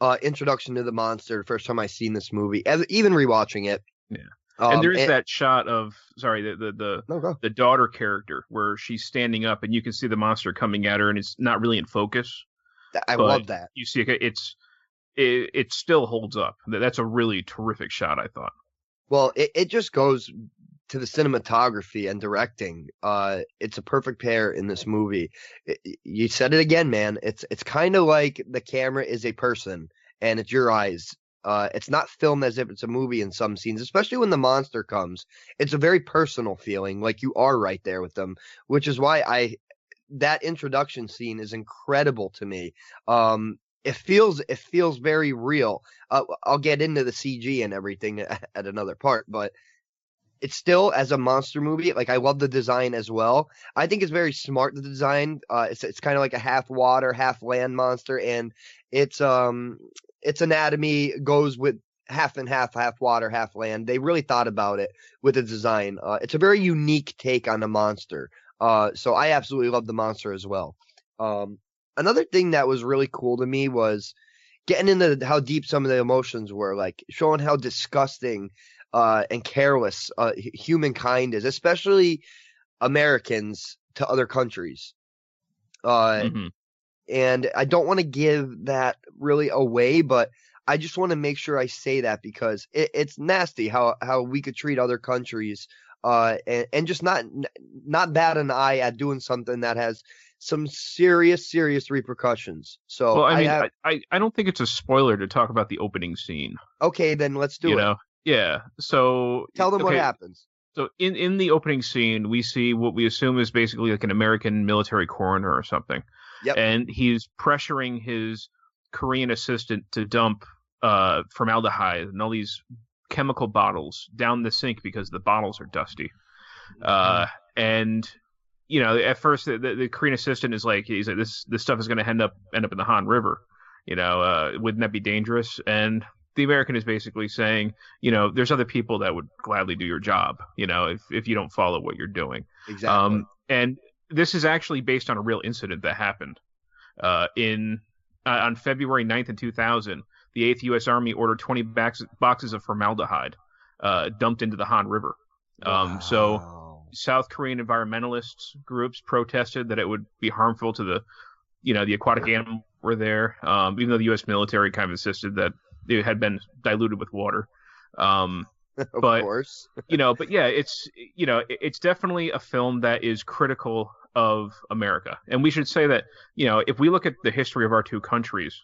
uh, introduction to the monster. The first time I seen this movie, as, even rewatching it. Yeah. Um, and there's that shot of sorry the the the No, the daughter character where she's standing up and you can see the monster coming at her and it's not really in focus. I love that. You see it, it's it, it still holds up. That's a really terrific shot, I thought. Well, it, it just goes to the cinematography and directing. Uh, it's a perfect pair in this movie. I- I- you said it again, man. It's it's kind of like the camera is a person and it's your eyes. Uh, it's not filmed as if it's a movie in some scenes, especially when the monster comes. It's a very personal feeling, like you are right there with them, which is why I that introduction scene is incredible to me. Um, it feels it feels very real. Uh, I'll get into the CG and everything *laughs* at another part, but it's still as a monster movie. Like I love the design as well. I think it's very smart the design. Uh, it's it's kind of like a half water, half land monster, and its um its anatomy goes with half and half, half water, half land. They really thought about it with the design. Uh, it's a very unique take on a monster. Uh, so I absolutely love the monster as well. Um, another thing that was really cool to me was getting into how deep some of the emotions were, like showing how disgusting uh, and careless uh, humankind is, especially Americans to other countries. Uh, Mhm. and I don't want to give that really away, but I just want to make sure I say that because it, it's nasty how how we could treat other countries, uh, and, and just not not bat an eye at doing something that has some serious serious repercussions. So well, I mean, have, I, I, I don't think it's a spoiler to talk about the opening scene. okay, then let's do you it. know, yeah. So Tell them what happens. So in in the opening scene, we see what we assume is basically like an American military coroner or something. Yep. And he's pressuring his Korean assistant to dump uh, formaldehyde and all these chemical bottles down the sink because the bottles are dusty. Uh, and you know, at first the, the, the Korean assistant is like, he's like, this this stuff is going to end up end up in the Han River. You know, uh, wouldn't that be dangerous? And the American is basically saying, you know, there's other people that would gladly do your job. You know, if if you don't follow what you're doing. Exactly. Um, and this is actually based on a real incident that happened uh, in uh, on February 9th in 2000. The 8th U.S. Army ordered 20 box, boxes of formaldehyde uh, dumped into the Han River. Um, So South Korean environmentalists groups protested that it would be harmful to the, you know, the aquatic animals were there. Um, even though the U.S. military kind of insisted that it had been diluted with water. Um, *laughs* of but- course. *laughs* you know, but yeah, it's you know, it's definitely a film that is critical of America, and we should say that you know, if we look at the history of our two countries,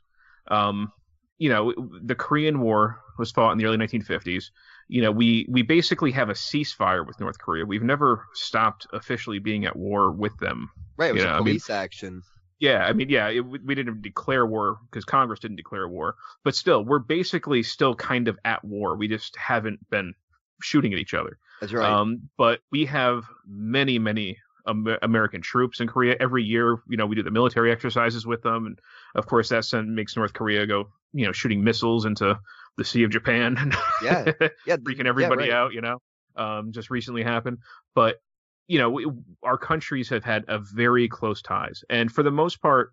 um, you know, the Korean War was fought in the early 1950s. You know, we we basically have a ceasefire with North Korea. We've never stopped officially being at war with them. Right, it was yeah, a I mean- police action. Yeah, I mean, yeah, it, we didn't declare war because Congress didn't declare war, but still, we're basically still kind of at war. We just haven't been shooting at each other. That's right. Um, but we have many, many Amer- American troops in Korea every year. You know, we do the military exercises with them, and of course, that send, makes North Korea go, you know, shooting missiles into the Sea of Japan *laughs* and Yeah, yeah, freaking yeah, everybody right. out. You know, um, just recently happened, but you know, we, our countries have had a very close ties, and for the most part,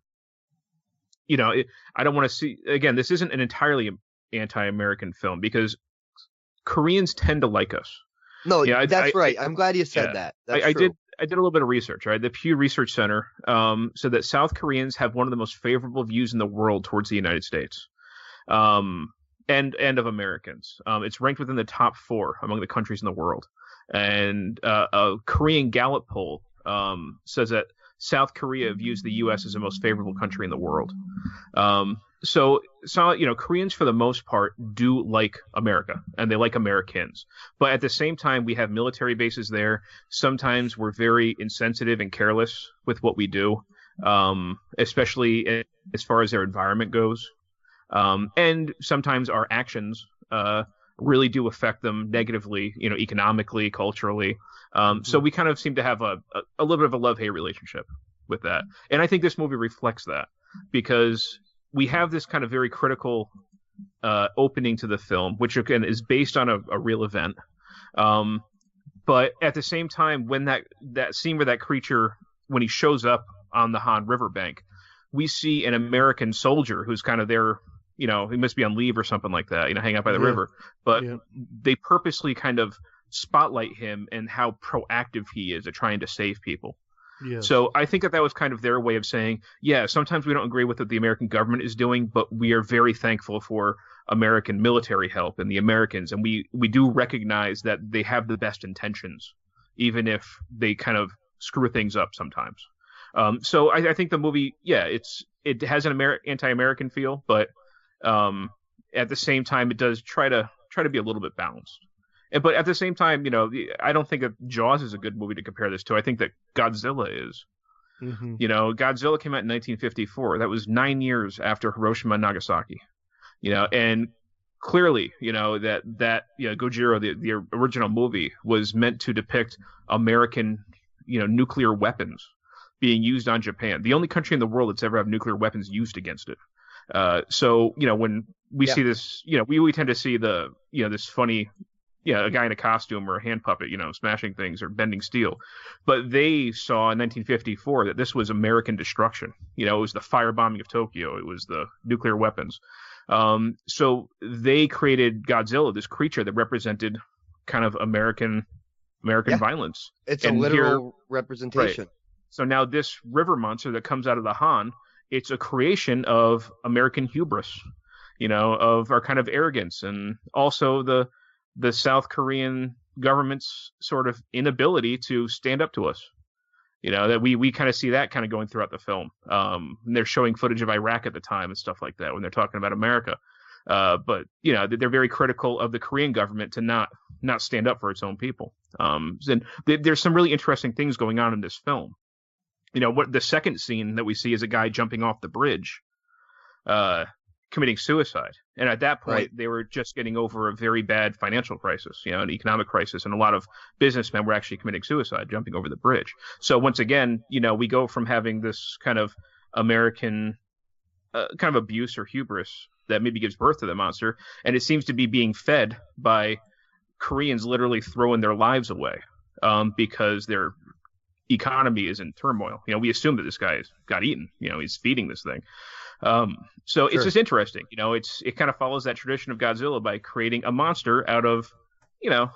you know, it, I don't want to see again. This isn't an entirely anti-American film because Koreans tend to like us. No, Yeah, that's I- right. I'm glad you said yeah. that. That's I, I did I did a little bit of research, right? The Pew Research Center um, said that South Koreans have one of the most favorable views in the world towards the United States, um, and and of Americans. Um, it's ranked within the top four among the countries in the world. And uh, a Korean Gallup poll um, says that South Korea views the U.S. as the most favorable country in the world. Um, so, so you know, Koreans for the most part do like America and they like Americans, but at the same time, we have military bases there sometimes we're very insensitive and careless with what we do, um, especially as far as their environment goes. Um, and sometimes our actions uh, really do affect them negatively, you know, economically, culturally. Um, so we kind of seem to have a, a, a little bit of a love hate relationship with that. And I think this movie reflects that because we have this kind of very critical uh, opening to the film, which again is based on a, a real event. Um, but at the same time, when that that scene where that creature when he shows up on the Han riverbank, we see an American soldier who's kind of there. You know, he must be on leave or something like that. You know, hang out by the Yeah. river. But Yeah. they purposely kind of spotlight him and how proactive he is at trying to save people. So I think that that was kind of their way of saying, yeah, sometimes we don't agree with what the American government is doing, but we are very thankful for American military help and the Americans, and we we do recognize that they have the best intentions, even if they kind of screw things up sometimes. Um, so I, I think the movie, yeah, it's it has an Amer- anti-American feel, but um, at the same time, it does try to try to be a little bit balanced. And, but at the same time, you know, I don't think that Jaws is a good movie to compare this to. I think that Godzilla is. hmm You know, Godzilla came out in 1954. That was nine years after Hiroshima and Nagasaki. You know, and clearly, you know that that you know Gojira, the the original movie, was meant to depict American, you know, nuclear weapons being used on Japan, the only country in the world that's ever had nuclear weapons used against it. Uh, so you know, when we Yeah. see this, you know, we we tend to see the you know this funny. Yeah, a guy in a costume or a hand puppet, you know, smashing things or bending steel but they saw in 1954 that this was American destruction. You know, it was the firebombing of Tokyo, it was the nuclear weapons. Um, so they created Godzilla, this creature that represented kind of American American Yeah. violence. It's a and literal representation. Right. So now this river monster that comes out of the Han it's a creation of American hubris, you know, of our kind of arrogance and also the the South Korean government's sort of inability to stand up to us. You know that we we kind of see that kind of going throughout the film. Um, and they're showing footage of Iraq at the time and stuff like that when they're talking about America. Uh, but you know they're very critical of the Korean government to not not stand up for its own people. Um, and th- there's some really interesting things going on in this film. You know what the second scene that we see is a guy jumping off the bridge, uh, committing suicide. And at that point, Right. they were just getting over a very bad financial crisis, you know, an economic crisis, and a lot of businessmen were actually committing suicide, jumping over the bridge. So once again, you know, we go from having this kind of American uh, kind of abuse or hubris that maybe gives birth to the monster, and it seems to be being fed by Koreans literally throwing their lives away um, because their economy is in turmoil. You know, we assume that this guy has got eaten. You know, he's feeding this thing. Um, so it's just interesting. You know, it's it kind of follows that tradition of Godzilla by creating a monster out of you know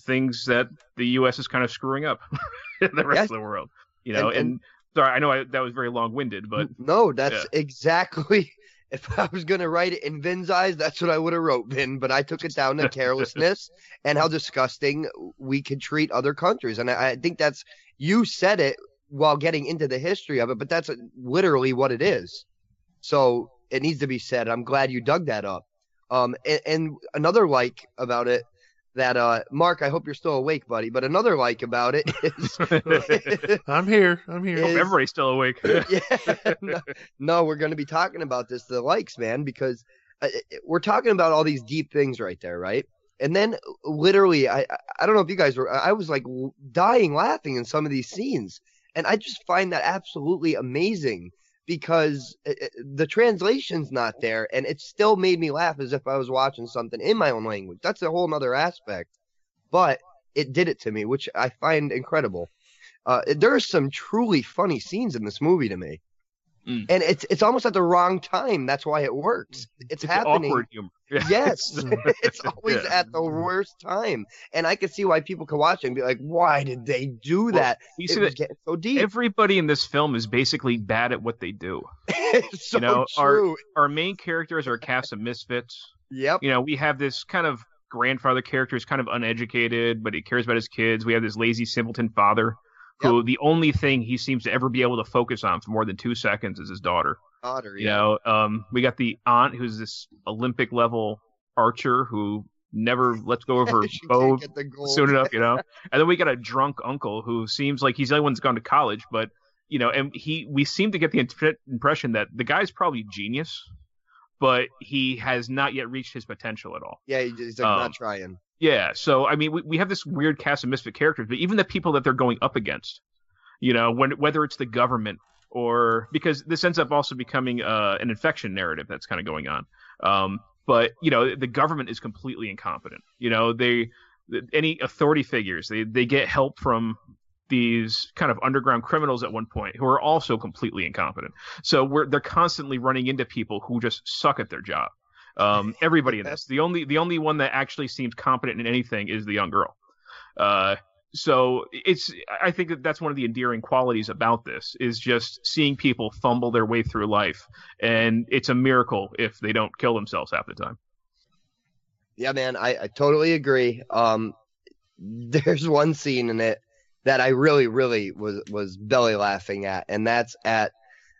things that the U.S. is kind of screwing up *laughs* in the rest Yes. of the world. You know, And- and, and- sorry, I know I, that was very long-winded, but no, that's exactly. *laughs* If *laughs* I was gonna write it in Vin's eyes, that's what I would have wrote, Vin. But I took it down to carelessness and how disgusting we could treat other countries, and I, I think that's you said it while getting into the history of it, but that's literally what it is. So it needs to be said. I'm glad you dug that up. Um, and, and another like about it that uh, Mark, I hope you're still awake, buddy. But another like about it *laughs* is *laughs* I'm here. I'm here. Is- everybody's still awake. *laughs* yeah, no, no, we're going to be talking about this, the likes, man, because uh, we're talking about all these deep things right there, right? And then literally, I I- I don't know if you guys were, I was like dying laughing in some of these scenes, and I just find that absolutely amazing because uh, uh, the translation's not there, and it still made me laugh as if I was watching something in my own language. That's a whole nother aspect, but it did it to me, which I find incredible. Uh, there are some truly funny scenes in this movie to me, Mm. and it's it's almost at the wrong time. That's why it works. It's, It's happening. awkward humor. *laughs* Yes, *laughs* *laughs* it's always Yeah. at the worst time, and I can see why people can watch it and be like, "Why did they do Well, that?" You it see was that so deep. everybody in this film is basically bad at what they do. it's so you know, our- true. Our main characters are a cast of misfits. Yep. You know, we have this kind of grandfather character who's kind of uneducated, but he cares about his kids. We have this lazy simpleton father who the only thing he seems to ever be able to focus on for more than two seconds is his daughter. You yeah. know, um, we got the aunt who's this Olympic level archer who never lets go of her *laughs* bow get the gold. soon enough, you know. *laughs* and then we got a drunk uncle who seems like he's the only one that's gone to college, but you know, and he we seem to get the impre- impression that the guy's probably genius, but he has not yet reached his potential at all. Yeah, he's like Um, not trying. Yeah, so I mean, we, we have this weird cast of misfit characters, but even the people that they're going up against, you know, when whether it's the government or because this ends up also becoming uh, an infection narrative that's kind of going on. Um, but you know, the government is completely incompetent. You know, they any authority figures they they get help from these kind of underground criminals at one point who are also completely incompetent. So we're they're constantly running into people who just suck at their job. Um, *laughs* everybody in this, the only the only one that actually seems competent in anything is the young girl. Uh, so it's I think that that's one of the endearing qualities about this is just seeing people fumble their way through life, and it's a miracle if they don't kill themselves half the time. Yeah, man, I, I totally agree. Um, *laughs* there's one scene in it that I really, really was was belly laughing at, and that's at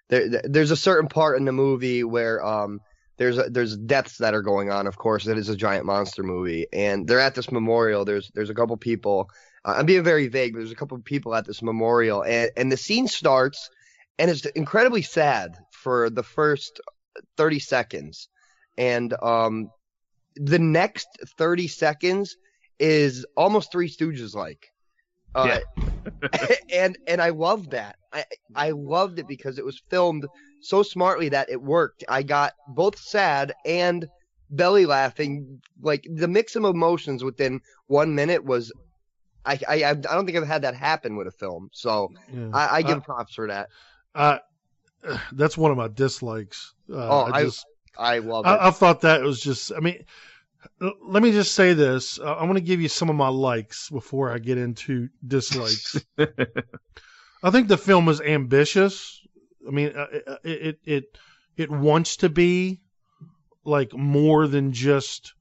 there. there- There's a certain part in the movie where um there's a, there's deaths that are going on. Of course, it is a giant monster movie, and they're at this memorial. There's there's a couple people. Uh, I'm being very vague, but there's a couple people at this memorial, and and the scene starts, and it's incredibly sad for the first 30 seconds, and um the next 30 seconds is almost Three Stooges like. Uh, *laughs* and and I loved that. I I loved it because it was filmed so smartly that it worked. I got both sad and belly laughing. Like the mix of emotions within one minute was. I, I I don't think I've had that happen with a film, so Yeah. I, I give Uh, props for that. I, that's one of my dislikes. Uh, Oh, I I- just I love it. I, I thought that was just. I mean, let me just say this. Uh, I'm going to give you some of my likes before I get into dislikes. *laughs* I think the film is ambitious. I mean, uh, it it it, it wants to be like more than just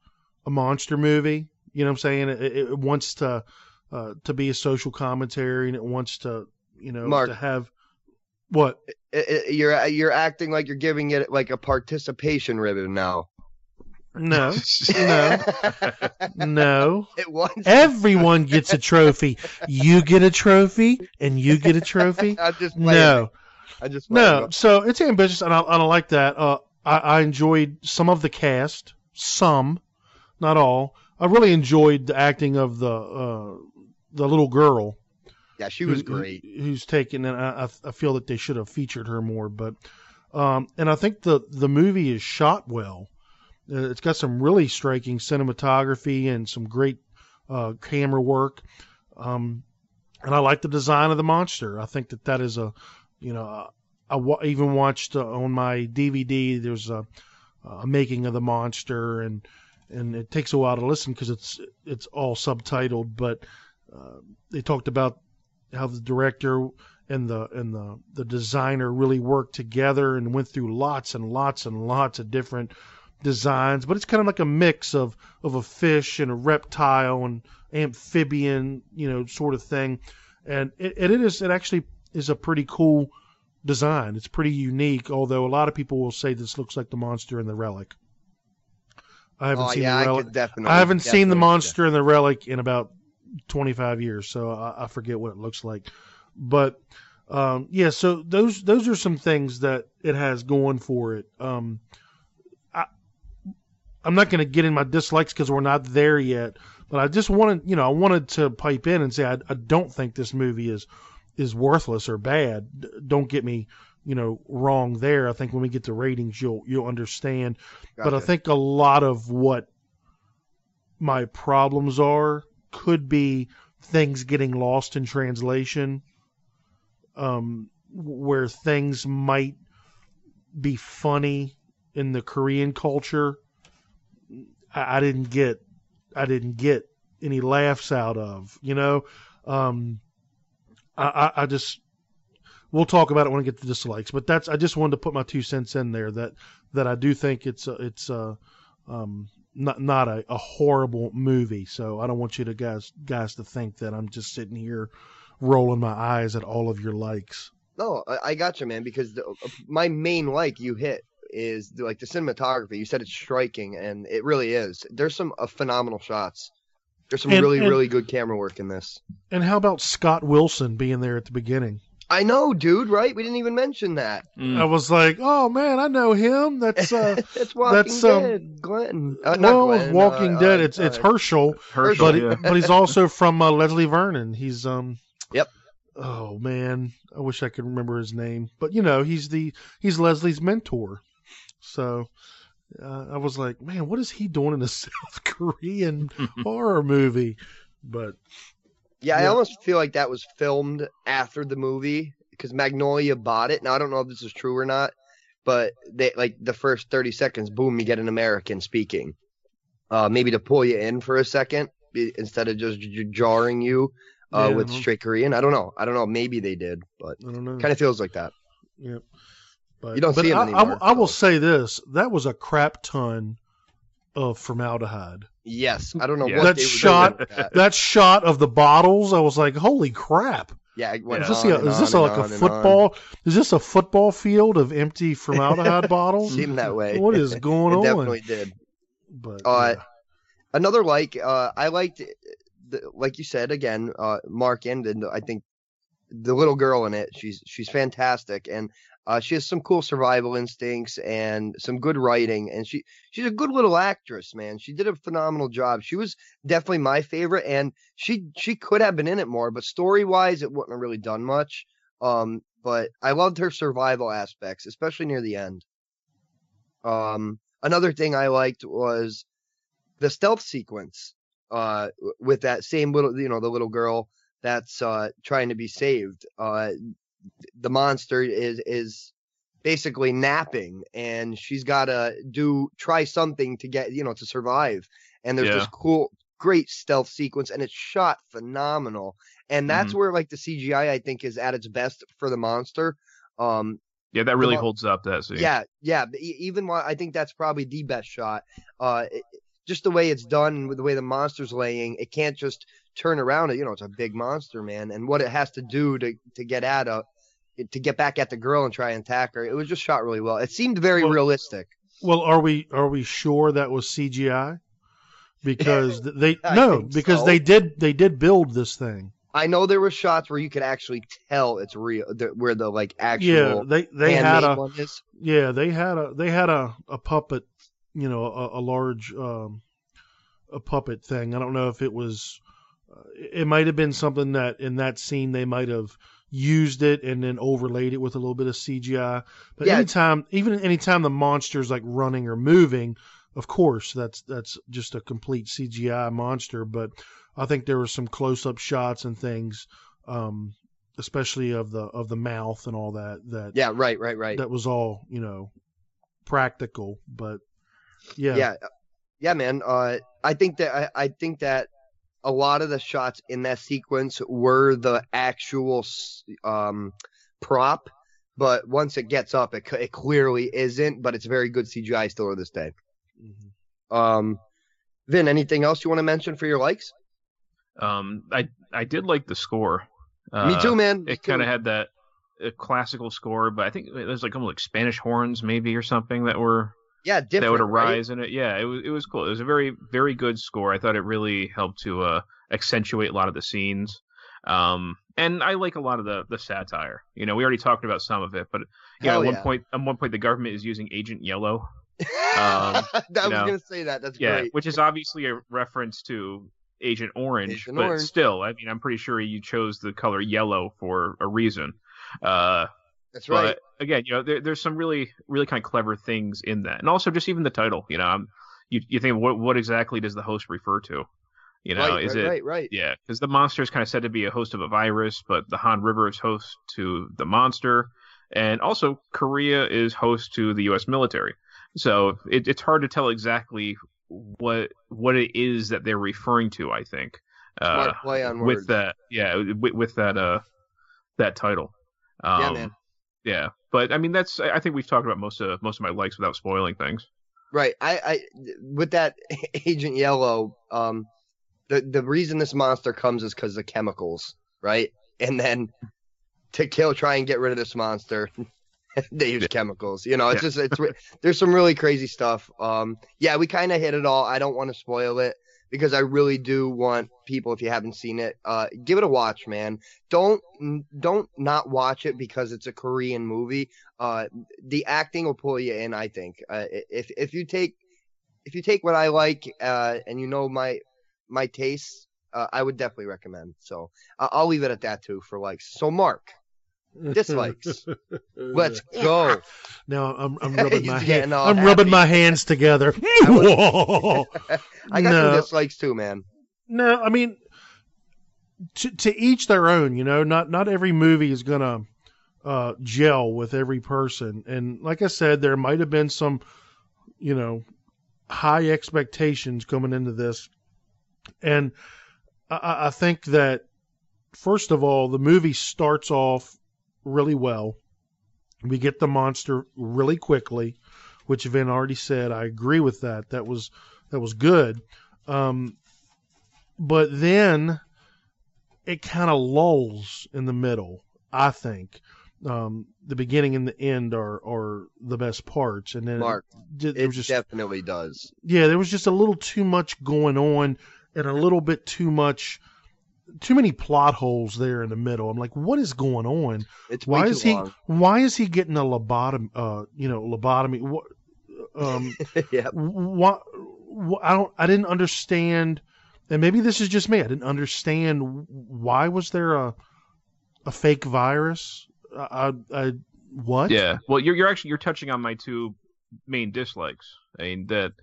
a monster movie. You know what I'm saying? It, it wants to uh, to be a social commentary, and it wants to you know Mark. to have what I- I- you're you're acting like you're giving it like a participation ribbon now. no no *laughs* no. it. Everyone gets a trophy. You get a trophy, and you get a trophy. *laughs* I'm just playing. No, I just no. So it's ambitious, and I, I don't like that. Uh, I, I enjoyed some of the cast, some, not all. I really enjoyed the acting of the uh, the little girl. Yeah, she was who- who- great. who's taken, and I, I- I feel that they should have featured her more. But, um, and I think the the movie is shot well. Uh, it's got some really striking cinematography and some great uh, camera work. Um, and I like the design of the monster. I think that that is a, you know, uh, I even watched uh, on my DVD. There's a, a making of the monster, and and it takes a while to listen because it's it's all subtitled. But uh, they talked about how the director and the and the the designer really worked together and went through lots and lots and lots of different designs. But it's kind of like a mix of of a fish and a reptile and amphibian, you know, sort of thing. And it, it is it actually is a pretty cool design. It's pretty unique, although a lot of people will say this looks like the monster in the relic. I haven't Oh seen yeah, the I relic. could definitely. I haven't seen the definitely- monster and the relic in about 25 years, so I, I forget what it looks like. But um, yeah, so those those are some things that it has going for it. Um, I, I'm not going to get in my dislikes because we're not there yet, but I just wanted, you know, I wanted to pipe in and say I, I don't think this movie is is worthless or bad. Don't get me, you know, wrong there. I think when we get to ratings, you'll you'll understand but I think a lot of what my problems are could be things getting lost in translation, um, where things might be funny in the Korean culture. I, I didn't get, I didn't get any laughs out of, you know. Um, I, I, I just, we'll talk about it when I get to dislikes, but that's, I just wanted to put my two cents in there that that I do think it's a, it's a, um, not not a, a horrible movie. So I don't want you to guys guys to think that I'm just sitting here rolling my eyes at all of your likes. No, I, I got you, man. Because the, my main like you hit is the, like the cinematography. You said it's striking, and it really is. There's some uh, phenomenal shots. There's some And- really, and- really good camera work in this. And how about Scott Wilson being there at the beginning? I know, dude. Right? We didn't even mention that. Mm. I was like, oh man, I know him. That's uh, *laughs* It's Walking that's, um, Dead, Glenn. Uh, not well, Glenn, Walking uh, Dead. uh, It's it's uh, Hershel, Hershel, but yeah. but he's also from uh, Leslie Vernon. He's um. Yep. Oh man, I wish I could remember his name. But you know, he's the he's Leslie's mentor. So uh, I was like, man, what is he doing in a *laughs* South Korean *laughs* horror movie? But Yeah, I almost feel like that was filmed after the movie because Magnolia bought it. Now I don't know if this is true or not, but they like the first thirty seconds, boom, you get an American speaking. Uh, maybe to pull you in for a second instead of just j- jarring you uh, Yeah, with I don't- straight Korean. I don't know. I don't know. Maybe they did, but I don't know. kind of feels like that. Yep. But, You don't but see 'em I, I anymore, will- I, will say this: that was a crap ton of formaldehyde. Yes, I don't know Yeah. what That shot- that. That shot of the bottles, I was like, "Holy crap!" Yeah, it went Is this, on a, and is this on a, and like a on and football? Is this a football field of empty formaldehyde *laughs* bottles? Seemed that way. What is going *laughs* it on? definitely did. But Uh, yeah. another like uh i liked the, like you said again uh mark ended i think the little girl in it she's she's fantastic and uh she has some cool survival instincts and some good writing and she she's a good little actress man. She did a phenomenal job. She was definitely my favorite and she she could have been in it more but story wise it wouldn't have really done much. Um but i loved her survival aspects especially near the end. Um another thing i liked was the stealth sequence uh with that same little you know the little girl that's uh trying to be saved. Uh the monster is is basically napping and she's got to do try something to get you know to survive and there's this cool great stealth sequence and it's shot phenomenal and that's Mhm. where like the CGI I think is at its best for the monster um Yeah, that really holds up. That scene. Yeah, yeah. Even while I think that's probably the best shot. Uh, it- just the way it's done, with the way the monster's laying, it can't just turn around. It. You know, it's a big monster, man, and what it has to do to to get at a to get back at the girl and try and attack her. It was just shot really well. It seemed very Well- realistic. Well, are we are we sure that was CGI? Because *laughs* they no, because so. they did they did build this thing. I know there were shots where you could actually tell it's real, where the like actual Yeah, they they had a yeah they had a they had a, a puppet, you know, a, a large um, a puppet thing. I don't know if it was. Uh, it might have been something that in that scene they might have used it and then overlaid it with a little bit of CGI. But Yeah. anytime, even anytime the monster's like running or moving, of course that's that's just a complete CGI monster. But I think there were some close-up shots and things, um, especially of the of the mouth and all that. That Yeah, right, right, right. that was all you know practical. But yeah, yeah yeah man uh i think that I, I think that a lot of the shots in that sequence were the actual um prop but once it gets up it, it clearly isn't but it's very good cgi still to this day Mhm. um vin anything else you want to mention for your likes Um, I I did like the score. Uh, me too man Me It kind of had that uh, classical score, but I think there's like almost like Spanish horns maybe or something that were yeah different that would right? arise in it. Yeah, it was it was cool. It was a very very good score. I thought it really helped to uh, accentuate a lot of the scenes. Um, and I like a lot of the the satire. You know, we already talked about some of it, but yeah, Hell at one yeah. point at one point the government is using Agent Yellow. *laughs* um, i was know, gonna say that that's yeah, great which is obviously a reference to Agent Orange, Agent but Orange. still, I mean, I'm pretty sure you chose the color yellow for a reason. Uh, that's right but again, you know, there, there's some really, really kind of clever things in that, and also just even the title. You know, um you you think what what exactly does the host refer to? You know, right, is right, it right right yeah? Because the monster is kind of said to be a host of a virus, but the Han River is host to the monster, and also Korea is host to the U.S. military. So it, it's hard to tell exactly what what it is that they're referring to. I think uh, play on words. with that, yeah, with, with that uh that title. Um, Yeah, man. Yeah, but I mean that's I think we've talked about most of most of my likes without spoiling things. Right. I, I with that *laughs* Agent Yellow, um, the the reason this monster comes is because of chemicals, right? And then to kill, try and get rid of this monster, *laughs* they use Yeah. chemicals. You know, it's Yeah. just it's there's some really crazy stuff. Um, yeah, we kind of hit it all. I don't want to spoil it because I really do want people, if you haven't seen it, uh, give it a watch, man. Don't don't not watch it because it's a Korean movie. Uh, the acting will pull you in. I think. Uh, if if you take if you take what I like, uh, and you know my my tastes, uh, I would definitely recommend. So I'll leave it at that too for likes. So Mark, dislikes. *laughs* Let's go. Now I'm, I'm *laughs* rubbing my getting hand, I'm rubbing my hands together. *laughs* I got No. some dislikes too, man. No, I mean, to to each their own. You know, not not every movie is gonna uh, gel with every person. And like I said, there might have been some, you know, high expectations coming into this, and I- I, I think that first of all, the movie starts off really well. We get the monster really quickly, which Vin already said. I agree with that. That was that was good. Um, but then it kind of lulls in the middle. I think um, the beginning and the end are are the best parts, and then Mark, it, It just definitely does. yeah, there was just a little too much going on, and a little bit too much, too many plot holes there in the middle. I'm like, what is going on? It's way Why too is he? long. Why is he getting a lobotomy? Uh, you know, lobotomy. What? Um, *laughs* yeah. what, what I don't I didn't understand and maybe this is just me I didn't understand why was there a a fake virus I, I, I what Yeah. Well, you're you're actually you're touching on my two main dislikes. I mean that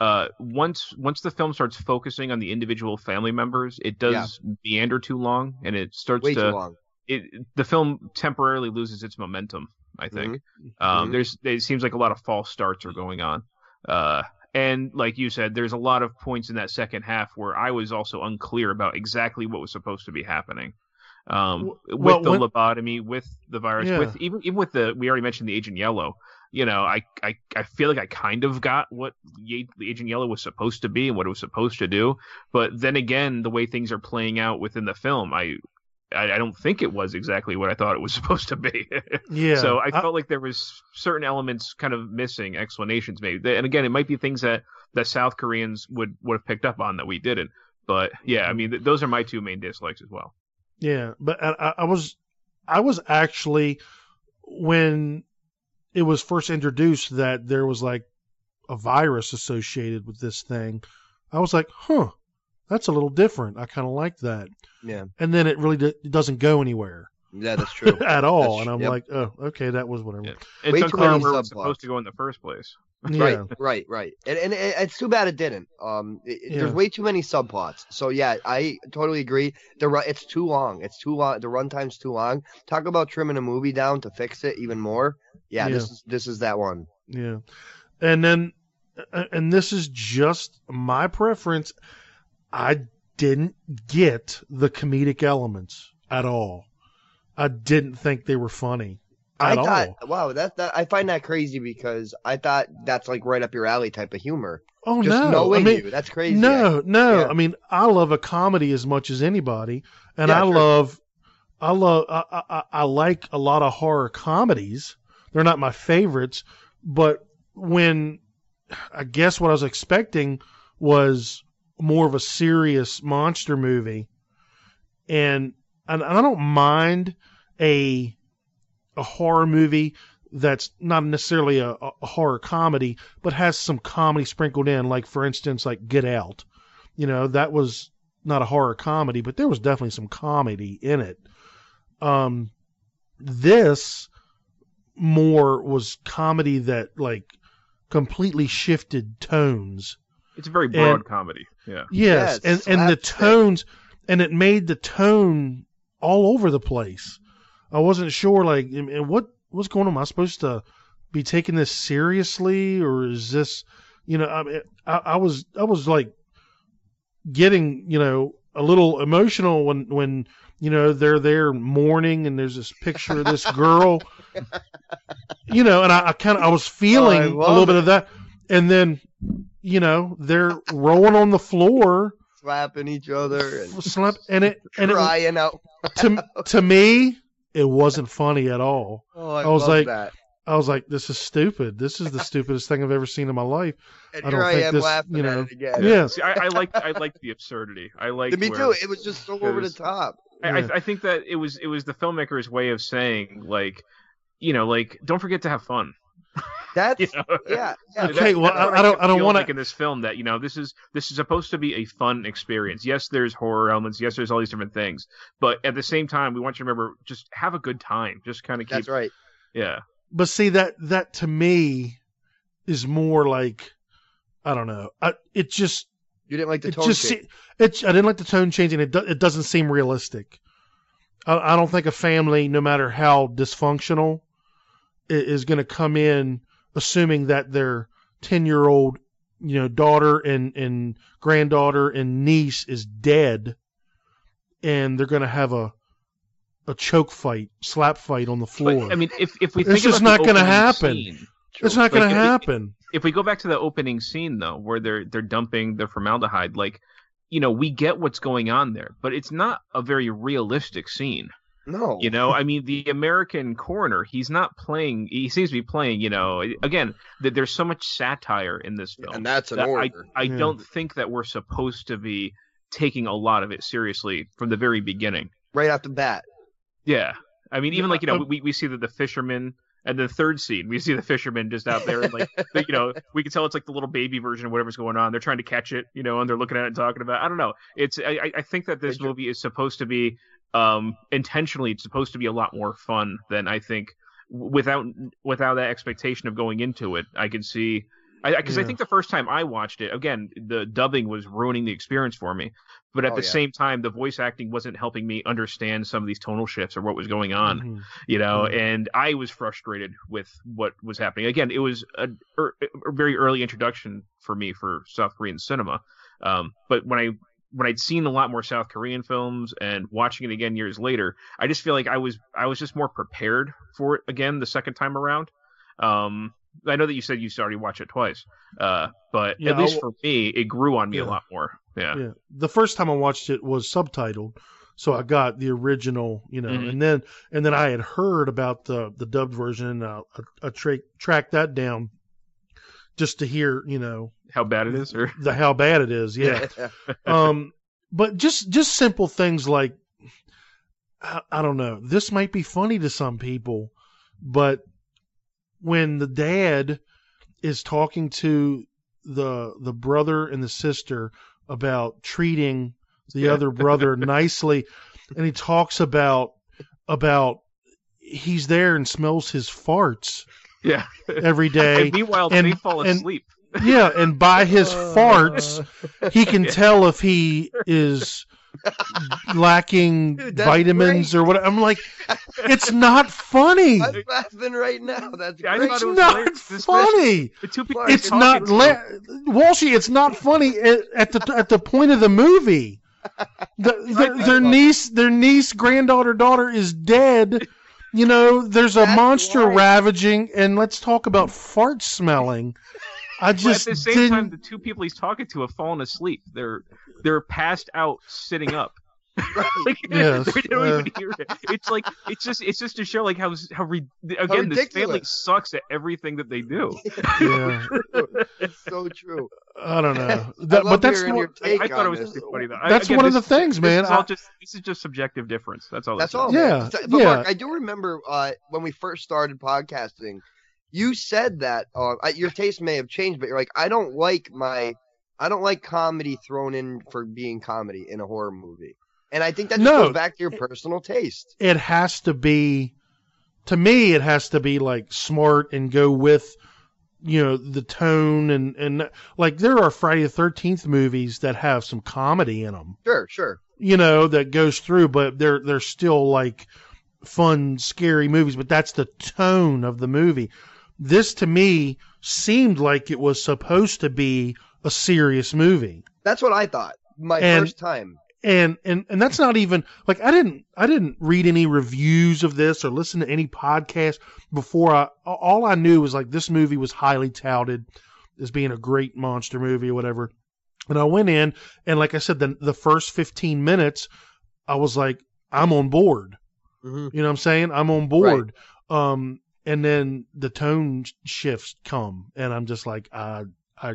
uh once once the film starts focusing on the individual family members, it does meander too long and it starts Way to too long. it the film temporarily loses its momentum, I think. Mm-hmm. Um Mhm. there's it seems like a lot of false starts are going on. Uh and like you said, there's a lot of points in that second half where I was also unclear about exactly what was supposed to be happening. Um, W- with the when- lobotomy, with the virus, Yeah. with even even with the we already mentioned the Agent Yellow. You know, I, I I feel like I kind of got what Ye- the Agent Yellow was supposed to be and what it was supposed to do, but then again, the way things are playing out within the film, I I, I don't think it was exactly what I thought it was *laughs* supposed to be. Yeah. So I felt like there was certain elements kind of missing explanations maybe. And again, it might be things that that South Koreans would would have picked up on that we didn't. But yeah, I mean, th- those are my two main dislikes as well. Yeah, but I, I- I was, I was actually when it was first introduced that there was like a virus associated with this thing. I was like, huh, that's a little different. I kind of like that. Yeah. And then it really d- it doesn't go anywhere Yeah, that's true. *laughs* at all. That's and I'm yep. like, oh, okay, that was whatever. Yeah. It's Way too unclear where it's subplots. supposed to go in the first place. Yeah. Right, right, right. And, and it, it's too bad it didn't. Um, it, Yeah. there's way too many subplots. So yeah, I totally agree. The ru- it's too long. It's too long. The runtime's too long. Talk about trimming a movie down to fix it even more. Yeah, Yeah. this is this is that one. Yeah. And then, and this is just my preference. I didn't get the comedic elements at all. I didn't think they were funny I at thought, all. wow, that, that I find that crazy because I thought that's like right up your alley type of humor. Oh Just no! knowing I mean, you, that's crazy. no, no. Yeah. I mean, I love a comedy as much as anybody, and Yeah, I sure. love, I love, I, I, I- I like a lot of horror comedies. They're not my favorites, but when I guess what I was expecting was more of a serious monster movie, and and I don't mind a a horror movie that's not necessarily a, a horror comedy, but has some comedy sprinkled in. Like for instance, like Get Out. You know, that was not a horror comedy, but there was definitely some comedy in it. Um, this more was comedy that like completely shifted tones. It's a very broad And- comedy. Yeah. Yes, Yes, and and the slapstick. tones, and it made the tone all over the place. I wasn't sure, like, and what what's going on? Am I supposed to be taking this seriously, or is this, you know, I mean, I, I was I was like getting, you know, a little emotional when when you know they're there mourning, and there's this picture of this girl, *laughs* you know, and I, I kind of I was feeling oh, a love little bit of that, and then you know they're rolling on the floor Slapping each other and slap and it and it, crying out. to to me it wasn't funny at all Oh, I, I was love like, that. i was like this is stupid this is the *laughs* stupidest thing i've ever seen in my life And I don't I think am this- laughing you know, at it again. yeah See, I, I like I like the absurdity. I like Me where, too. It was just so over the top. I, I, Yeah. I think that it was it was the filmmaker's way of saying like, you know, like don't forget to have fun. *laughs* That's You know? yeah. yeah Okay, well, that's I- I don't- I don't wanna- like in this film that you know this is this is supposed to be a fun experience. Yes, there's horror elements. Yes, there's all these different things, but at the same time, we want you to remember just have a good time. Just kind of keep That's right. yeah. but see that that to me is more like i don't know I, it just You didn't like the it tone just change. se- it, i didn't like the tone changing it, do, it doesn't seem realistic I, I don't think a family no matter how dysfunctional i- is going to come in assuming that their 10 year old you know daughter and and granddaughter and niece is dead and they're going to have a a choke fight slap fight on the floor But, I mean, if if we It's think just about the not gonna opening happen. scene- it's not going like, to it- it- happen if we go back to the opening scene though, where they're they're dumping the formaldehyde, like you know, we get what's going on there, but it's not a very realistic scene. No. You know, I mean, the American coroner, he's not playing. He seems to be playing. You know, again, that there's so much satire in this film. and that's an that I order. I Yeah. don't think that we're supposed to be taking a lot of it seriously from the very beginning. right off the bat. Yeah, I mean, even Yeah, like you know, we we see that the fisherman. And the third scene, we see the fisherman just out there, and like, *laughs* they- you know, we can tell it's like the little baby version of whatever's going on. They're trying to catch it, you know, and they're looking at it and talking about. It. I don't know. It's I, I- I think that this movie is supposed to be, um, intentionally, it's supposed to be a lot more fun than I think. Without without that expectation of going into it, I could see. I because I Yeah. think the first time I watched it, again, the dubbing was ruining the experience for me. But at Oh, the yeah. same time, the voice acting wasn't helping me understand some of these tonal shifts or what was going on Mhm. you know Yeah. and i was frustrated with what was happening again it was a, er, a very early introduction for me for south korean cinema um, but when i when I'd seen a lot more South Korean films and watching it again years later, I just feel like I was I was just more prepared for it again the second time around. Um, I know that you said you already watched it twice, uh, but Yeah, at least I'll- for me, it grew on me Yeah. a lot more. Yeah. Yeah. The first time I watched it was subtitled, so I got the original, you know, Mhm. and then and then I had heard about the the dubbed version, and uh, I, I tra- tracked that down just to hear, you know, How bad it is, or *laughs* the how bad it is. Yeah. *laughs* um, but just just simple things like I, I don't know. This might be funny to some people, but when the dad is talking to the the brother and the sister about treating the Yeah. other brother *laughs* nicely, and he talks about about he's there and smells his farts yeah. every *laughs* day. And meanwhile, and- they fall and- asleep. Yeah, and by his *laughs* uh. farts, he can tell if he is lacking *laughs* Dude, that's vitamins great. or what. I'm like, it's not funny. I'm laughing right now. That's Yeah, great. It's it not hilarious. Funny. The two people Mark, It's not to- la- Walshy. It's not funny at, at the at the point of the movie. The, their, their niece, their niece, granddaughter, daughter is dead. You know, there's a That's monster why. ravaging, and let's talk about fart smelling. *laughs* I But just at the same didn't. time, the two people he's talking to have fallen asleep. They're they're passed out sitting up. *laughs* like, *laughs* Yes, *laughs* they don't uh, even hear it. It's like it's just it's just to show like how how re- again this family sucks at everything that they do. yeah, it's so true. I don't know. That- love but that's hearing what, your I, I thought it was this. pretty funny though. I- That's again, one of this- the things, this man. Is all I- just this is just subjective difference. That's all. That's this all. is. man. Yeah, But yeah. Mark, I do remember uh, when we first started podcasting, you said that uh, your taste may have changed, but you're like, I don't like my, I don't like comedy thrown in for being comedy in a horror movie, and I think that just No. goes back to your personal taste. it has to be to me it has to be like smart and go with you know the tone and and like there are friday the 13th movies that have some comedy in them Sure, sure. you know that goes through but they're they're still like fun scary movies but that's the tone of the movie this to me seemed like it was supposed to be a serious movie That's what I thought. My And- first time. And and and that's not even like I didn't I didn't read any reviews of this or listen to any podcast before I all I knew was like this movie was highly touted as being a great monster movie or whatever. And I went in and like I said the the first 15 minutes I was like I'm on board. Mhm. You know what I'm saying? I'm on board. Um and then the tone shifts come and I'm just like I I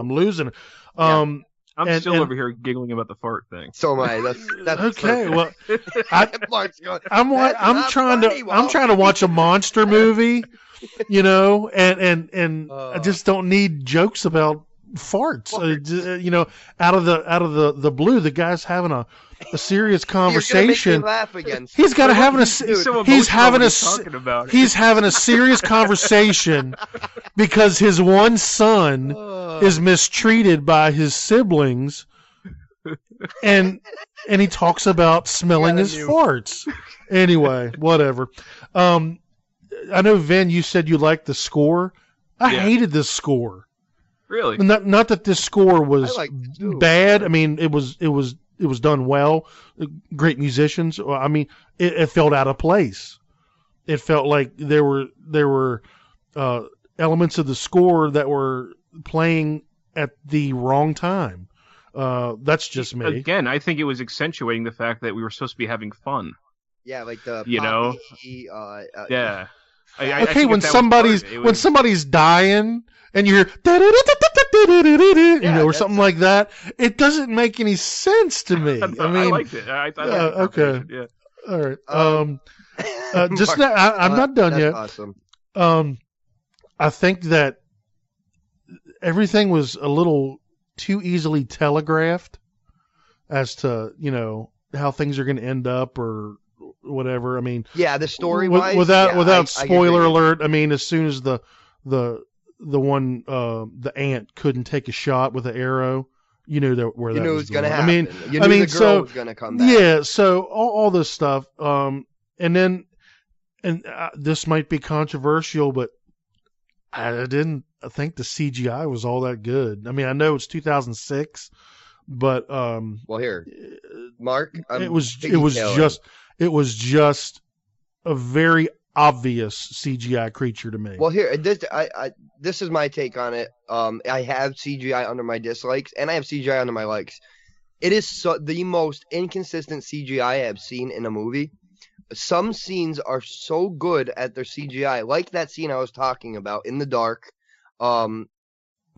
I'm losing it. Um I'm And- still and- over here giggling about the fart thing. So am I. That's *laughs* that's okay, perfect. well *laughs* I, Mark's going, I'm That's I'm trying funny, to I'm trying to watch a monster movie, you know, and and and I Uh. just don't need jokes about farts. Uh, you know, out of the out of the the blue, the guy's having a a serious *laughs* You're gonna make me conversation. laugh again. He's got to having a He's so he's having a he's about he's having a serious *laughs* conversation because his one son Uh, is mistreated by his siblings and and he talks about smelling his farts anyway *laughs* whatever um i know vin you said you liked the score i Yeah. hated this score really. not not that this score was I liked it bad i mean it was it was it was done well great musicians i mean it, it felt out of place it felt like there were there were uh elements of the score that were playing at the wrong time uh that's just me Again, I think it was accentuating the fact that we were supposed to be having fun. yeah, like the You know? poppy, uh, uh, Yeah. I, I- I okay think when if that was somebody's part of it, it when somebody's dying and you hear you know or something like that it doesn't make any sense to me *laughs* i I, mean liked it. I, I Yeah, liked the okay. Yeah. all right Um, um *laughs* uh, just Mark, now, I, i'm uh, not done that's yet Awesome. um i think that everything was a little too easily telegraphed as to you know how things are going to end up or whatever i mean Yeah, the story wise. without yeah, without I- I spoiler agree. alert i mean as soon as the the the one uh the ant couldn't take a shot with an arrow you knew that where You that knew was was gonna happen. i mean you I mean, the girl so- was gonna come back. yeah so all, all this stuff um and then and uh, this might be controversial but i didn't think the cgi was all that good i mean i know it's 2006 but um, Well, here, Mark. I'm it was it was just it was just a very obvious CGI creature to me. Well, here, this I, I this is my take on it. Um, I have CGI under my dislikes, and I have CGI under my likes. It is so, the most inconsistent CGI I have seen in a movie. Some scenes are so good at their CGI, like that scene I was talking about in the dark. Um,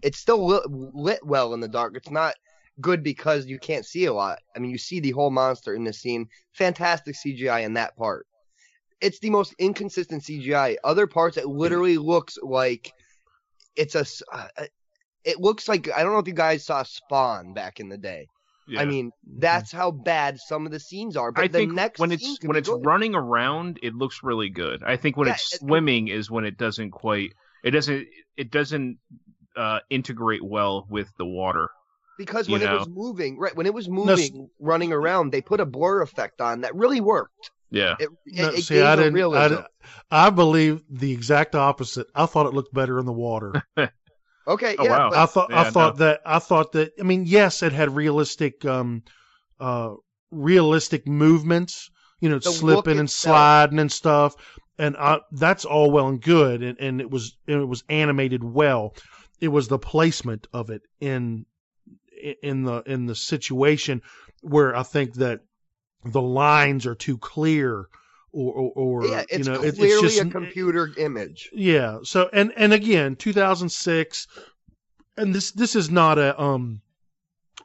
it's still lit, lit well in the dark. It's not good because you can't see a lot. I mean, you see the whole monster in the scene. Fantastic CGI in that part. It's the most inconsistent CGI. Other parts, it literally looks like it's a. uh, It looks like I don't know if you guys saw Spawn back in the day. Yeah. I mean, that's how bad some of the scenes are. But I the think next when it's when it's good. running around, it looks really good. I think when Yeah, it's it- swimming is when it doesn't quite. It doesn't. It doesn't uh, integrate well with the water. Because you when it was moving, right when it was s- moving, running around, they put a blur effect on that really worked. Yeah. It, No, it, it see, gave I a didn't. I, realism. di- I believe the exact opposite. I thought it looked better in the water. *laughs* Okay, Oh, yeah, wow. but I thought. I Yeah, thought that. I thought that. I mean, yes, it had realistic, um, uh, realistic movements. You know, The slipping and sliding and stuff, and I, that's all well and good, and, and it was it was animated well. It was the placement of it in in the in the situation where I think that the lines are too clear, or or, or yeah, it's you know, it- it's just a computer image. yeah. So and and again, 2006, and this this is not a um,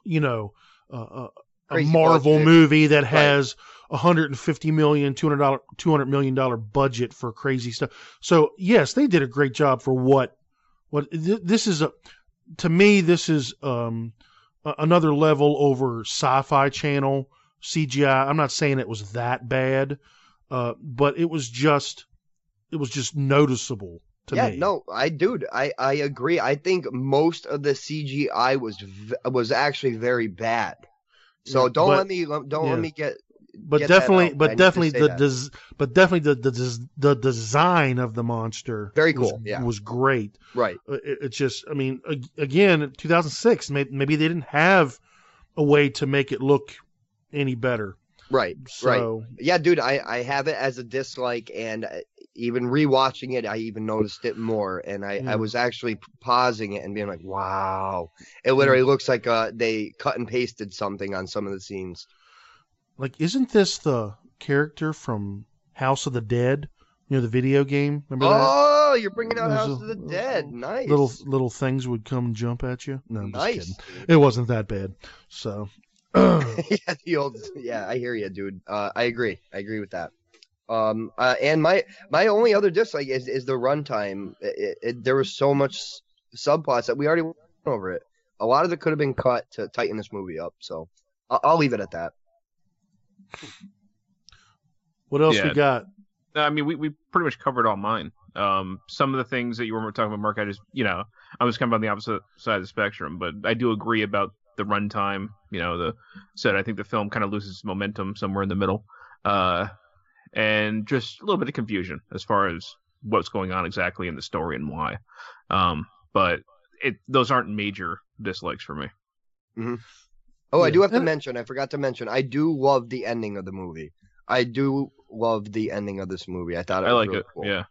you know, uh, a, a Marvel budget. movie that has 150 million, 200 dollar, 200 million dollar budget for crazy stuff. So yes, they did a great job for what what th- this is a to me this is um another level over Sci-Fi Channel CGI. I'm not saying it was that bad, uh, but it was just it was just noticeable to yeah, me. no, I dude, I I agree. I think most of the CGI was v- was actually very bad. So don't but- let me don't yeah. let me get but definitely, but definitely the des- but definitely the the des- the design of the monster Very was- cool, yeah. was great. right. Uh, It, it's just, I mean, again, 2006, maybe, maybe they didn't have a way to make it look any better. Right, right. Yeah, dude, I, I have it as a dislike, and uh, even rewatching it, I even noticed it more. And I, Yeah. I was actually pausing it and being like, wow. It literally looks like uh, they cut and pasted something on some of the scenes. Like, isn't this the character from House of the Dead? You know, the video game. Remember that? Oh, you're bringing out House little- of the Dead. Nice. Little little things would come and jump at you. No, I'm just kidding. It wasn't that bad. So, *laughs* *coughs* yeah, the old. Yeah, I hear you, dude. Uh, I agree. I agree with that. Um, uh, and my my only other dislike is is the runtime. There was so much subplots that we already went over it. A lot of it could have been cut to tighten this movie up. So I'll, I'll leave it at that. What else Yeah. we got? I mean, we, we pretty much covered all mine. Um, some of the things that you were talking about, Mark, I just, you know, I was kind of on the opposite side of the spectrum, but I do agree about the runtime. You know, the said I think the film kind of loses momentum somewhere in the middle, uh, and just a little bit of confusion as far as what's going on exactly in the story and why. Um, but it those aren't major dislikes for me. Oh, I do have to mention. I forgot to mention. I do love the ending of the movie. I do love the ending of this movie. I thought it I was like really it. cool. Yeah.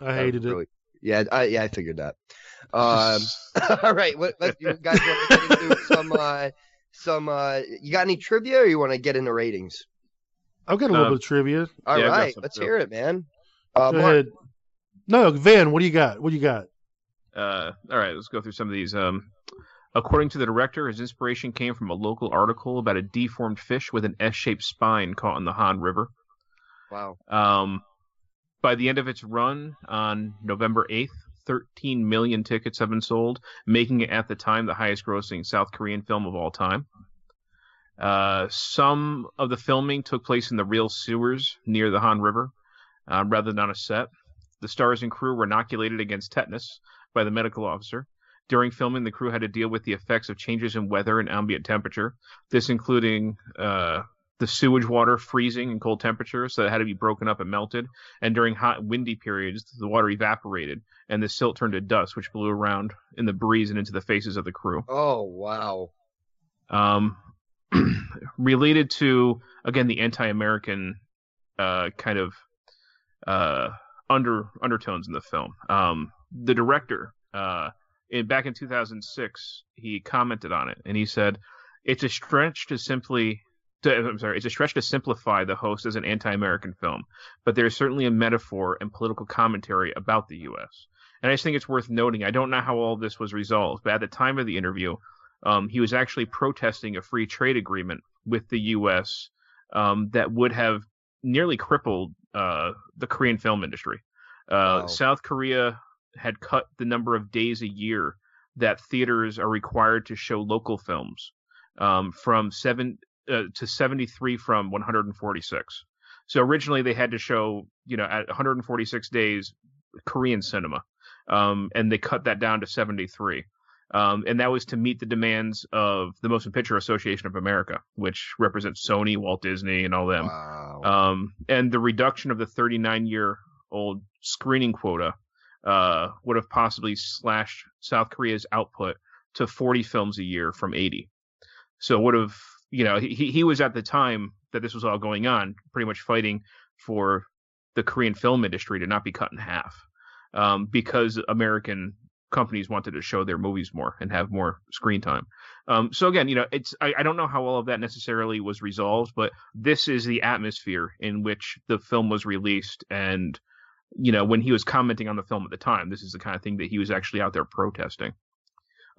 I That was hated it. Yeah, I yeah, I figured that. Um, *laughs* *laughs* all right, what, let you guys want to get into *laughs* some uh, some uh, you got any trivia, or you want to get into ratings? I've got a little Um, bit of trivia. All Yeah, right, let's too. hear it, man. Uh, Go Mark, ahead. No, Van, what do you got? What do you got? Uh, all right, let's go through some of these. Um, according to the director, his inspiration came from a local article about a deformed fish with an S-shaped spine caught in the Han River. Wow. Um, by the end of its run on November 8th, 13 million tickets have been sold, making it at the time the highest grossing South Korean film of all time. Uh, some of the filming took place in the real sewers near the Han River, uh, rather than on a set. The stars and crew were inoculated against tetanus by the medical officer. During filming, the crew had to deal with the effects of changes in weather and ambient temperature, this including uh, the sewage water freezing in cold temperatures, so it had to be broken up and melted. And during hot, windy periods, the water evaporated, and the silt turned to dust, which blew around in the breeze and into the faces of the crew. Oh wow. Um, *clears throat* related to again the anti-American uh, kind of uh, under undertones in the film. Um, the director, uh, in, back in 2006, he commented on it and he said, "It's a stretch to simply." To, I'm sorry, it's a stretch to simplify the host as an anti-American film, but there's certainly a metaphor and political commentary about the U.S. And I just think it's worth noting. I don't know how all this was resolved, but at the time of the interview, um, he was actually protesting a free trade agreement with the U.S. Um, that would have nearly crippled uh, the Korean film industry. Uh, Wow. South Korea had cut the number of days a year that theaters are required to show local films um, from seven uh, to 73 from 146. So originally they had to show, you know, at 146 days Korean cinema, um, and they cut that down to 73. Um, and that was to meet the demands of the Motion Picture Association of America, which represents Sony, Walt Disney, and all them. Wow. Um, and the reduction of the 39 year old screening quota uh, would have possibly slashed South Korea's output to 40 films a year from 80. So would have, you know, he, he was at the time that this was all going on, pretty much fighting for the Korean film industry to not be cut in half um, because American companies wanted to show their movies more and have more screen time. Um, so again, you know, it's I, I don't know how all of that necessarily was resolved, but this is the atmosphere in which the film was released, and you know, when he was commenting on the film at the time, this is the kind of thing that he was actually out there protesting.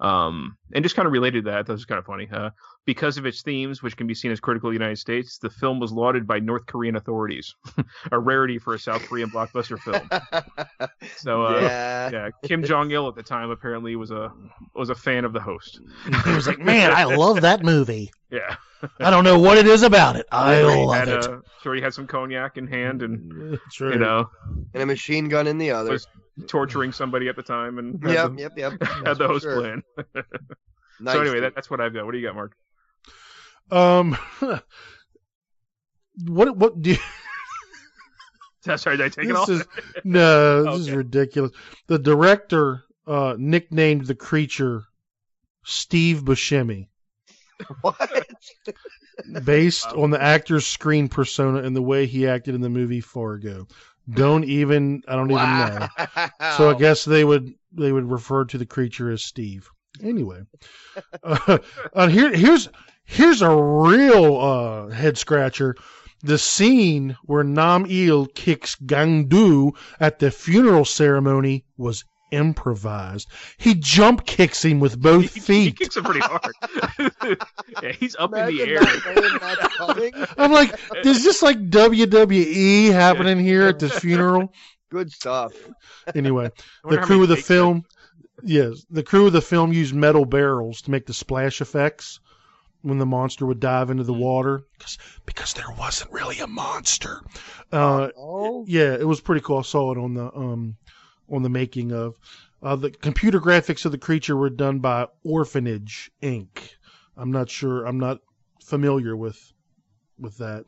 Um, and just kind of related to that, that was kind of funny. Uh, because of its themes, which can be seen as critical of the United States, the film was lauded by North Korean authorities, *laughs* a rarity for a South Korean blockbuster film. *laughs* So, uh, yeah. yeah, Kim Jong Il at the time apparently was a was a fan of the host. He was like, "Man, I love that movie. *laughs* Yeah, I don't know what it is about it. I Sure love had, it." uh, sure he had some cognac in hand and True. you know And a machine gun in the other. was torturing somebody at the time and had Yep, the, yep, yep. had the host Sure. plan. Nice, so anyway, that, that's what I've got. What do you got, Mark? Um, *laughs* what what do you, *laughs* Sorry, did I take it off? is *laughs* no, this is ridiculous. The director uh, nicknamed the creature Steve Buscemi, what? based Wow. on the actor's screen persona and the way he acted in the movie Fargo. Don't even I don't even know. So I guess they would they would refer to the creature as Steve. Anyway, uh, uh, here here's here's a real uh, head scratcher. The scene where Nam Il kicks Gangdu at the funeral ceremony was improvised. He jump kicks him with both *laughs* He, he kicks him pretty hard. *laughs* yeah, he's up in the air. not knowing that's coming. *laughs* I'm like, there's just like WWE happening here at this funeral. Good stuff. Anyway, the crew of the takes film yes the crew of the film used metal barrels to make the splash effects when the monster would dive into the water because because there wasn't really a monster. Uh Oh, yeah it was pretty cool. I saw it on the um on the making of. Uh the computer graphics of the creature were done by orphanage inc. I'm not sure i'm not familiar with with that.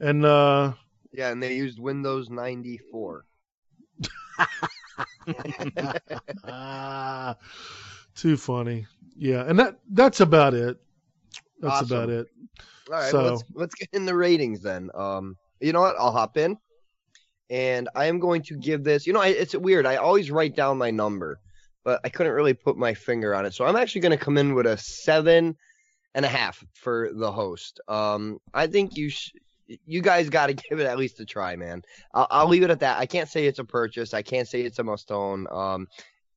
And uh yeah, and they used Windows 94. *laughs* Ah, too funny. Yeah, and that that's about it. That's Awesome. about it. All right, So- let's let's get in the ratings then. Um, you know what? I'll hop in, and I am going to give this. You know, I, it's weird. I always write down my number, but I couldn't really put my finger on it. So I'm actually going to come in with a seven and a half for the host. Um, I think you sh- you guys got to *laughs* give it at least a try, man. I'll, I'll leave it at that. I can't say it's a purchase. I can't say it's a must own. Um,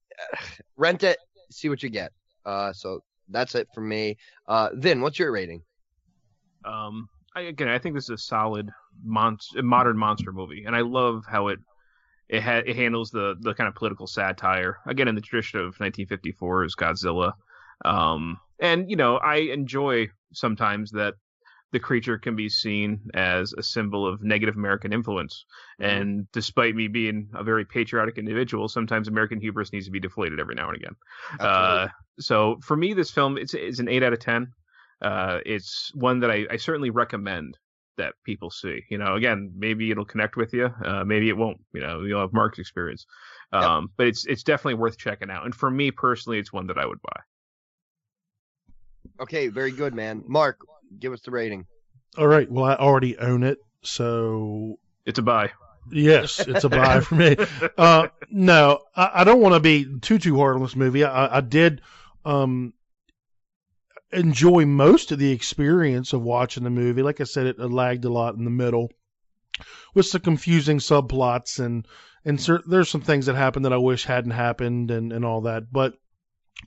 *sighs* rent it, see what you get. Uh, so that's it for me. Uh, Vin, what's your rating? Um, I, again, I think this is a solid monster, modern monster movie, and I love how it it, ha- it handles the the kind of political satire again in the tradition of 1954's Godzilla. Um, and you know, I enjoy sometimes that the creature can be seen as a symbol of negative American influence. And despite me being a very patriotic individual, sometimes American hubris needs to be deflated every now and again. Uh, so for me, this film it's, it's an eight out of ten. Uh, it's one that I, I certainly recommend that people see. You know, again, maybe it'll connect with you, uh, maybe it won't. You know, you'll have Mark's experience, um, but it's it's definitely worth checking out. And for me personally, it's one that I would buy. Okay, very good, man. Mark, give us the rating. All right. Well, I already own it, so It's a buy. yes, it's a buy for me. *laughs* Uh, no, I, I don't want to be too too hard on this movie. I, I did um, enjoy most of the experience of watching the movie. Like I said, it, it lagged a lot in the middle with some confusing subplots and and cer- there's some things that happened that I wish hadn't happened and and all that. But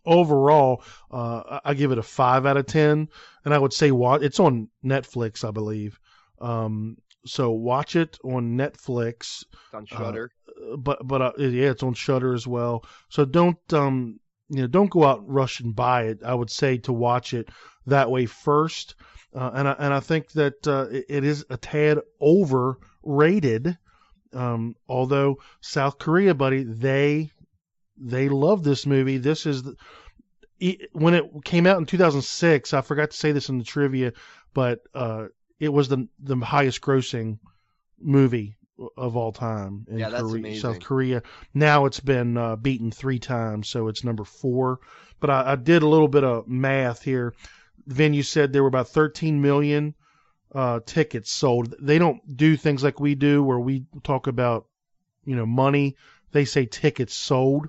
overall, uh, I give it a five out of ten, and I would say what it's on Netflix, I believe. Um, so watch it on Netflix It's on Shudder. but but uh, yeah, it's on Shudder as well. So don't um you know don't go out and rush and buy it. I would say to watch it that way first. Uh, and I, and I think that uh, it, it is a tad overrated. Um, although South Korea, buddy, they they love this movie. This is the, when it came out in 2006. I forgot to say this in the trivia, but uh, it was the the highest grossing movie of all time in Yeah, Korea. South Korea. Now it's been uh, beaten three times, so it's number four. But I, I did a little bit of math here. Vin, you said there were about 13 million uh, tickets sold. They don't do things like we do, where we talk about you know money. They say tickets sold.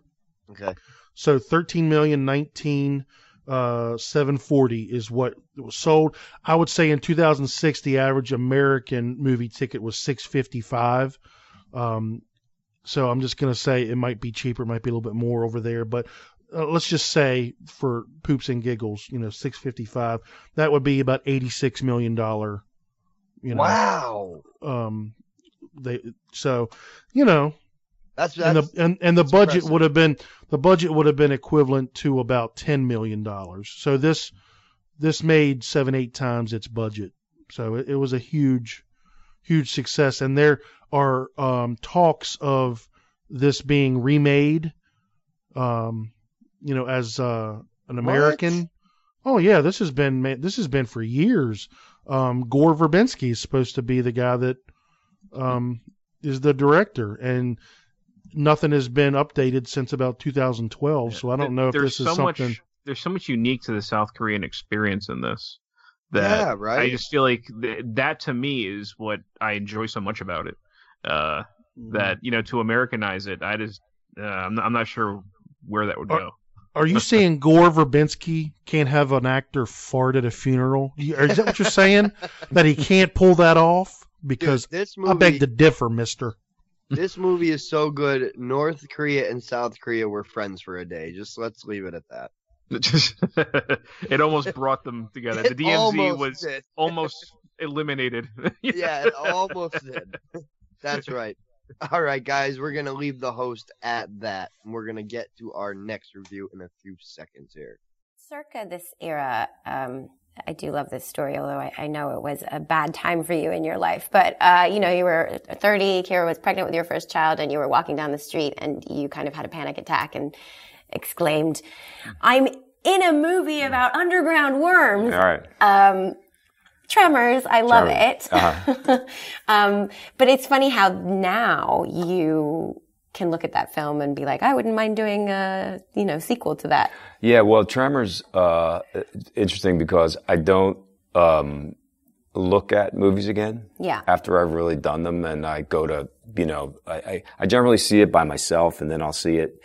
Okay. So 13 million 19 uh 740 is what was sold. I would say in 2006 the average American movie ticket was 655. Um so I'm just going to say it might be cheaper, it might be a little bit more over there, but uh, let's just say for poops and giggles, you know, 655. That would be about 86 million dollar you know. wow. Um they so you know, That's and the and, and the budget impressive. would have been the budget would have been equivalent to about ten million dollars. So this this made seven eight times its budget. So it, it was a huge huge success. And there are um, talks of this being remade, um, you know, as uh, an American. Oh yeah, this has been this has been for years. Um, Gore Verbinski is supposed to be the guy that um, is the director, and nothing has been updated since about 2012. So I don't know if there's this is so something. much there's so much unique to the South Korean experience in this that yeah, right. I just feel like th- that to me is what I enjoy so much about it. Uh, Mm-hmm. that you know to Americanize it, I just uh, I'm not, I'm not sure where that would Are- go. Are you saying Gore Verbinski can't have an actor fart at a funeral? Is that what you're saying? *laughs* that he can't pull that off? Because Dude, this movie, I beg to differ, Mister. *laughs* this movie is so good. North Korea and South Korea were friends for a day. Just let's leave it at that. *laughs* It almost brought them together. The *laughs* It DMZ almost was did. almost eliminated. yeah, it almost did. That's right. All right, guys, we're gonna leave the host at that. and We're gonna get to our next review in a few seconds here. Circa this era, um, I do love this story, although I, I know it was a bad time for you in your life. But, uh, you know, you were 30, Kyra was pregnant with your first child, and you were walking down the street and you kind of had a panic attack and exclaimed, I'm in a movie about underground worms. All right. Um, Tremors, I love Tremors. it. Uh-huh. *laughs* um, but it's funny how now you can look at that film and be like, I wouldn't mind doing a, you know, sequel to that. Yeah, well, Tremors, uh, interesting because I don't, um, look at movies again. Yeah. After I've really done them and I go to, you know, I, I, I generally see it by myself and then I'll see it,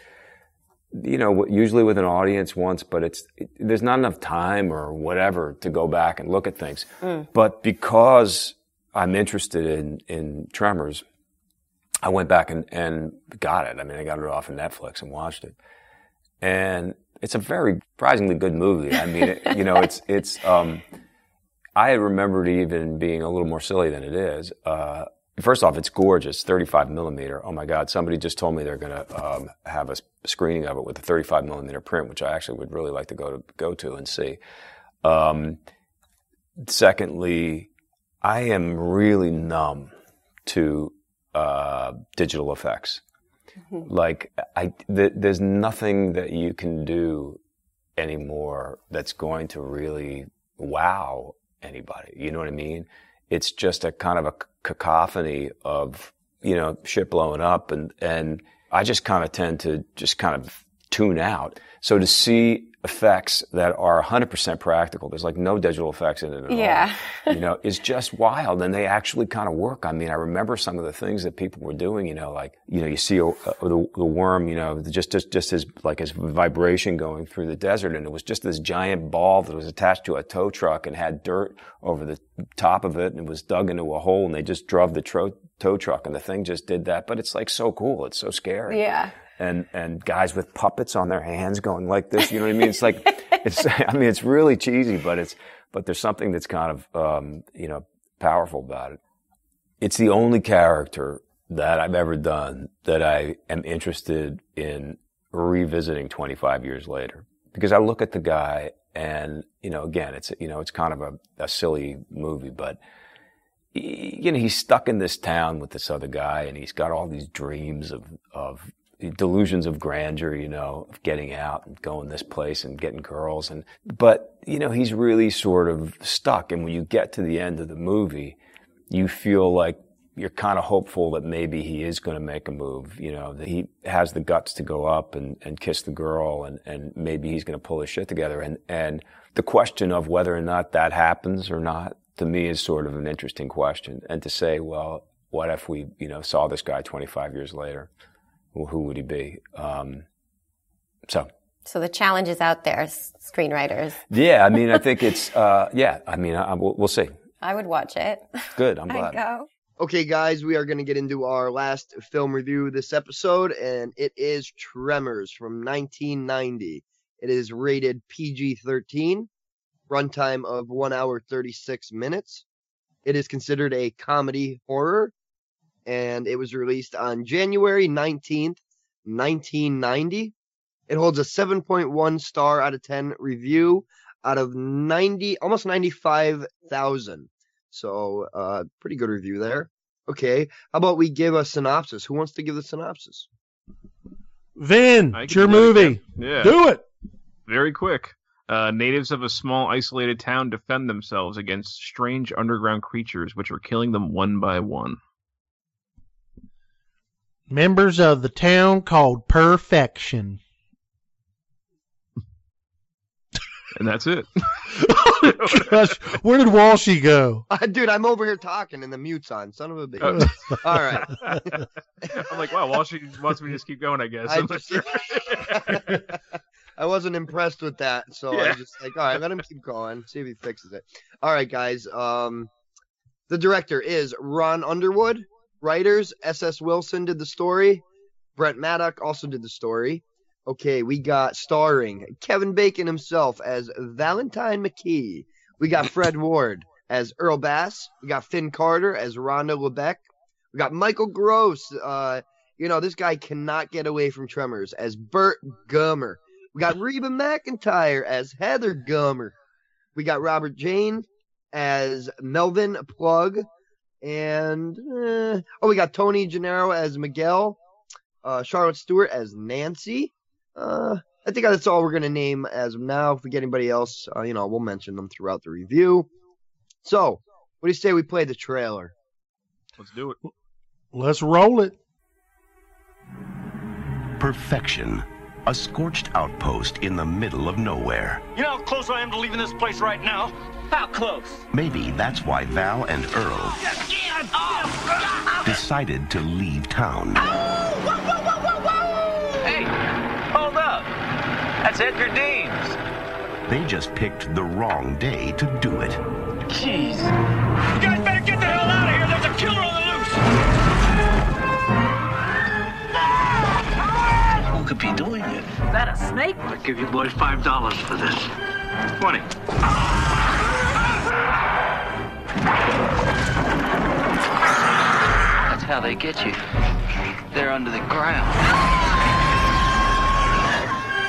you know, usually with an audience once, but it's, it, there's not enough time or whatever to go back and look at things. But because I'm interested in, in Tremors, I went back and, and got it. I mean, I got it off of Netflix and watched it. And it's a very surprisingly good movie. I mean, it, you know, it's, it's, um, I remembered even being a little more silly than it is. Uh, first off, it's gorgeous, 35 millimeter. Oh my God, somebody just told me they're going to um, have a screening of it with a 35 millimeter print, which I actually would really like to go to go to and see. Um, secondly, I am really numb to uh, digital effects. Like, I th- there's nothing that you can do anymore that's going to really wow anybody. You know what I mean? It's just a kind of a cacophony of, you know, shit blowing up and, and I just kind of tend to just kind of tune out. So to see effects that are 100% practical. There's like no digital effects in it at Yeah. all. *laughs* You know, it's just wild, and they actually kind of work. I mean, I remember some of the things that people were doing. You know, like you know, you see a, a, the, the worm. You know, just just just his like as vibration going through the desert, and it was just this giant ball that was attached to a tow truck and had dirt over the top of it, and it was dug into a hole, and they just drove the tro- tow truck, and the thing just did that. But it's like so cool. It's so scary Yeah. And and guys with puppets on their hands going like this. You know what I mean? It's like it's. *laughs* I mean, it's really cheesy, but it's but there's something that's kind of um, you know powerful about it. It's the only character that I've ever done that I am interested in revisiting 25 years later because I look at the guy and you know again it's you know it's kind of a, a silly movie but you know he's stuck in this town with this other guy and he's got all these dreams of of delusions of grandeur you know of getting out and going this place and getting girls and but you know he's really sort of stuck and when you get to the end of the movie you feel like you're kind of hopeful that maybe he is going to make a move, you know, that he has the guts to go up and, and kiss the girl and, and maybe he's going to pull his shit together. And, and the question of whether or not that happens or not, to me is sort of an interesting question. And to say, well, what if we, you know, saw this guy 25 years later? Well, who would he be? Um, so. So the challenge is out there, screenwriters. Yeah, I mean, I think *laughs* it's, uh, yeah, I mean, I, we'll, we'll see. I would watch it. Good. I'm *laughs* I'd glad. go. Okay, guys, we are going to get into our last film review this episode, and it is Tremors from 1990. It is rated PG 13, runtime of 1 hour 36 minutes. It is considered a comedy horror, and it was released on January 19th, 1990. It holds a 7.1 star out of 10 review out of 90, almost 95,000. So, uh, pretty good review there. Okay, how about we give a synopsis? Who wants to give the synopsis? Vin, I it's can your movie. again. Yeah. Do it. Very quick. Uh, natives of a small isolated town defend themselves against strange underground creatures which are killing them one by one. Members of the town called Perfection. And that's it. Gosh, where did Walshy go? Dude, I'm over here talking and the mute's on. Son of a bitch. Uh, *laughs* All right. *laughs* I'm like, wow, well, she wants me to just keep going, I guess. I, I'm just, sure. *laughs* I wasn't impressed with that, so I Yeah. just like, all right, let him keep going, see if he fixes it. All right, guys. Um, the director is Ron Underwood. Writers S.S. Wilson did the story. Brent Maddock also did the story. Okay, we got starring Kevin Bacon himself as Valentine McKee. We got Fred Ward as Earl Bass. We got Finn Carter as Rhonda Lebeck. We got Michael Gross. Uh, you know, this guy cannot get away from Tremors as Bert Gummer. We got Reba McEntire as Heather Gummer. We got Robert Jayne as Melvin Plug. And, uh, oh, we got Tony Gennaro as Miguel. Uh, Charlotte Stewart as Nancy. Uh, I think that's all we're going to name as of now. If we get anybody else, uh, you know, we'll mention them throughout the review. So, what do you say we play the trailer? Let's do it. Let's roll it. Perfection. A scorched outpost in the middle of nowhere. You know how close I am to leaving this place right now? How close? Maybe that's why Val and Earl decided to leave town. Oh, hey, hold up. That's Edgar Deems. They just picked the wrong day to do it. Jeez. You guys better get the hell out of here. There's a killer on the loose. Who could be doing it? Is that a snake? I'll give you boys five dollars for this. Twenty. That's how they get you. They're under the ground.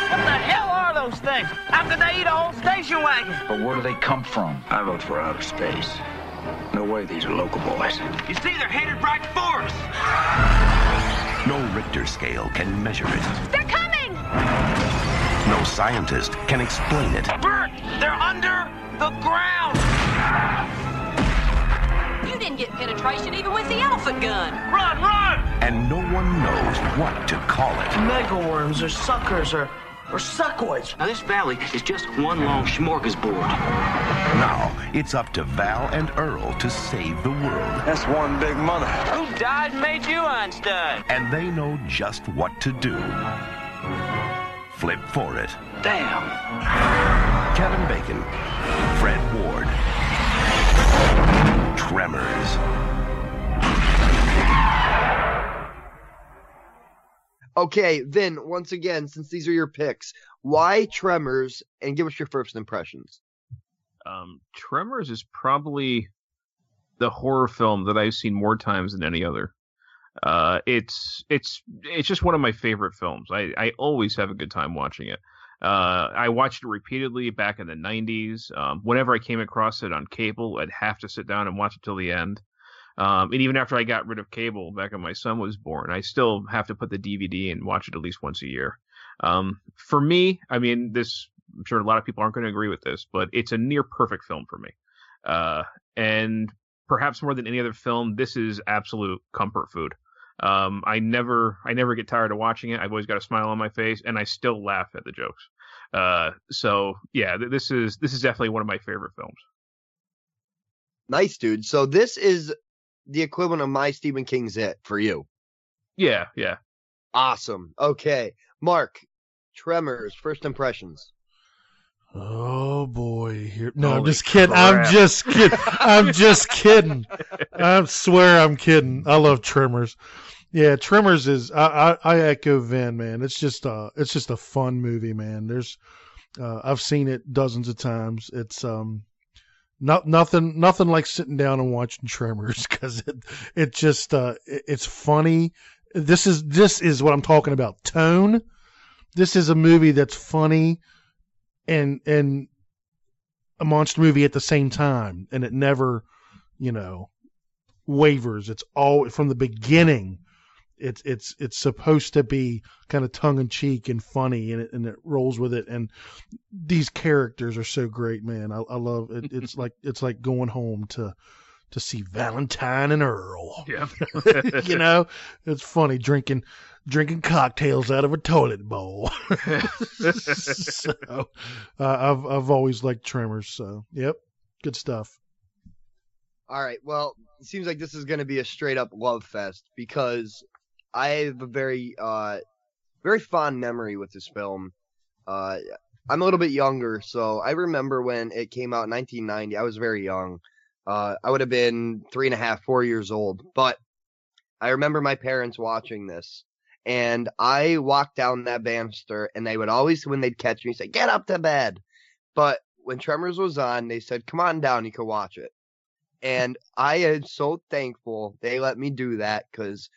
What the hell are those things? How could they eat a whole station wagon? But where do they come from? I vote for outer space. No way these are local boys. You see, they're headed right for us. No Richter scale can measure it. They're coming! No scientist can explain it. Bert, they're under the ground. You didn't get penetration even with the elephant gun. Run, run! And no one knows what to call it. Mega worms or suckers or or suckoids. Now, this valley is just one long smorgasbord. Now, it's up to Val and Earl to save the world. That's one big mother. Who died and made you Einstein? And they know just what to do. Flip for it. Damn. Kevin Bacon, Tremors. Okay, Vin, once again, since these are your picks, why Tremors and give us your first impressions. Um, Tremors is probably the horror film that I've seen more times than any other. Uh, it's it's it's just one of my favorite films. I, I always have a good time watching it. Uh, I watched it repeatedly back in the 90s. Um, whenever I came across it on cable, I'd have to sit down and watch it till the end. Um, and even after I got rid of cable back when my son was born, I still have to put the DVD and watch it at least once a year. Um, for me, I mean, this, I'm sure a lot of people aren't going to agree with this, but it's a near perfect film for me. Uh, and perhaps more than any other film, this is absolute comfort food. Um, I never, I never get tired of watching it. I've always got a smile on my face, and I still laugh at the jokes. Uh, so yeah, th- this is this is definitely one of my favorite films. Nice, dude. So this is the equivalent of my Stephen King's It for you. Yeah, yeah. Awesome. Okay, Mark, Tremors, first impressions. Oh boy, here. No, I'm just kidding. I'm just kidding. I'm just kidding. *laughs* I swear I'm kidding. I love Tremors. Yeah, Tremors is. I, I I echo Vin, man. It's just uh it's just a fun movie, man. There's, uh, I've seen it dozens of times. It's um, not nothing nothing like sitting down and watching Tremors *laughs* because it it just uh it- it's funny. This is this is what I'm talking about. Tone. This is a movie that's funny and and a monster movie at the same time and it never you know wavers it's all from the beginning it's it's it's supposed to be kind of tongue in cheek and funny and it and it rolls with it and these characters are so great man i, I love it it's *laughs* like it's like going home to to see valentine and earl Yeah. *laughs* you know it's funny drinking drinking cocktails out of a toilet bowl *laughs* so uh, I've I've always liked Tremors. So yep, good stuff. All right. Well, it seems like this is going to be a straight up love fest because I have a very, uh, very fond memory with this film. Uh, I'm a little bit younger, so I remember when it came out in 1990. I was very young. Uh, I would have been three and a half, four years old, but I remember my parents watching this. And I walked down that banister, and they would always, when they'd catch me, say, "Get up to bed." But when Tremors was on, they said, "Come on down, you can watch it." and I am so thankful they let me do that because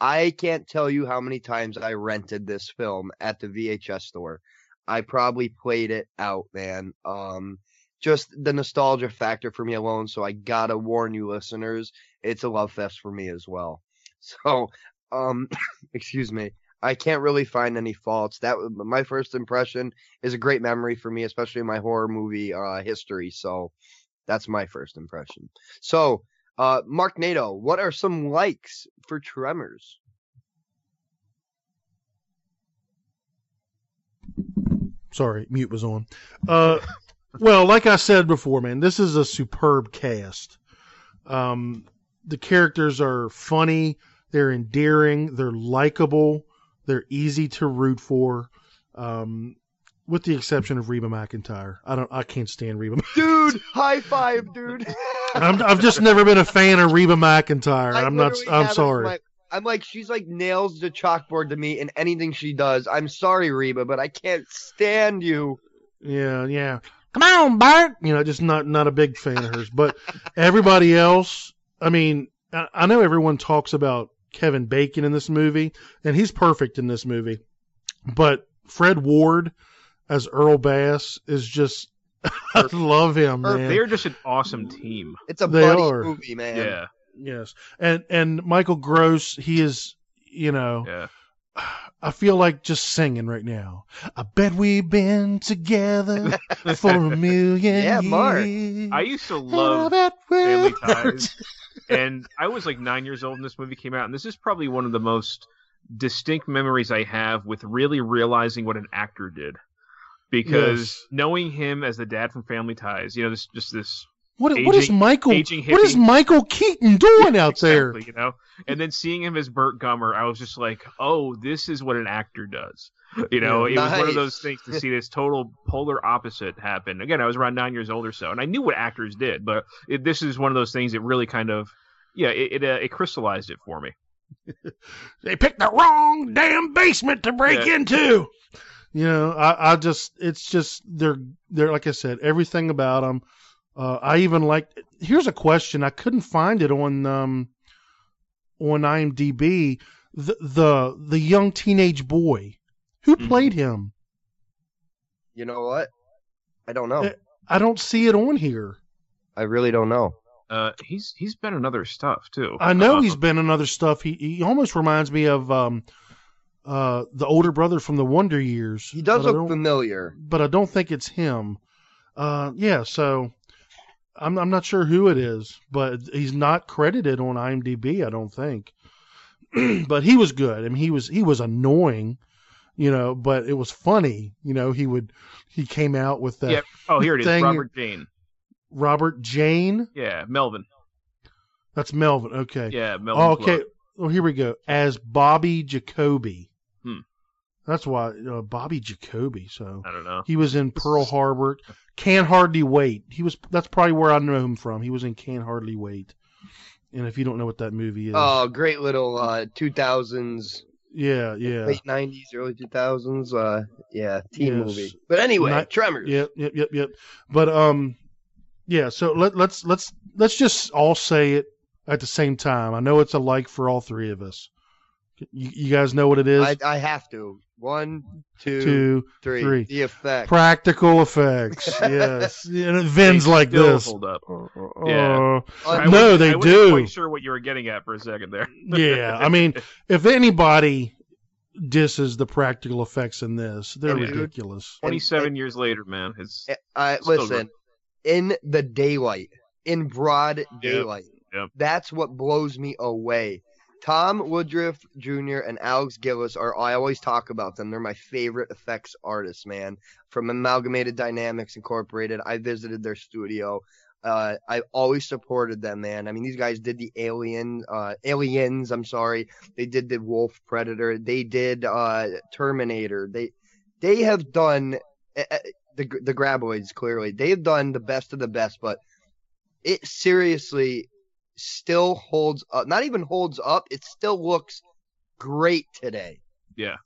I can't tell you how many times I rented this film at the VHS store. I probably played it out, man. Um, just the nostalgia factor for me alone. So I gotta warn you, listeners, it's a love fest for me as well. *laughs* So, um, *coughs* excuse me. I can't really find any faults. That my first impression is a great memory for me, especially my horror movie uh, history. So, that's my first impression. So, uh, Marknado, what are some likes for Tremors? Sorry, mute was on. Uh, well, like I said before, man, this is a superb cast. Um, the characters are funny, they're endearing, they're likable, they're easy to root for. Um, with the exception of Reba McEntire, I don't, I can't stand Reba. Dude, high five, dude. *laughs* I'm, I've just never been a fan of Reba McEntire. I I'm not. I'm have it as sorry. my- I'm like, she's like nails the chalkboard to me in anything she does. I'm sorry, Reba, but I can't stand you. Yeah, yeah. Come on, Bart. You know, just not not a big fan of hers. But *laughs* everybody else, I mean, I, I know everyone talks about Kevin Bacon in this movie, and he's perfect in this movie. But Fred Ward as Earl Bass is just, *laughs* I love him, man. They're just an awesome team. It's a They buddy are. movie, man. Yeah. Yes, and and Michael Gross, he is, you know, Yeah. I feel like just singing right now. I bet we've been together *laughs* for a million Yeah, Mark. years. I used to love I Family *laughs* Ties. and I was like nine years old when this movie came out, and this is probably one of the most distinct memories I have with really realizing what an actor did. Because Yes. knowing him as the dad from Family Ties, you know, this just this What, what is Michael? aging What is. Michael Keaton doing out *laughs* there? You know. And then seeing him as Bert Gummer, I was just like, "Oh, this is what an actor does." You know, it was one of those things to see this total polar opposite happen. Again, I was around nine years old or so, and I knew what actors did, but it, this is one of those things that really kind of, yeah, it it, uh, it crystallized it for me. *laughs* They picked the wrong damn basement to break Yeah. into. You know, I, I just, it's just they're they're like I said, everything about them. Uh, I even like. Here's a question. I couldn't find it on um on IMDb. The the the young teenage boy who Mm-hmm. played him. You know what? I don't know. Eh, I don't see it on here. I really don't know. Uh, he's he's been in other stuff too. I know Uh, he's been in other stuff. He he almost reminds me of um uh the older brother from the Wonder Years. He does look familiar. but I don't think it's him. Uh, yeah, so I'm I'm not sure who it is, but he's not credited on IMDb. I don't think. *clears throat* but he was good. I mean, he was he was annoying, you know, but it was funny. You know, he would he came out with that. Yeah. Oh, here it is. thing- Robert Jayne. Robert Jayne. Yeah, Melvin. That's Melvin. Okay. Yeah, Melvin. Oh, okay. Flood. Well, here we go. As Bobby Jacoby. That's why uh, Bobby Jacoby. So I don't know. he was in Pearl Harbor. Can't hardly wait. He was. That's probably where I know him from. He was in Can't hardly wait. And if you don't know what that movie is, Oh, great little uh 2000s, yeah, yeah, late 90s, early 2000s. Uh, yeah, teen Yes. movie. But anyway, Not- Tremors. Yep, yep, yep, yep. But um, yeah. So let let's let's let's just all say it at the same time. I know it's a like for all three of us. You, you guys know what it is. I, I have to. One, two, Two, three. three. The effect. Practical effects. *laughs* yes. And it vends They like this. Hold up. Uh, Yeah. I no, wasn't- they I wasn't do. Quite sure what you were getting at for a second there. *laughs* yeah, I mean, if anybody disses the practical effects in this, they're Yeah. ridiculous. Twenty-seven years later, man, it's Uh, Still listen, in the daylight, in broad daylight. Yep. That's what blows me away. Tom Woodruff Jr. and Alex Gillis are. I always talk about them. They're my favorite effects artists, man. From Amalgamated Dynamics Incorporated, I visited their studio. Uh, I've always supported them, man. I mean, these guys did the Alien, uh, Aliens. I'm sorry, they did the Wolf Predator. They did uh, Terminator. They they have done uh, the the Graboids. Clearly, they have done the best of the best. But it seriously still holds up. Not even holds up. It still looks great today. yeah.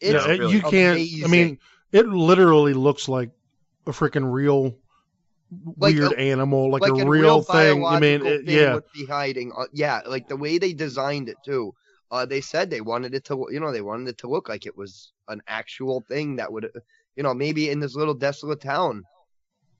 It's Yeah, you can't. I mean, it literally looks like a freaking real Like weird a- animal, like, like a real thing. I mean, biological it, thing yeah, would be hiding. Uh, yeah, like the way they designed it too. Uh, they said they wanted it to, you know, they wanted it to look like it was an actual thing that would, uh, you know, maybe in this little desolate town,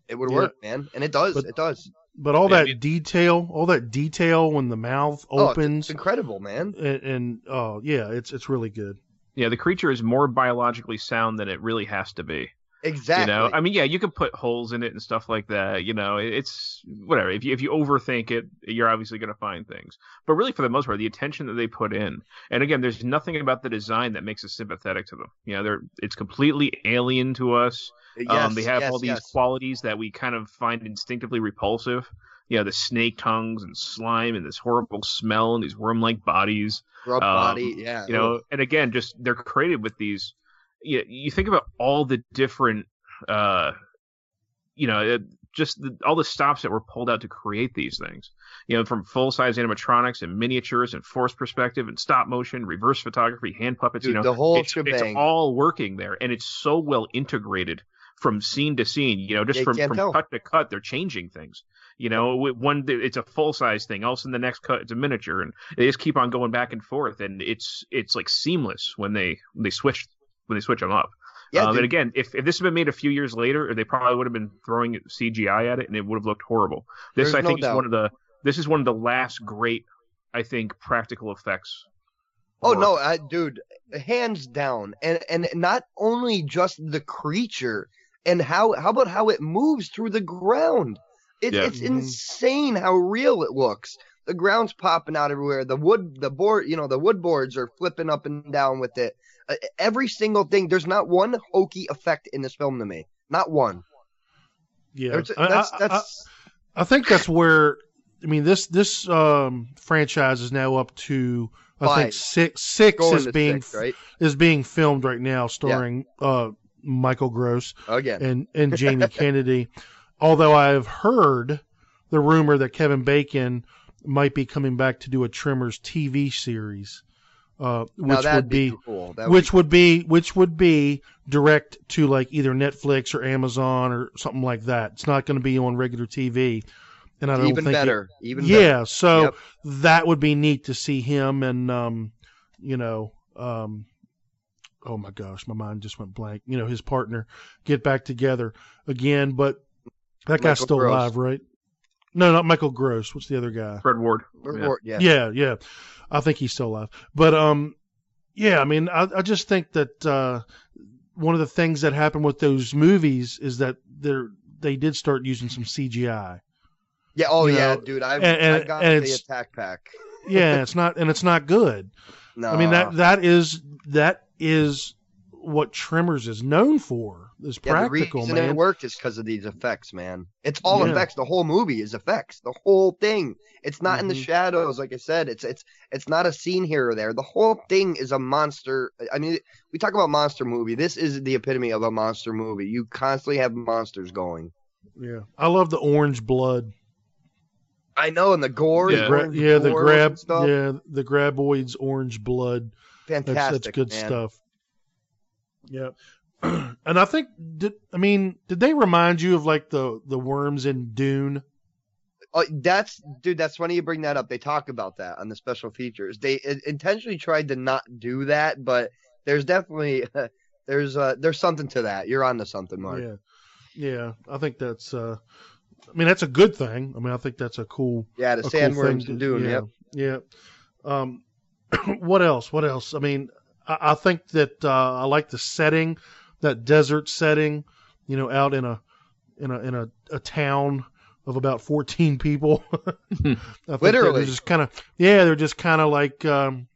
it would Yeah. work, man, and it does. But- it does. But all Yeah, I that detail, all that detail when the mouth Oh, it's- opens, it's incredible, man. and, and oh yeah, it's it's really good. Yeah, the creature is more biologically sound than it really has to be. Exactly. You know, I mean, yeah, you can put holes in it and stuff like that. You know, it's whatever. If you if you overthink it, you're obviously going to find things. But really, for the most part, the attention that they put in, and again, there's nothing about the design that makes us sympathetic to them. You know, they're it's completely alien to us. Yes, um, they have yes, all these yes. qualities that we kind of find instinctively repulsive. You know, the snake tongues and slime and this horrible smell and these worm-like bodies. Grub um, body, yeah. You know, and again, just they're created with these. You, you think about all the different, uh, you know, it, just the, all the stops that were pulled out to create these things. You know, from full-size animatronics and miniatures and force perspective and stop motion, reverse photography, hand puppets. Dude, you know, the whole it's, it's all working there, and it's so well integrated from scene to scene. You know, just from from tell. cut to cut, they're changing things. You know, one it's a full size thing, also in the next cut it's a miniature, and they just keep on going back and forth, and it's it's like seamless when they when they switch when they switch them up. Yeah, um, and again, if, if this had been made a few years later, they probably would have been throwing CGI at it, and it would have looked horrible. This, There's I no think, is doubt. one of the this is one of the last great, I think, practical effects. Oh no, I, dude, hands down, and and not only just the creature, and how how about how it moves through the ground? It's Yeah. it's Mhm. insane how real it looks. the ground's popping out everywhere. The wood, the board, you know, the wood boards are flipping up and down with it. Uh, every single thing. There's not one hokey effect in this film to me. Not one. Yeah, There's- I- that's I- that's I think that's where I mean this this um, franchise is now up to I think six six Going is being six, right? is being filmed right now, starring uh, Michael Gross again and and *laughs* Jamie Kennedy. Although I've heard the rumor that Kevin Bacon might be coming back to do a Tremors TV series, uh, which that'd be be, cool. Would which be would be which would be direct to like either Netflix or Amazon or something like that. It's not going to be on regular TV. And I don't even think it- better. even yeah, better. so Yep. that would be neat to see him and um, you know, um, oh my gosh, my mind just went blank. You know, his partner get back together again, but that guy's still Gross. alive, right? No, not Michael Gross. What's the other guy? Fred Ward. Or- Yeah. or- yeah. Yeah, yeah. I think he's still alive. But um yeah, I mean I, I just think that uh one of the things that happened with those movies is that they're they did start using some CGI. Yeah. Oh you yeah, know, dude. I've, and- and- I got and the it's- attack pack. Yeah, it's not and it's not good. No. I mean that that is that is what Tremors is known for. Is Yeah, practical, the reason man. it worked is because of these effects, man. It's all Yeah. effects. The whole movie is effects. The whole thing. It's not in the Mhm. shadows, like I said. It's it's it's not a scene here or there. The whole thing is a monster. I mean, we talk about monster movie. This is the epitome of a monster movie. You constantly have monsters going. Yeah. I love the orange blood. I know, and the gore. The the gra- orange yeah, the grab stuff. yeah, the graboids orange blood. That's, Fantastic. that's good man. stuff. Yeah. *clears throat* and I think did I mean did they remind you of like the the worms in Dune? Oh, that's dude. That's funny you bring that up. They talk about that on the special features. They intentionally tried to not do that, but there's definitely *laughs* there's uh there's something to that. You're on to something, Mark. Yeah. Yeah, I think that's uh I mean that's a good thing. I mean I think that's a cool Yeah, the cool sandworms thing in to- Dune, Yeah. yep. Yeah. Um *clears throat* what else? What else? I mean I, I think that uh I like the setting, that desert setting, you know, out in a in a in a, a town of about 14 people. *laughs* Literally. they're just kind of yeah, they're just kind of like um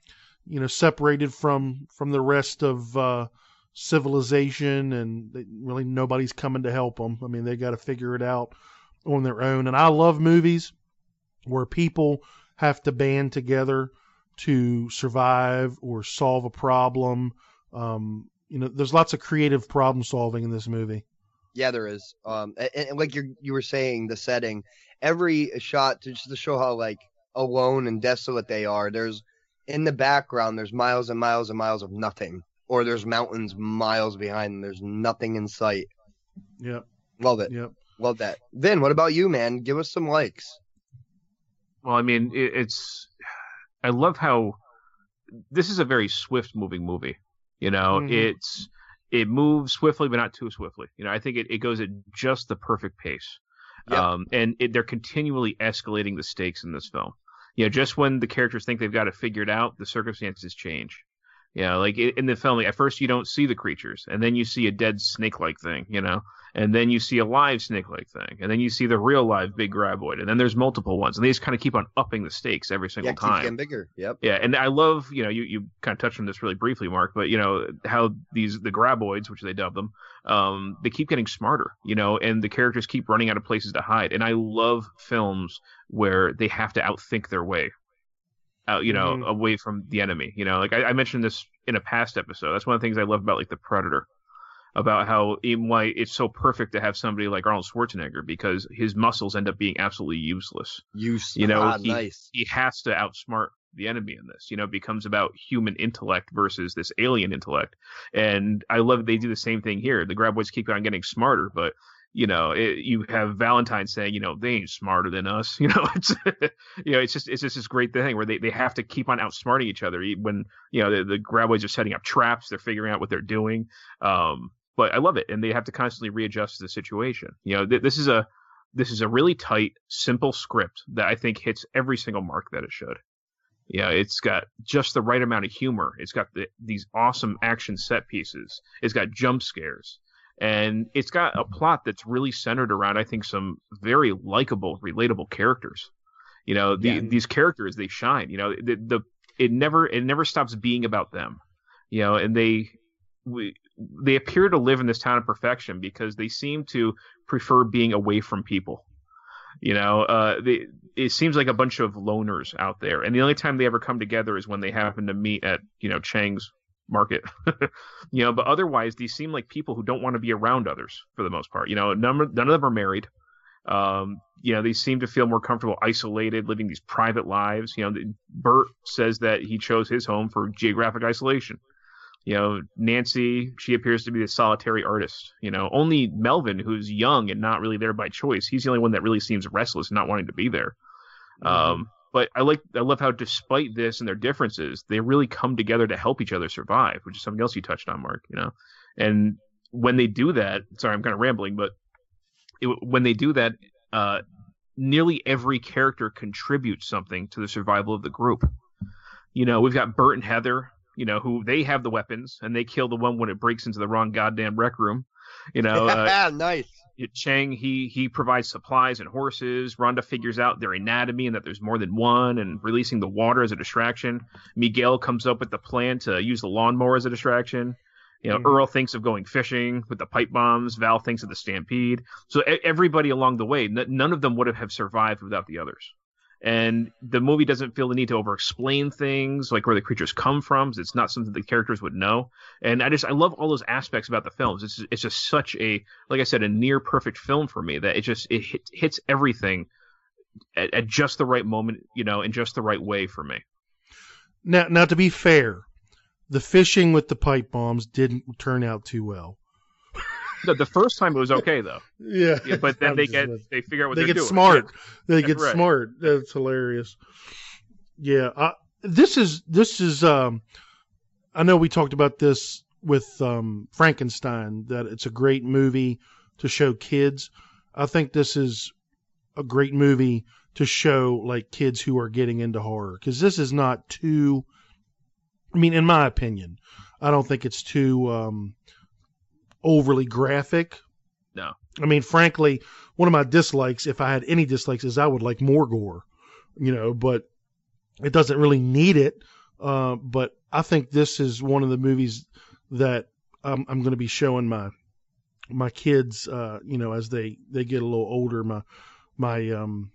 you know separated from from the rest of uh civilization and they, really nobody's coming to help them. I mean, they got to figure it out on their own. And I love movies where people have to band together to survive or solve a problem. Um, you know, there's lots of creative problem solving in this movie. Yeah, there is. Um, and, and like you you were saying, the setting, every shot to just to show how like alone and desolate they are. There's in the background, there's miles and miles and miles of nothing, or there's mountains miles behind, and there's nothing in sight. Yep. Love it. Yep. Love that. Vin, what about you, man? Give us some likes. Well, I mean, it, it's. I love how this is a very swift moving movie. You know, Mhm. it's it moves swiftly, but not too swiftly. You know, I think it, it goes at just the perfect pace. Yep. Um, and it, they're continually escalating the stakes in this film. You know, just when the characters think they've got it figured out, the circumstances change. You know, like in the film, like, at first you don't see the creatures, and then you see a dead snake-like thing. You know, and then you see a live snake-like thing, and then you see the real live big graboid, and then there's multiple ones, and they just kind of keep on upping the stakes every single Yeah, time. getting bigger. Yep. Yeah, and I love, you know, you, you kind of touched on this really briefly, Mark, but you know how these the graboids, which they dub them, um, they keep getting smarter, you know, and the characters keep running out of places to hide. And I love films where they have to outthink their way out, you know, Mhm. away from the enemy. You know, like I, I mentioned this in a past episode. That's one of the things I love about like the Predator, about how even why it's so perfect to have somebody like Arnold Schwarzenegger because his muscles end up being absolutely useless. Use. You know, ah, he, nice. he has to outsmart the enemy in this. You know, it becomes about human intellect versus this alien intellect. And I love they do the same thing here. The graboids keep on getting smarter, but you know, it, you have Valentine saying, you know, they ain't smarter than us. *laughs* You know, it's you know, it's just it's just this great thing where they, they have to keep on outsmarting each other when you know the, the graboids are setting up traps, they're figuring out what they're doing. Um, but I love it, and they have to constantly readjust to the situation. You know, th- this is a this is a really tight, simple script that I think hits every single mark that it should. Yeah, it's got just the right amount of humor. It's got the, these awesome action set pieces. It's got jump scares, and it's got a plot that's really centered around, I think, some very likable, relatable characters. You know, the, Yeah. these characters they shine. You know, the, the it never it never stops being about them. You know, and they we, they appear to live in this town of perfection because they seem to prefer being away from people. You know, uh, they, it seems like a bunch of loners out there, and the only time they ever come together is when they happen to meet at you know Chang's market. *laughs* you know, but otherwise, these seem like people who don't want to be around others for the most part. You know, none, none of them are married. Um, you know, they seem to feel more comfortable isolated, living these private lives. You know, Bert says that he chose his home for geographic isolation. You know, Nancy, she appears to be the solitary artist. You know, only Melvin, who's young and not really there by choice, he's the only one that really seems restless, and not wanting to be there. Um, but I like, I love how despite this and their differences, they really come together to help each other survive, which is something else you touched on, Mark. You know, and when they do that, sorry, I'm kind of rambling, but it, when they do that, uh, nearly every character contributes something to the survival of the group. You know, we've got Bert and Heather, you know, who they have the weapons and they kill the one when it breaks into the wrong goddamn rec room. You know, uh, *laughs* nice. Chang he he provides supplies and horses. Rhonda figures out their anatomy and that there's more than one, and releasing the water as a distraction. Miguel comes up with the plan to use the lawnmower as a distraction. You know, mm. Earl thinks of going fishing with the pipe bombs. Val thinks of the stampede. So everybody along the way, n- none of them would have survived without the others. And the movie doesn't feel the need to over-explain things like where the creatures come from. It's not something the characters would know. And I just I love all those aspects about the films. It's just, it's just such a like I said a near perfect film for me that it just it hit, hits everything at, at just the right moment, you know, in just the right way for me. Now, now to be fair, the fishing with the pipe bombs didn't turn out too well. The, the first time it was okay though. Yeah, but then *laughs* they get they figure out what they get doing. smart. Yeah. They get Right. smart. That's hilarious. Yeah, I, this is this is. Um, I know we talked about this with um, Frankenstein that it's a great movie to show kids. I think this is a great movie to show like kids who are getting into horror because this is not too. I mean, in my opinion, I don't think it's too um, overly graphic. No. I mean, frankly, one of my dislikes, if I had any dislikes, is I would like more gore, you know, but it doesn't really need it. Uh, but I think this is one of the movies that I'm, I'm going to be showing my my kids, uh, you know, as they they get a little older. My my um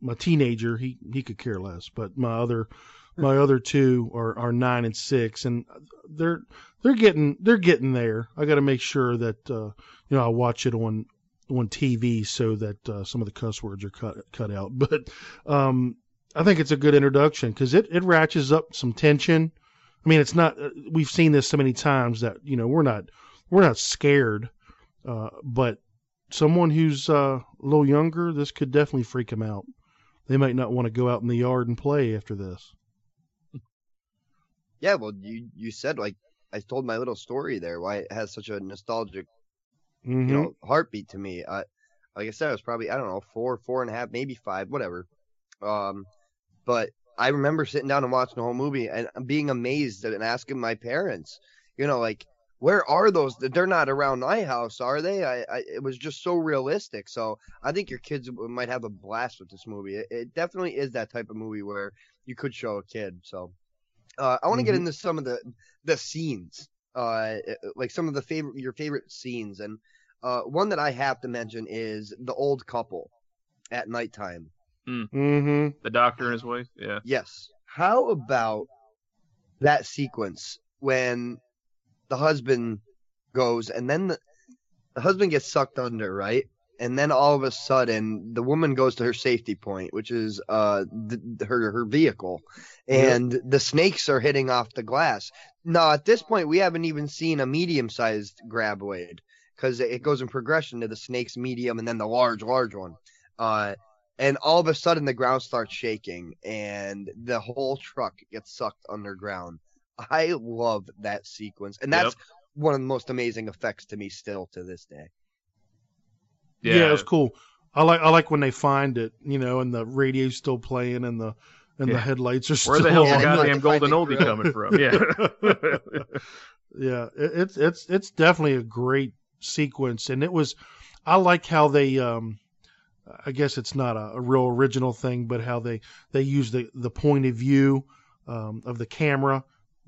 my teenager, he he could care less, but my other my other two are, are nine and six, and they're they're getting they're getting there. I got to make sure that uh, you know I watch it on on TV so that uh, some of the cuss words are cut cut out. *laughs* But um, I think it's a good introduction because it it ratchets up some tension. I mean, it's not. uh, We've seen this so many times that you know we're not we're not scared, uh, but someone who's uh, a little younger, this could definitely freak them out. They might not want to go out in the yard and play after this. Yeah, well, you you said like I told my little story there why it has such a nostalgic, Mhm. you know, heartbeat to me. I, like I said, I was probably I don't know four, four and a half, maybe five, whatever. Um, but I remember sitting down and watching the whole movie and being amazed and asking my parents, you know, like where are those? They're not around my house, are they? I, I it was just so realistic. So I think your kids might have a blast with this movie. It, it definitely is that type of movie where you could show a kid. So uh, I want to get Mhm. into some of the the scenes, uh, like some of the favorite your favorite scenes, and uh, one that I have to mention is the old couple at nighttime. Mm-hmm. The doctor and his wife. Yeah. Yes. How about that sequence when the husband goes and then the, the husband gets sucked under, right? And then all of a sudden, the woman goes to her safety point, which is uh th- her her vehicle, and the snakes are hitting off the glass. Now, at this point, we haven't even seen a medium-sized graboid because it goes in progression to the snake's medium and then the large, large one. Uh, and all of a sudden the ground starts shaking and the whole truck gets sucked underground. I love that sequence, and that's Yep. one of the most amazing effects to me still to this day. Yeah. it was cool. I like I like when they find it, you know, and the radio's still playing and the and the headlights are Where still the hell's the on. goddamn golden oldie coming from? Yeah. *laughs* yeah, it, it's it's it's definitely a great sequence, and it was. I like how they um I guess it's not a, a real original thing, but how they they use the the point of view um, of the camera.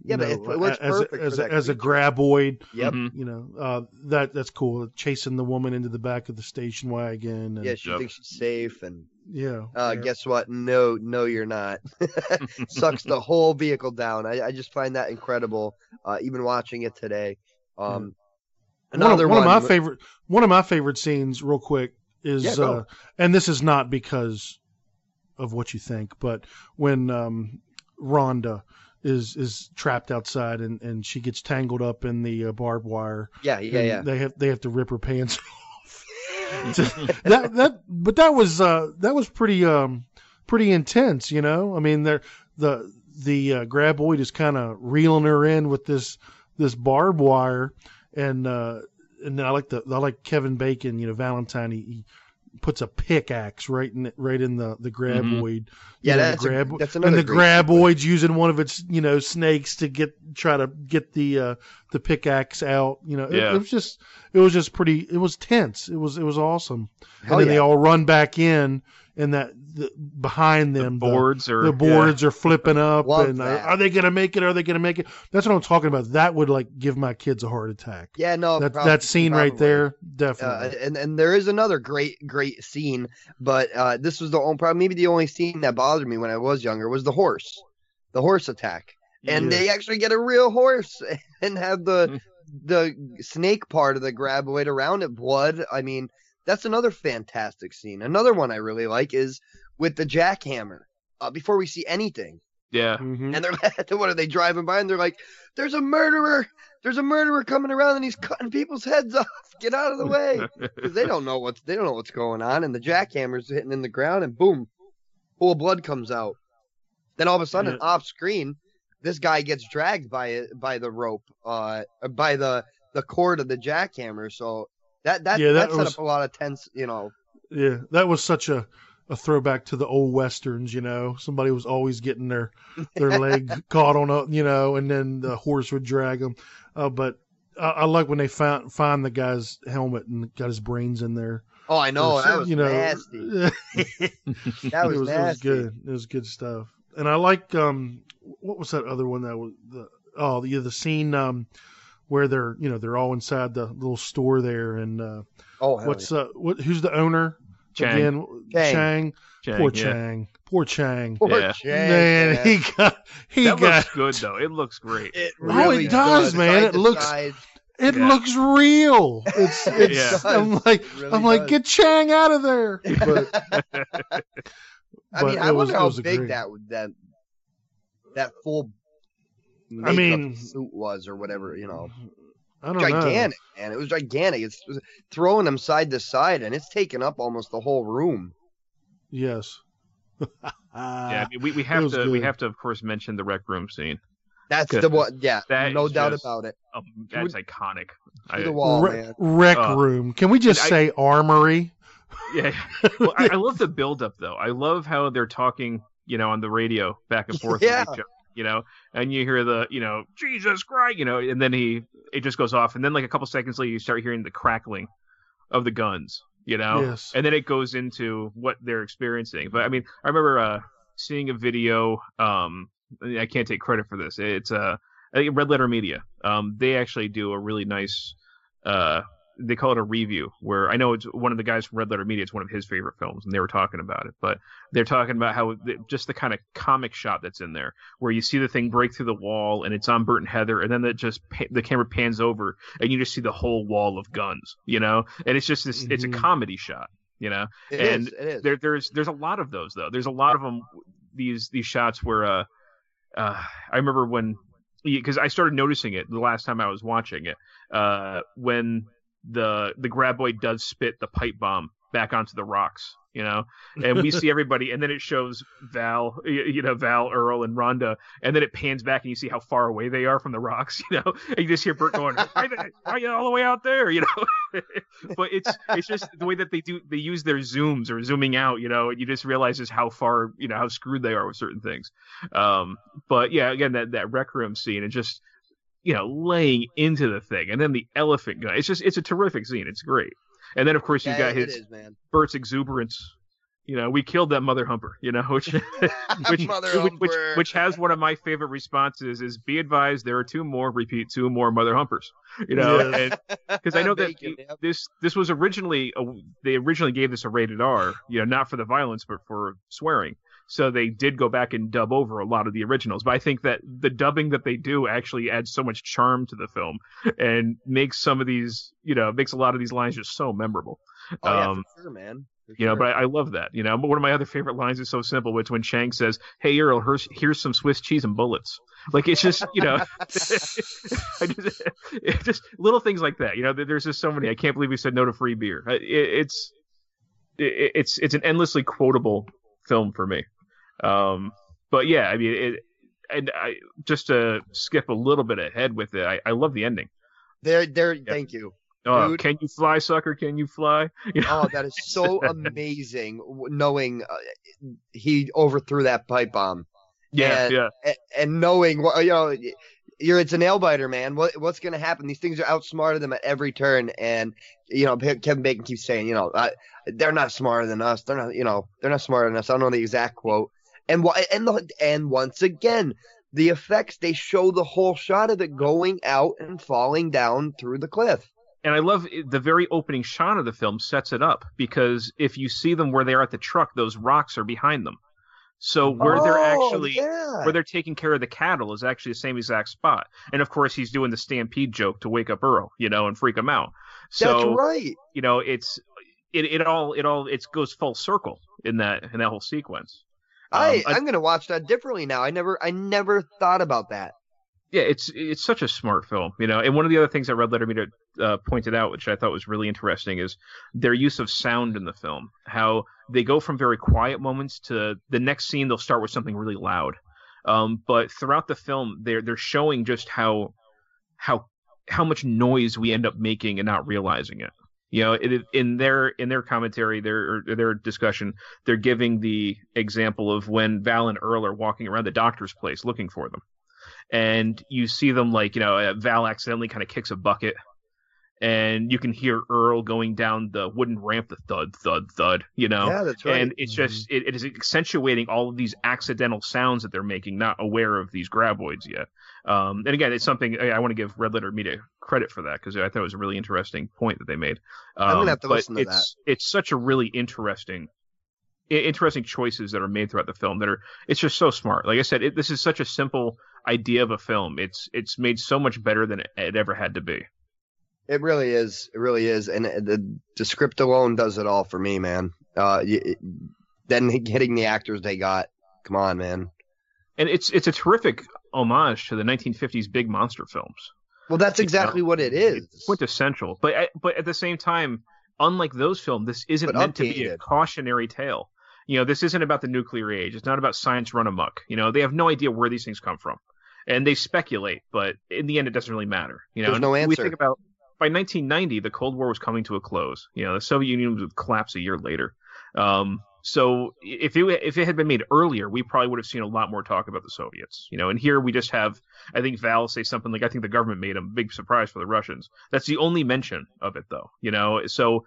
Yeah, you but it- know, it works as, perfect a, as, a, as a graboid. Yep. Mhm. You know uh, that that's cool. Chasing the woman into the back of the station wagon. And, Yeah, she Yep. thinks she's safe, and yeah. uh, yeah. guess what? No, no, you're not. *laughs* Sucks the whole vehicle down. I, I just find that incredible. Uh, even watching it today. Um, One of- another one, one. of my favorite one of my favorite scenes, real quick, is Yeah, uh, and this is not because of what you think, but when um, Rhonda is is trapped outside and, and she gets tangled up in the uh, barbed wire. Yeah, yeah, yeah. They have they have to rip her pants *laughs* off. *laughs* that that but that was uh that was pretty um pretty intense, you know. I mean, there the the uh, graboid is kind of reeling her in with this this barbed wire, and uh, and I like the I like Kevin Bacon, you know, Valentine. He, he puts a pickaxe right in right in the the graboid. Yeah, You know, that's the a- grab, that's and the graboid's using one of its you know snakes to get try to get the uh, the pickaxe out. You know, it, Yeah. it was just it was just pretty. It was tense. It was it was awesome. Hell and then they all run back in, and that the, behind them the- boards are- the boards are flipping up. Love and uh, are they gonna make it? Are they gonna make it? That's what I'm talking about. That would like give my kids a heart attack. Yeah, no, that prob- that scene right probably. there, Uh, definitely. and and there is another great great scene, but uh, this was the only probably maybe the only scene that bothered me when I was younger was the horse, the horse attack, and Yeah. they actually get a real horse *laughs* and have the the snake part of the graboid around it, blood. I mean, that's another fantastic scene. Another one I really like is with the jackhammer. Uh, before we see anything, Yeah. Mhm. and they're *laughs* what are they driving by and they're like, "There's a murderer! There's a murderer coming around and he's cutting people's heads *laughs* off! Get out of the way!" Because they don't know what's they don't know what's going on, and the jackhammer's hitting in the ground, and boom, pool of blood comes out. Then all of a sudden, Yeah. off screen, this guy gets dragged by by the rope, uh, by the the cord of the jackhammer. So that that Yeah, that that, set was- up a lot of tense, you know. Yeah, that was such a, a throwback to the old westerns. You know, somebody was always getting their their *laughs* leg caught on a, you know, and then the horse would drag them. Uh, but I, I like when they found find the guy's helmet and got his brains in there. Oh, I know Or that was you know, nasty. *laughs* That was was, it was good. It was good stuff. And I like um, what was that other one that was the oh the the scene um where they're you know they're all inside the little store there and uh, Oh, hell what's uh what who's the owner Chang. again Chang. Chang. Chang, Poor yeah. Chang. Poor Chang. Poor Yeah. Chang, Man, man. he got he that got looks good though. It looks great. It Oh, really it does, does, man. It looks- side. it Yeah. looks real. It's *laughs* It it's does. I'm like It really I'm like does. get Chang out of there. *laughs* But *laughs* I but mean, I it was- wonder it how was a big great- that that that full. I mean- suit was or whatever, you know, I don't gigantic, man. It was gigantic. It's throwing them side to side, and it's taking up almost the whole room. Yes. *laughs* yeah, I mean, we, we *laughs* have was to we have to of course mention the rec room scene. That's the one. Yeah, That no doubt just- about it. Um, that's iconic. I, the wall, Re- man. rec Uh, room. Can we just I- say armory? Yeah. *laughs* Well, I, I love the build up though. I love how they're talking, you know, on the radio back and forth. with Yeah. each other, you know, and you hear the, you know, Jesus Christ, you know, and then he, it just goes off, and then like a couple seconds later, you start hearing the crackling of the guns, you know, Yes. and then it goes into what they're experiencing. But I mean, I remember uh, seeing a video. Um, I can't take credit for this. It's uh, I think Red Letter Media. Um, they actually do a really nice uh they call it a review where I know it's one of the guys from Red Letter Media. It's one of his favorite films, and they were talking about it. But they're talking about how the, just the kind of comic shot that's in there, where you see the thing break through the wall, and it's on Bert and Heather, and then it just pa- the camera pans over, and you just see the whole wall of guns, you know. And it's just this, it's a Mhm. comedy shot, you know. It and is, It is. there, there's there's a lot of those though. There's a lot of them. These these shots where uh, uh I remember when because I started noticing it the last time I was watching it uh when the the graboid does spit the pipe bomb back onto the rocks you know? And we see everybody and then it shows val you know val earl and rhonda and then it pans back and you see how far away they are from the rocks *laughs* you know? And you just hear bert going "Are they- are you all the way out there? You know? *laughs* But it's it's just the way that they do they use their zooms or zooming out you know? And you just realize just how far you know how screwed they are with certain things. Um but yeah again that that rec room scene and just you know laying into the thing and then the elephant guy. It's just it's a terrific scene it's great And then of course you've Yeah, got his is, man. Bert's exuberance. You know, we killed that mother humper. You know, *laughs* *laughs* which which, which, which which has one of my favorite responses is be advised there are two more repeat two more mother humpers. *laughs* You know, because I know that Bacon, yep. this this was originally a, they originally gave this a rated R. You know, not for the violence but for swearing. So they did go back and dub over a lot of the originals. But I think that the dubbing that they do actually adds so much charm to the film and makes some of these, you know, makes a lot of these lines just so memorable. Oh yeah, Um, for sure, man. For you know, but I, I love that. You know, but one of my other favorite lines is so simple. It's when Chang says, "Hey Earl, here's, here's some Swiss cheese and bullets." Like it's just, you know, *laughs* I just, just little things like that. You know, there's just so many. I can't believe we said no to free beer. It, it's, it, it's, it's an endlessly quotable film for me. Um, but yeah, I mean, it, and I just to skip a little bit ahead with it. I, I love the ending. there, there. Thank you. Oh, Dude. can you fly, sucker? Can you fly? You *laughs* know? Oh, that is so *laughs* amazing. Knowing uh, he overthrew that pipe bomb. yeah, and, yeah. a- And knowing what you know, you're it's a nail biter, man. What what's gonna happen? These things are outsmarted them at every turn, and you know Kevin Bacon keeps saying, you know, uh, they're not smarter than us. They're not, you know, they're not smarter than us. I don't know the exact quote. And why? And the, and once again, the effects they show the whole shot of it going out and falling down through the cliff. and I love eh, the very opening shot of the film sets it up because if you see them where they are at the truck, those rocks are behind them. So where they're Oh, actually yeah. where they're taking care of the cattle is actually the same exact spot. And of course, he's doing the stampede joke to wake up Earl, you know, and freak him out. So That's right. you know, it's it, it all it all it goes full circle in that in that whole sequence. I Um, I- I'm gonna watch that differently now. I never I never thought about that. yeah, it's it's such a smart film, you know. And one of the other things that Red Letter Media uh, pointed out, which I thought was really interesting, is their use of sound in the film. How they go from very quiet moments to the next scene, they'll start with something really loud. Um, but throughout the film, they're they're showing just how how how much noise we end up making and not realizing it. You know, it, in their in their commentary, their their discussion, they're giving the example of when Val and Earl are walking around the doctor's place looking for them. And you see them like you know uh, Val accidentally kind of kicks a bucket, and you can hear Earl going down the wooden ramp, the thud thud thud, you know. Yeah, that's right. And it's just it, it is accentuating all of these accidental sounds that they're making, not aware of these graboids yet. Um, and again, it's something I, I want to give Red Letter Media credit for that because I thought it was a really interesting point that they made. Um, I'm gonna have to listen to it's, It's such a really interesting interesting choices that are made throughout the film that are it's just so smart like i said it, this is such a simple idea of a film it's it's made so much better than it, it ever had to be It really is. It really is. And uh, the the script alone does it all for me, man. Uh, it- then getting the actors they got. Come on, man. and it's it's a terrific homage to the 1950s big monster films Well, that's You know, exactly what it is. quintessential but at- but at the same time unlike those films this isn't But meant to be a cautionary tale you know this isn't about the nuclear age it's not about science run amok you know they have no idea where these things come from and they speculate but in the end it doesn't really matter you know There's no And we think about by 1990 the cold war was coming to a close you know the soviet union would collapse a year later um, so if it if it had been made earlier, we probably would have seen a lot more talk about the Soviets, you know. And here we just have, I think Val say something like, "I think the government made a big surprise for the Russians." That's the only mention of it, though, you know. So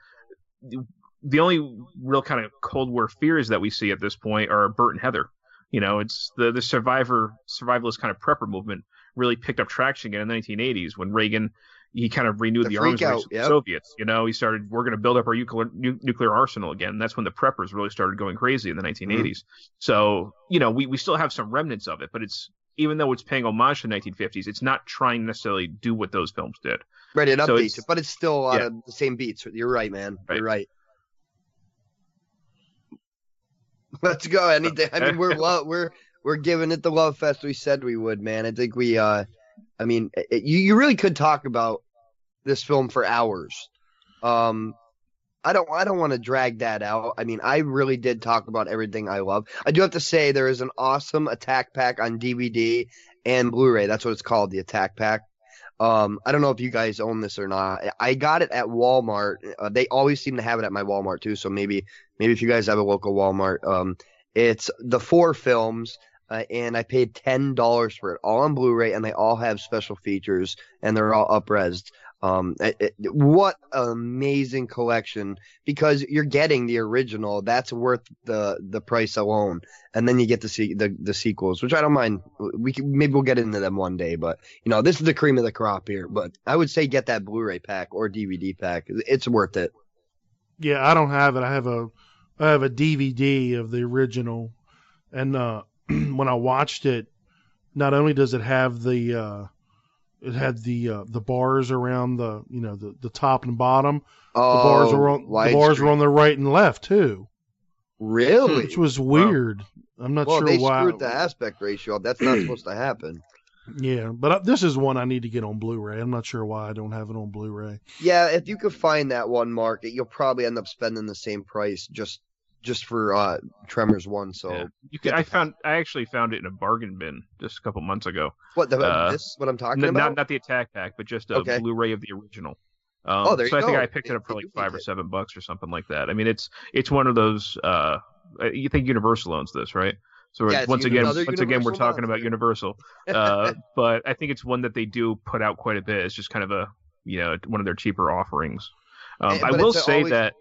the only real kind of Cold War fears that we see at this point are Bert and Heather. You know, it's the the survivor survivalist kind of prepper movement really picked up traction again in the 1980s when Reagan he kind of renewed The the, arms freak race out, of the. Soviets. You know, he started we're going to build up our nuclear nu- nuclear arsenal again. That's when the preppers really started going crazy in the 1980s. Mm-hmm. So you know, we we still have some remnants of it, but it's even though it's paying homage to the 1950s, it's not trying to necessarily do what those films did. Right, it So updates it's- it, but it's still a lot yeah. of the same beats. You're right, man. You're right. *laughs* Let's go. Anything. I mean, we're *laughs* love. We're we're giving it the love fest we said we would, man. I think we. uh I mean, it, you you really could talk about this film for hours. Um, I don't I don't want to drag that out. I mean, I really did talk about everything I love. I do have to say there is an awesome Attack Pack on DVD and Blu-ray. That's what it's called, the Attack Pack. Um, I don't know if you guys own this or not. I got it at Walmart. Uh, they always seem to have it at my Walmart too. So maybe maybe if you guys have a local Walmart, um, it's the four films. Uh, and I paid ten dollars for it, all on Blu-ray, and they all have special features, and they're all upresed. Um, it- it- what an amazing collection because you're getting the original. That's worth the the price alone, and then you get to see the the sequels, which I don't mind. We can, maybe we'll get into them one day, but you know this is the cream of the crop here. But I would say get that Blu-ray pack or DVD pack. It's worth it. Yeah, I don't have it. I have a I have a DVD of the original, and uh, *clears throat* when I watched it, not only does it have the uh, it had the uh, the bars around the you know the, the top and bottom. the bars Oh, were on the bars were on the right and left too, Really? which was weird. I'm not well, sure they why. screwed the aspect ratio. That's not supposed to happen. *clears throat* Yeah, but uh, this is one I need to get on Blu-ray. I'm not sure why I don't have it on Blu-ray. Yeah, if you could find that one market, you'll probably end up spending the same price just just for uh Tremors one. So You can, I found I actually found it in a bargain bin just a couple months ago. what the Uh, this what I'm talking N- about? Not not the attack pack, but just a Okay. Blu-ray of the original. Um, Oh, there so you I think. I picked it up for like five or it. seven bucks or something like that. I mean, it's it's one of those. Uh, uh, you think Universal owns this, right? So Yeah, once again, once again, we're talking about. Universal. *laughs* Uh, but I think it's one that they do put out quite a bit. It's just kind of a you know one of their cheaper offerings. Um, Eh, I will say that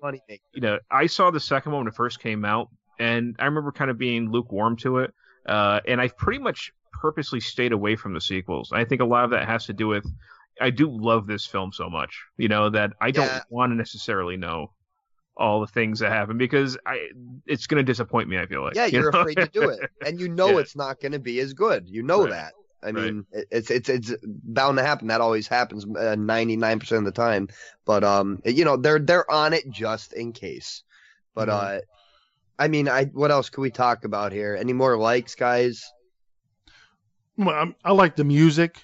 you know, I saw the second one when it first came out, and I remember kind of being lukewarm to it. Uh, and I've pretty much purposely stayed away from the sequels. I think a lot of that has to do with I do love this film so much, you know, that I don't Yeah. want to necessarily know all the things that happen because I it's going to disappoint me. I feel like Yeah, you you're know? afraid to do it, and you *laughs* know Yeah. it's not going to be as good. You know Right. that. I Right. mean, it- it's it's it's bound to happen. That always happens ninety nine percent of the time. But um, you know, they're they're on it just in case. But Mhm. uh, I mean, I what else could we talk about here? Any more likes, guys? Well, I'm- I like the music.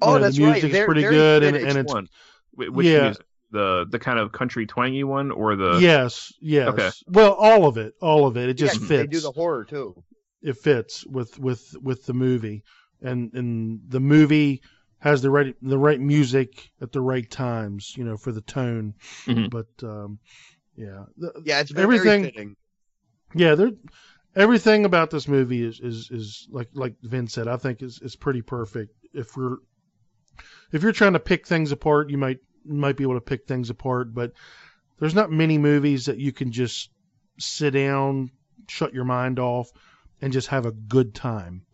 Oh, You know, that's the right. music's They're pretty very good, and, and Which it's one? Which Yeah. music? The the kind of country twangy one or the yes, yes. Okay. Well, all of it, all of it. It just yeah, fits. They do the horror too. it fits with with with the movie, and and the movie has the right the right music at the right times, you know, for the tone. Mhm. But um, yeah, the, Yeah, it's very Everything- fitting. yeah, there. Everything about this movie is, is, is like like Vin said. I think is is pretty perfect. If we're if you're trying to pick things apart, you might might be able to pick things apart. But there's not many movies that you can just sit down, shut your mind off, and just have a good time.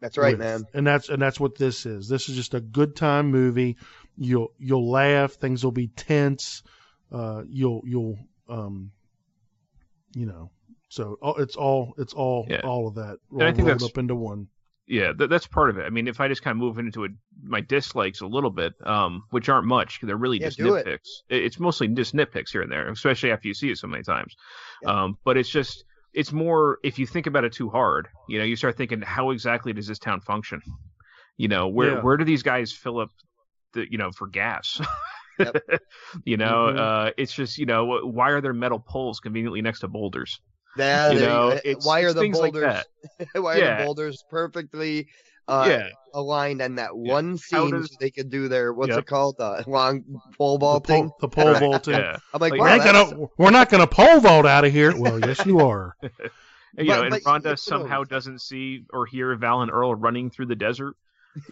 That's right, with. man. And that's and that's what this is. This is just a good time movie. You'll you'll laugh. Things will be tense. Uh, you'll you'll um, you know. So it's all it's all Yeah. all of that And I rolled think that's- up into one. Yeah, th- that's part of it. I mean, if I just kind of move into a, my dislikes a little bit, um, which aren't much, 'cause they're really Yeah, just do it. nitpicks. It- It's mostly just nitpicks here and there, especially after you see it so many times. Yeah. Um, but it's just, it's more if you think about it too hard, you know, you start thinking, how exactly does this town function? You know, where Yeah. where do these guys fill up the, you know, for gas? Yep. *laughs* you know, Mhm. uh, it's just, you know, why are there metal poles conveniently next to boulders? Yeah, You know, why are the things like boulders? why are Yeah. the boulders perfectly uh, yeah, aligned in that Yeah. one scene does- so they could do their what's Yep. it called the long pole The vaulting? pole, the pole vault. yeah. *laughs* I'm like, Like, We're wow, not gonna we're not gonna pole vault out of here. Well, yes, you are. *laughs* you But- know, and but Rhonda you know- somehow doesn't see or hear Val and Earl running through the desert.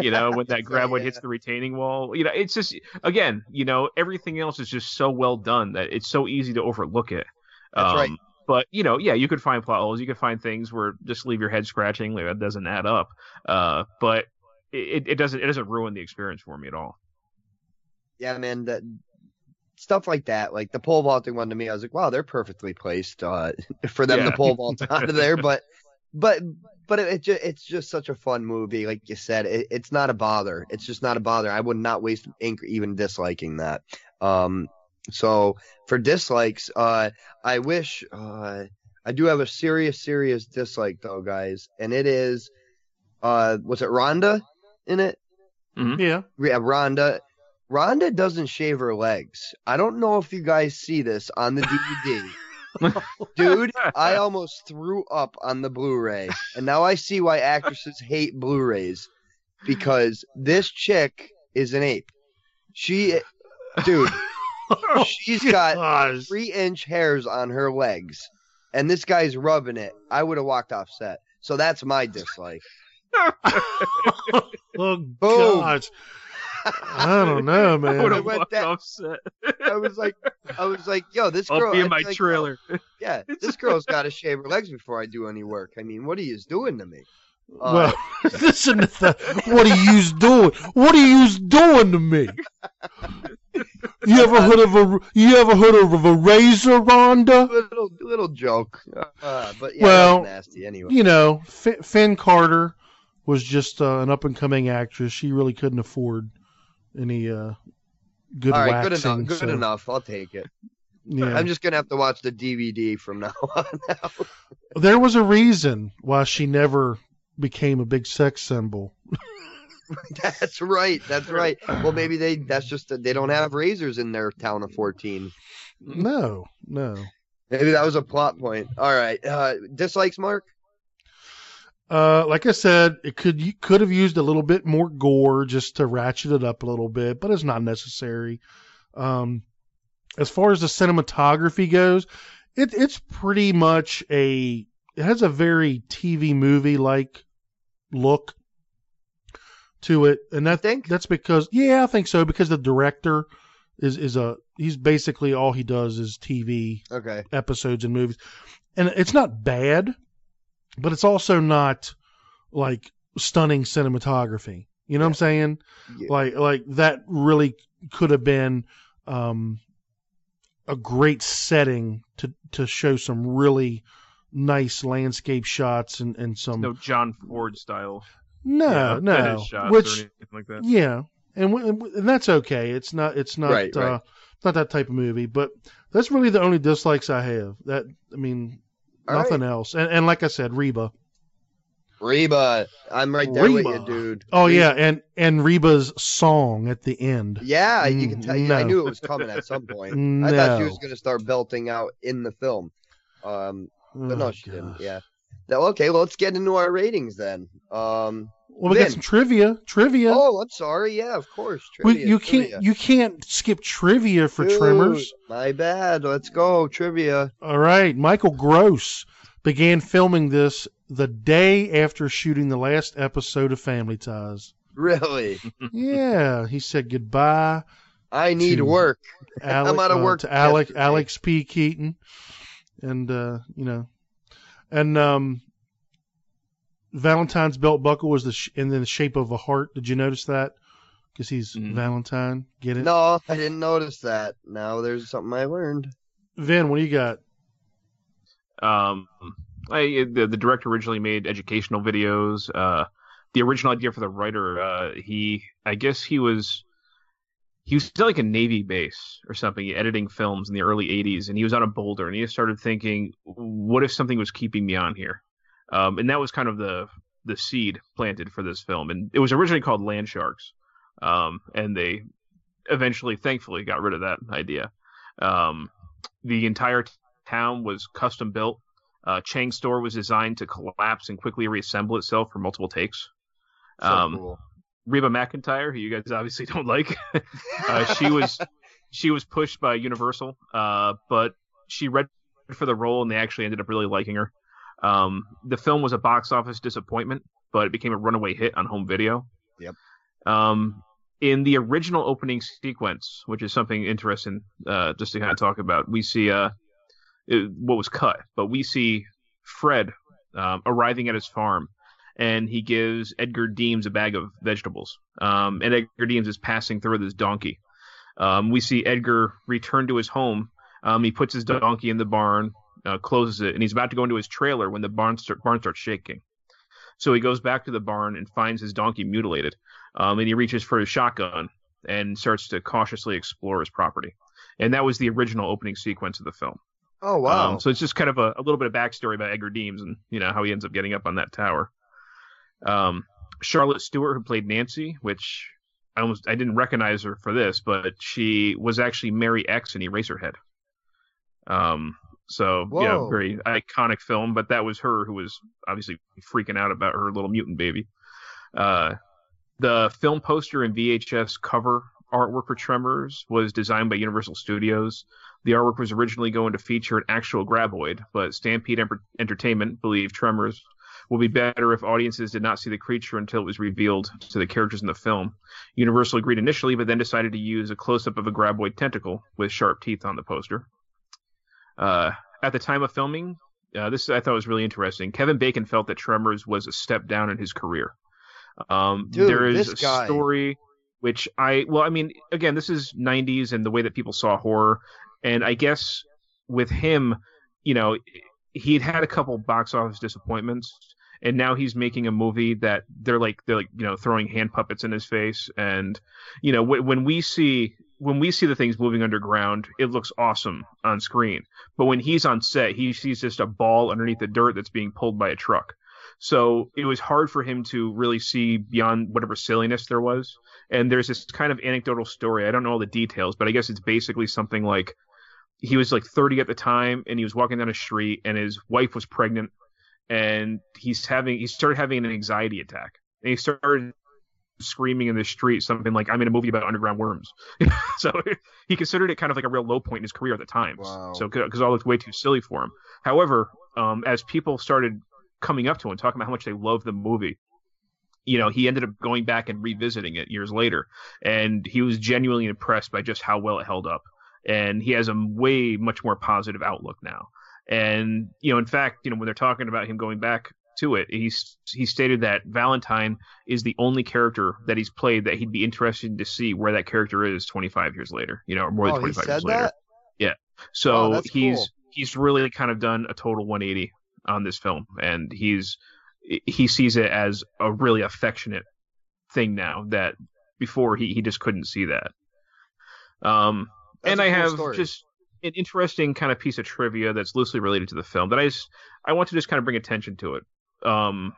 You know, when that *laughs* graboid yeah. hits the retaining wall. You know, it's just again, you know, everything else is just so well done that it's so easy to overlook it. That's right. But you know, yeah, you could find plot holes. You could find things where just leave your head scratching. Like that doesn't add up. Uh, but it, it doesn't it doesn't ruin the experience for me at all. yeah, man, that stuff like that, like the pole vaulting one to me, I was like, wow, they're perfectly placed uh, *laughs* for them Yeah. to pole vault *laughs* out of there. But, but, but it, it just, it's just such a fun movie. Like you said, it, it's not a bother. It's just not a bother. I would not waste ink even disliking that. Um, so for dislikes, uh, I wish, uh, I do have a serious, serious dislike though, guys, and it is, uh, was it Rhonda in it? Yeah. Yeah, Rhonda. Rhonda doesn't shave her legs. I don't know if you guys see this on the DVD. *laughs* Dude, I almost threw up on the Blu-ray. And now I see why actresses hate Blu-rays. Because this chick is an ape. She dude, *laughs* she's got Gosh. three inch hairs on her legs. And this guy's rubbing it. I would have walked off set. So that's my dislike. *laughs* oh *laughs* Boom. gosh. I don't know, I man. would I have went walked that- off set. I was like, I was like, yo, this girl. I'll be in my like, trailer. Yeah, this girl's got to shave her legs before I do any work. I mean, what are you doing to me? Uh, Well, listen to that. What are you doing? What are you doing to me? You ever heard of a you ever heard of a razor, Rhonda? little little joke. Uh, but yeah, Well, nasty anyway. You know, F- Finn Carter was just uh, an up and coming actress. She really couldn't afford any uh, good All right, good waxing. enough. Good so, enough. I'll take it. Yeah. I'm just gonna have to watch the DVD from now *laughs* on. Now. There was a reason why she never became a big sex symbol. *laughs* *laughs* that's right. That's right. Well, maybe they. That's just that they don't have razors in their town of 14. No, no. Maybe that was a plot point. All right. Uh, dislikes, Mark. Uh, like I said, it could you could have used a little bit more gore just to ratchet it up a little bit, but it's not necessary. Um, as far as the cinematography goes, it it's pretty much a it has a very TV movie like look to it, and that that's because yeah, I think so because the director is is a he's basically all he does is TV Okay. episodes and movies, and it's not bad, but it's also not like stunning cinematography. You know what I'm saying? Like like that really could have been um, a great setting to to show some really nice landscape shots and and some No John Ford style. No, yeah, no, fetish shots or which anything like that. yeah, and, w- and that's okay. It's not it's not Right, uh, right. not that type of movie, but that's really the only dislikes I have. That I mean, All nothing else. And and like I said, Reba. Reba, I'm right there with you, dude. Oh Reba- yeah, and and Reba's song at the end. Yeah, you can Mm, tell. yeah, I knew it was coming at some point. I thought she was going to start belting out in the film. Um, but no, Oh, she didn't. Yeah. Now, okay, well, let's get into our ratings then. Um, Well, we got some trivia. Trivia. Oh, I'm sorry. Yeah, of course. We- Trivia, you can't you can't skip trivia for Dude, Tremors. My bad. Let's go trivia. All right, Michael Gross began filming this the day after shooting the last episode of Family Ties. Really? *laughs* Yeah, he said goodbye. I need to work. *laughs* Alec, I'm out of uh, work. to Alec. Alex P. Keaton, and uh, you know, and um, Valentine's belt buckle was the sh- in the shape of a heart. Did you notice that? Because he's Valentine. Get it? No, I didn't notice that. Now there's something I learned. Vin, what do you got? Um, I, the, the director originally made educational videos. Uh, the original idea for the writer, uh, he, I guess he was, he was still like a Navy base or something, editing films in the early 80s, and he was on a boulder, and he just started thinking, what if something was keeping me on here? Um, and that was kind of the the seed planted for this film, and it was originally called Land Sharks, um, and they eventually, thankfully, got rid of that idea. Um, the entire t- town was custom built. Uh, Chang's store was designed to collapse and quickly reassemble itself for multiple takes. So um, cool. Reba McEntire, who you guys obviously *laughs* don't like, uh, she was she was pushed by Universal, uh, but she read for the role, and they actually ended up really liking her. Um, the film was a box office disappointment, but it became a runaway hit on home video. Yep. Um, in the original opening sequence, which is something interesting, uh, just to kind of talk about, we see uh, it- what was cut, but we see Fred um, arriving at his farm, and he gives Edgar Deems a bag of vegetables. Um, and Edgar Deems is passing through with his donkey. Um, we see Edgar return to his home. Um, he puts his donkey in the barn, uh, closes it, and he's about to go into his trailer when the barn, start, barn starts shaking. So he goes back to the barn and finds his donkey mutilated. Um, and he reaches for his shotgun and starts to cautiously explore his property. And that was the original opening sequence of the film. Oh wow. Um, so it's just kind of a, a little bit of backstory about Edgar Deems and you know how he ends up getting up on that tower. Um, Charlotte Stewart, who played Nancy, which I almost I didn't recognize her for this, but she was actually Mary X in Eraserhead. Um, so yeah, very iconic film. But that was her who was obviously freaking out about her little mutant baby. Uh, the film poster and VHS cover artwork for Tremors was designed by Universal Studios. The artwork was originally going to feature an actual graboid, but Stampede Entertainment believed Tremors will be better if audiences did not see the creature until it was revealed to the characters in the film. Universal agreed initially, but then decided to use a close up of a graboid tentacle with sharp teeth on the poster. Uh, at the time of filming, uh, this I thought was really interesting. Kevin Bacon felt that Tremors was a step down in his career. Um, Dude, there is a guy. story which I well, I mean, again, this is '90s and the way that people saw horror, and I guess with him, you know, he'd had a couple box office disappointments, and now he's making a movie that they're like they're like you know throwing hand puppets in his face, and you know when we see when we see the things moving underground, it looks awesome on screen, but when he's on set, he sees just a ball underneath the dirt that's being pulled by a truck. So it was hard for him to really see beyond whatever silliness there was. And there's this kind of anecdotal story. I don't know all the details, but I guess it's basically something like he was like 30 at the time and he was walking down a street and his wife was pregnant and he's having he started having an anxiety attack. And he started screaming in the street something like i'm in a movie about underground worms. *laughs* So he considered it kind of like a real low point in his career at the time. Wow. so because all looked way too silly for him. However um, as people started coming up to him talking about how much they loved the movie you know he ended up going back and revisiting it years later. And he was genuinely impressed by just how well it held up and he has a way much more positive outlook now and you know in fact you know when they're talking about him going back to it he's he stated that valentine is the only character that he's played that he'd be interested to see where that character is 25 years later you know or more Oh, than he 25 said years later that? yeah Oh, so that's he's cool. he's really kind of done a total 180 on this film and he's he sees it as a really affectionate thing now that before he, he just couldn't see that um and I cool have story. just an interesting kind of piece of trivia that's loosely related to the film that i just i want to just kind of bring attention to it. Um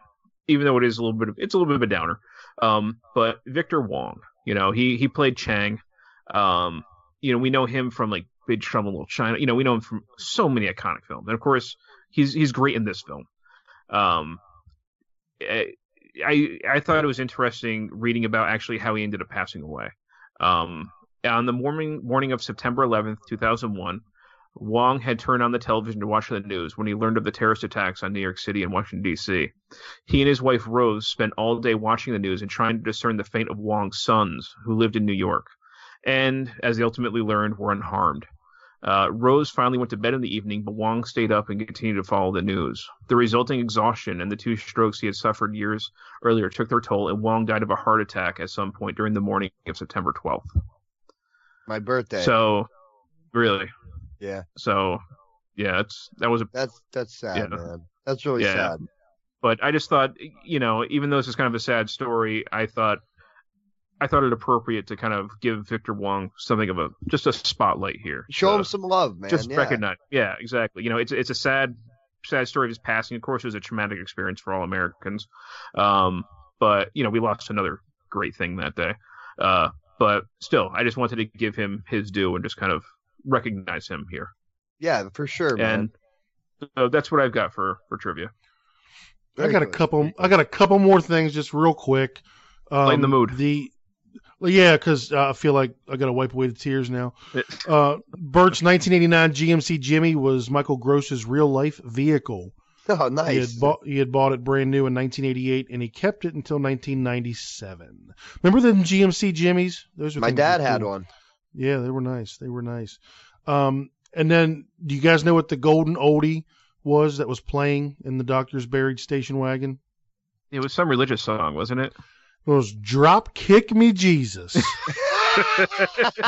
even though it is a little bit of it's a little bit of a downer. Um but victor wong you know he he played chang. Um you know we know him from like big trouble in little china. You know we know him from so many iconic films. And of course he's he's great in this film. Um I I I thought it was interesting reading about actually how he ended up passing away. Um, on the morning morning of September 11th, 2001, Wong had turned on the television to watch the news when he learned of the terrorist attacks on New York City and Washington D.C. He and his wife Rose spent all day watching the news and trying to discern the fate of Wong's sons, who lived in New York, and as they ultimately learned, were unharmed. Uh, Rose finally went to bed in the evening, but Wong stayed up and continued to follow the news. The resulting exhaustion and the two strokes he had suffered years earlier took their toll, and Wong died of a heart attack at some point during the morning of September 12th. My birthday. So, really, yeah, so yeah, it's that was a that's that's sad, Yeah. man. That's really Yeah. sad. but I just thought, you know, even though this is kind of a sad story, I thought I thought it appropriate to kind of give Victor Wong something of a just a spotlight here. Show to him some love, man. just yeah. recognize. Yeah, exactly. You know, it's it's a sad sad story of his passing. Of course, it was a traumatic experience for all Americans. Um, but you know, we lost another great thing that day. Uh, but still, I just wanted to give him his due and just kind of recognize him here. Yeah, for sure, man. And so that's what I've got for for trivia. I got a couple. I got a couple more things, just real quick. Um, Lighten the mood. The yeah, because uh, I feel like I got to wipe away the tears now. Uh, Bert's 1989 GMC Jimmy was Michael Gross's real life vehicle. *laughs* Oh, He nice. had bought he had bought it brand new in 1988, and he kept it until 1997. Remember the GMC Jimmys? Those were My dad were had cool. one. Yeah, they were nice. They were nice. Um, and then, do you guys know what the golden oldie was that was playing in the doctor's buried station wagon? It was some religious song, wasn't it? It was "Drop Kick Me Jesus." *laughs*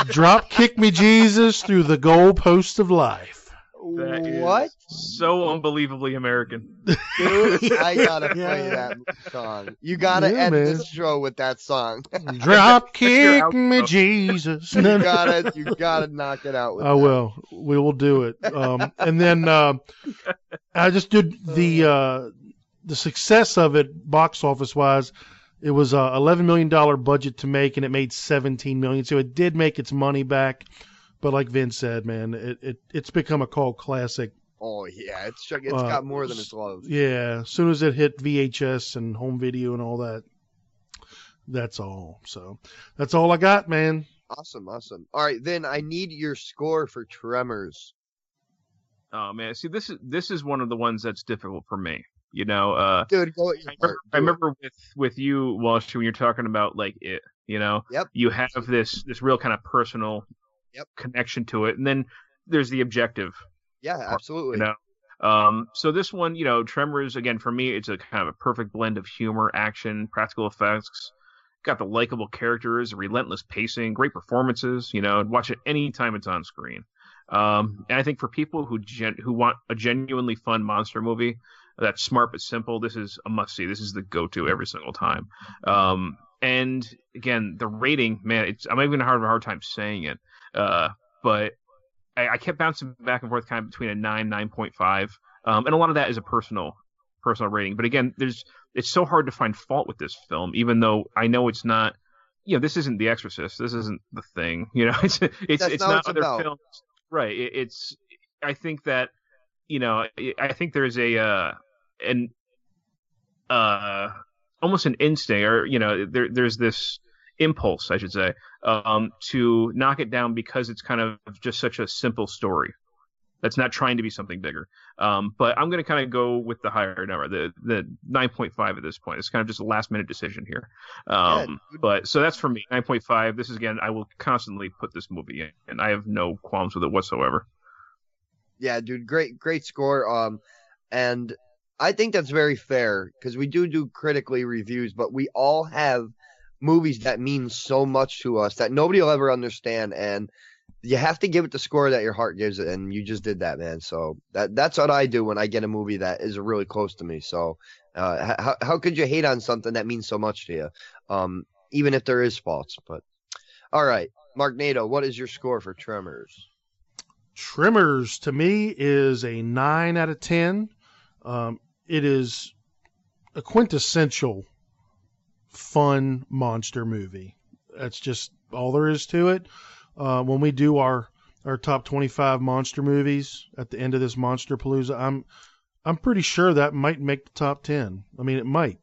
Drop kick me Jesus through the goalpost of life. That is What? So unbelievably American. Dude, I *laughs* gotta play that song. You gotta Yeah, end man. this show with that song. *laughs* Drop your kick me outro. Jesus. you gotta, you gotta knock it out with I that. will. We will do it. Um, and then uh, I just did the uh, the success of it box office wise. It was a eleven million dollar budget to make, and it made seventeen million. So it did make its money back. But like Vince said, man, it, it it's become a cult classic. Oh yeah, it's it's Uh, got more than its love. Yeah, as soon as it hit VHS and home video and all that, that's all. So that's all I got, man. Awesome, awesome. All right, then I need your score for Tremors. Oh man, see this is this is one of the ones that's difficult for me. You know, uh, dude, go I remember, heart. I remember with with you, Walsh, when you're talking about like it. You know, Yep. you have this this real kind of personal Yep. connection to it, and then there's the objective Yeah, absolutely. you know. Um, so this one, you know, Tremors again for me, it's a kind of a perfect blend of humor, action, practical effects. Got the likable characters, relentless pacing, great performances. You know, watch it anytime it's on screen. Um, and I think for people who gen- who want a genuinely fun monster movie that's smart but simple, this is a must see. This is the go to every single time. Um, and again, the rating, man, it's I'm even having a hard time saying it. Uh, but I, I kept bouncing back and forth kind of between a nine, nine point five, um, and a lot of that is a personal personal rating. But again, there's it's so hard to find fault with this film, even though I know it's not. You know, this isn't The Exorcist. This isn't the thing. *laughs* You know, it's it's it's not it's other about. films, right? It, it's I think that you know I- I think there's a uh, an uh almost an instinct or you know there there's this impulse I should say um to knock it down because it's kind of just such a simple story. That's not trying to be something bigger. Um but I'm going to kind of go with the higher number the the 9.5 at this point. It's kind of just a last minute decision here. Um but so that's for me 9.5 this is again I will constantly put this movie in and I have no qualms with it whatsoever. Yeah, dude, great, great score. Um, and I think that's very fair because we do do critically reviews, but we all have movies that mean so much to us that nobody will ever understand, and you have to give it the score that your heart gives it, and you just did that, man. So that that's what I do when I get a movie that is really close to me. So, uh, how how could you hate on something that means so much to you? Um, even if there is faults, but all right, Marknado, what is your score for Tremors? Tremors to me is a nine out of ten. Um, it is a quintessential fun monster movie. That's just all there is to it. Uh, when we do our our top twenty five monster movies at the end of this Monster Palooza, I'm I'm pretty sure that might make the top ten. I mean, it might.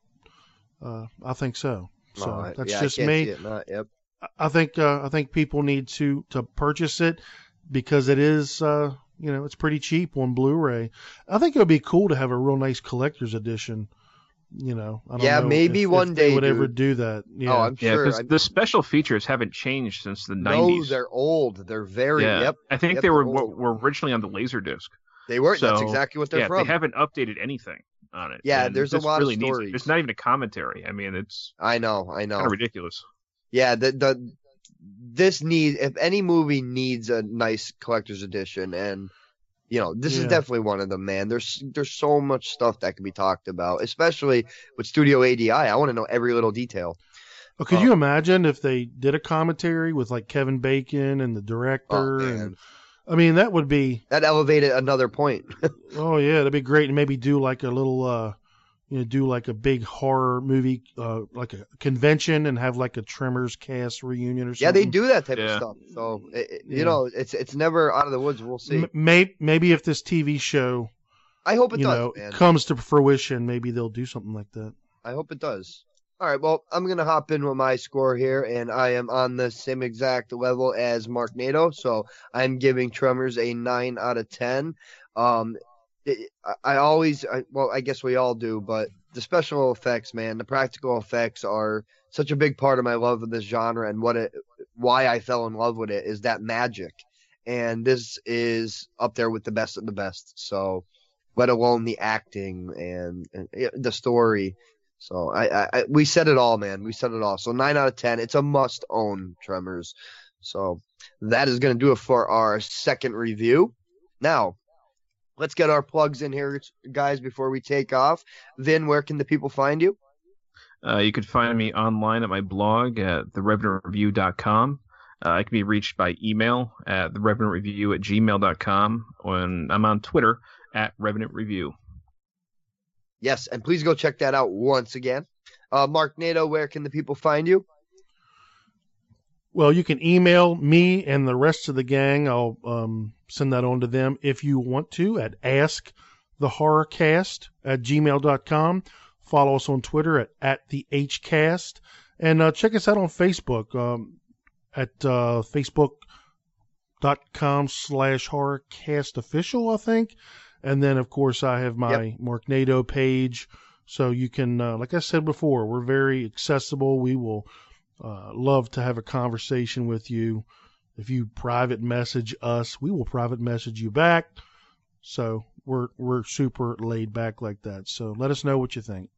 Uh, I think so. So I- that's yeah, just me. not- yep. I think uh, I think people need to to purchase it because it is uh, you know it's pretty cheap on Blu-ray. I think it would be cool to have a real nice collector's edition. You know, I don't Yeah, know maybe if- if one they day, would ever do that. Oh, yeah, Oh, I'm yeah sure. because I'm- the special features haven't changed since the '90s. No, 90s they're old. They're very. yeah Yep. I think yep, they were old. were originally on the Laserdisc. They were. that's exactly what they're yeah, from. They haven't updated anything on it. Yeah, and there's a lot of really needs it. stories. There's not even a commentary. I mean, it's I know. I know. kind of ridiculous. Yeah. The the this need if any movie needs a nice collector's edition, and you know this is definitely one of them, man. There's there's so much stuff that can be talked about, especially with Studio ADI. I want to know every little detail. But could Oh. you imagine if they did a commentary with like Kevin Bacon and the director? Oh, and I mean, that would be That elevated another point. *laughs* oh yeah, that'd be great. And maybe do like a little uh, you know, do like a big horror movie, uh, like a convention, and have like a Tremors cast reunion or something. yeah, they do that type of Yeah. stuff. So it, it- you Yeah. know, it's it's never out of the woods. We'll see. M- may- maybe if this TV show, I hope it you does, know, man. comes to fruition, maybe they'll do something like that. I hope it does. All right, well, I'm gonna hop in with my score here, and I am on the same exact level as Marknado, so I'm giving Tremors a nine out of ten. Um, it, I, always, I, well, I guess we all do, but the special effects, man, the practical effects are such a big part of my love of this genre, and what it, why I fell in love with it is that magic, and this is up there with the best of the best. So, let alone the acting and, and the story. So I, I, I, we said it all, man. We said it all. So nine out of ten. It's a must own Tremors. So that is going to do it for our second review. Now, let's get our plugs in here, guys, before we take off. Vin, where can the people find you? Uh, you can find me online at my blog at therevenantreview.com. Uh, I can be reached by email at therevenantreview at gmail.com. And I'm on Twitter at Revenant Review. Yes, and please go check that out once again. Uh, Marknado, where can the people find you? Well, you can email me and the rest of the gang. I'll um, send that on to them if you want to at askthehorrorcast at gmail.com. Follow us on Twitter at, at the HCast. And uh, check us out on Facebook um, at uh, facebook.com slash horrorcast official, I think. And then, of course, I have my Marknado page. So you can, uh, like I said before, we're very accessible. We will uh, love to have a conversation with you. If you private message us, we will private message you back. So we're we're super laid back like that. So let us know what you think.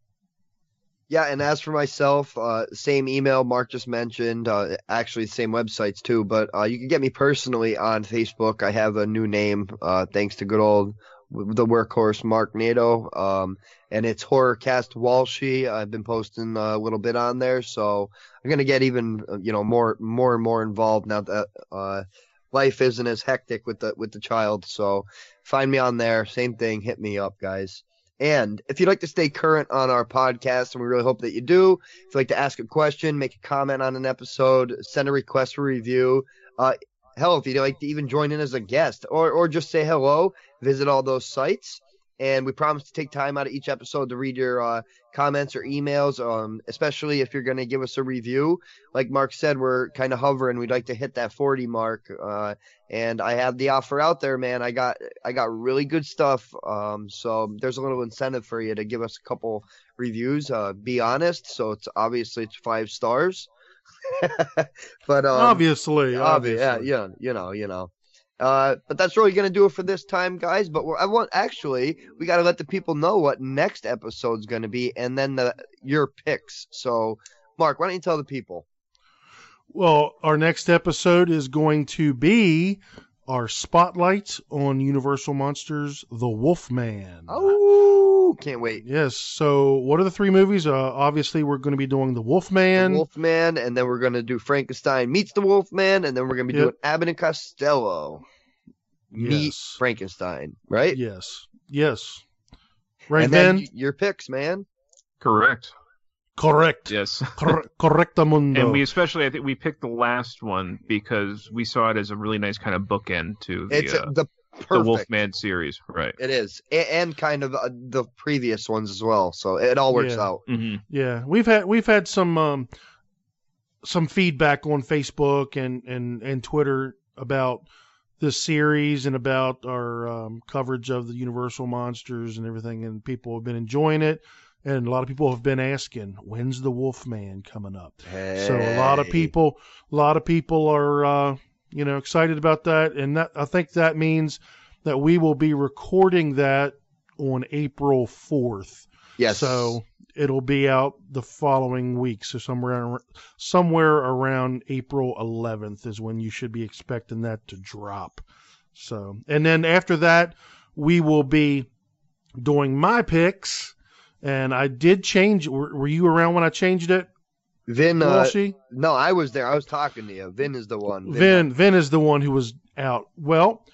Yeah, and as for myself, uh, same email Mark just mentioned, uh, actually same websites too, but uh, you can get me personally on Facebook. I have a new name, uh, thanks to good old the workhorse Marknado, um, and it's Horrorcast Walshy. I've been posting a little bit on there, so I'm gonna get even uh, you know more more and more involved now that uh, life isn't as hectic with the with the child. So find me on there. Same thing. Hit me up, guys. And if you'd like to stay current on our podcast, and we really hope that you do, if you'd like to ask a question, make a comment on an episode, send a request for review, uh, hell, if you'd like to even join in as a guest or, or just say hello, visit all those sites. And we promise to take time out of each episode to read your uh, comments or emails, um, especially if you're going to give us a review. Like Mark said, we're kind of hovering. We'd like to hit that 40 mark. Uh, and I have the offer out there, man. I got I got really good stuff. Um, so there's a little incentive for you to give us a couple reviews. Uh, be honest. So it's obviously it's five stars. *laughs* but um, obviously, obviously. yeah, yeah, you know, you know. Uh, but that's really gonna do it for this time, guys. But we're, I want actually we got to let the people know what next episode's gonna be, and then the your picks. So, Mark, why don't you tell the people? Well, our next episode is going to be our spotlight on Universal Monsters: The Wolfman. Oh, can't wait! Yes. So, what are the three movies? Uh, obviously, we're going to be doing The Wolfman. The Wolfman, and then we're gonna do Frankenstein meets the Wolfman, and then we're gonna be Yep. doing Abbott and Costello meet Yes. Frankenstein, right? Yes. Yes. Right and then then. your picks, man. Correct. Correct. Yes. Cor- correctamundo. And we especially, I think, we picked the last one because we saw it as a really nice kind of bookend to the It's uh, the the perfect. Wolfman series, right? It is, A- and kind of uh, the previous ones as well. So it all works Yeah. out. Mm-hmm. Yeah, we've had we've had some um, some feedback on Facebook and and and Twitter about this series and about our um, coverage of the Universal monsters and everything, and people have been enjoying it. And a lot of people have been asking, when's the Wolfman coming up? So a lot of people, a lot of people are, uh, you know, excited about that, and that I think that means that we will be recording that on April fourth. Yes. So it'll be out the following week. So somewhere somewhere around April 11th is when you should be expecting that to drop. So and then after that we will be doing my picks. And I did change. Were, were you around when I changed it? Vin, uh, no, I was there. I was talking to you. Vin is the one. Vin Vin is the one who was out. Well,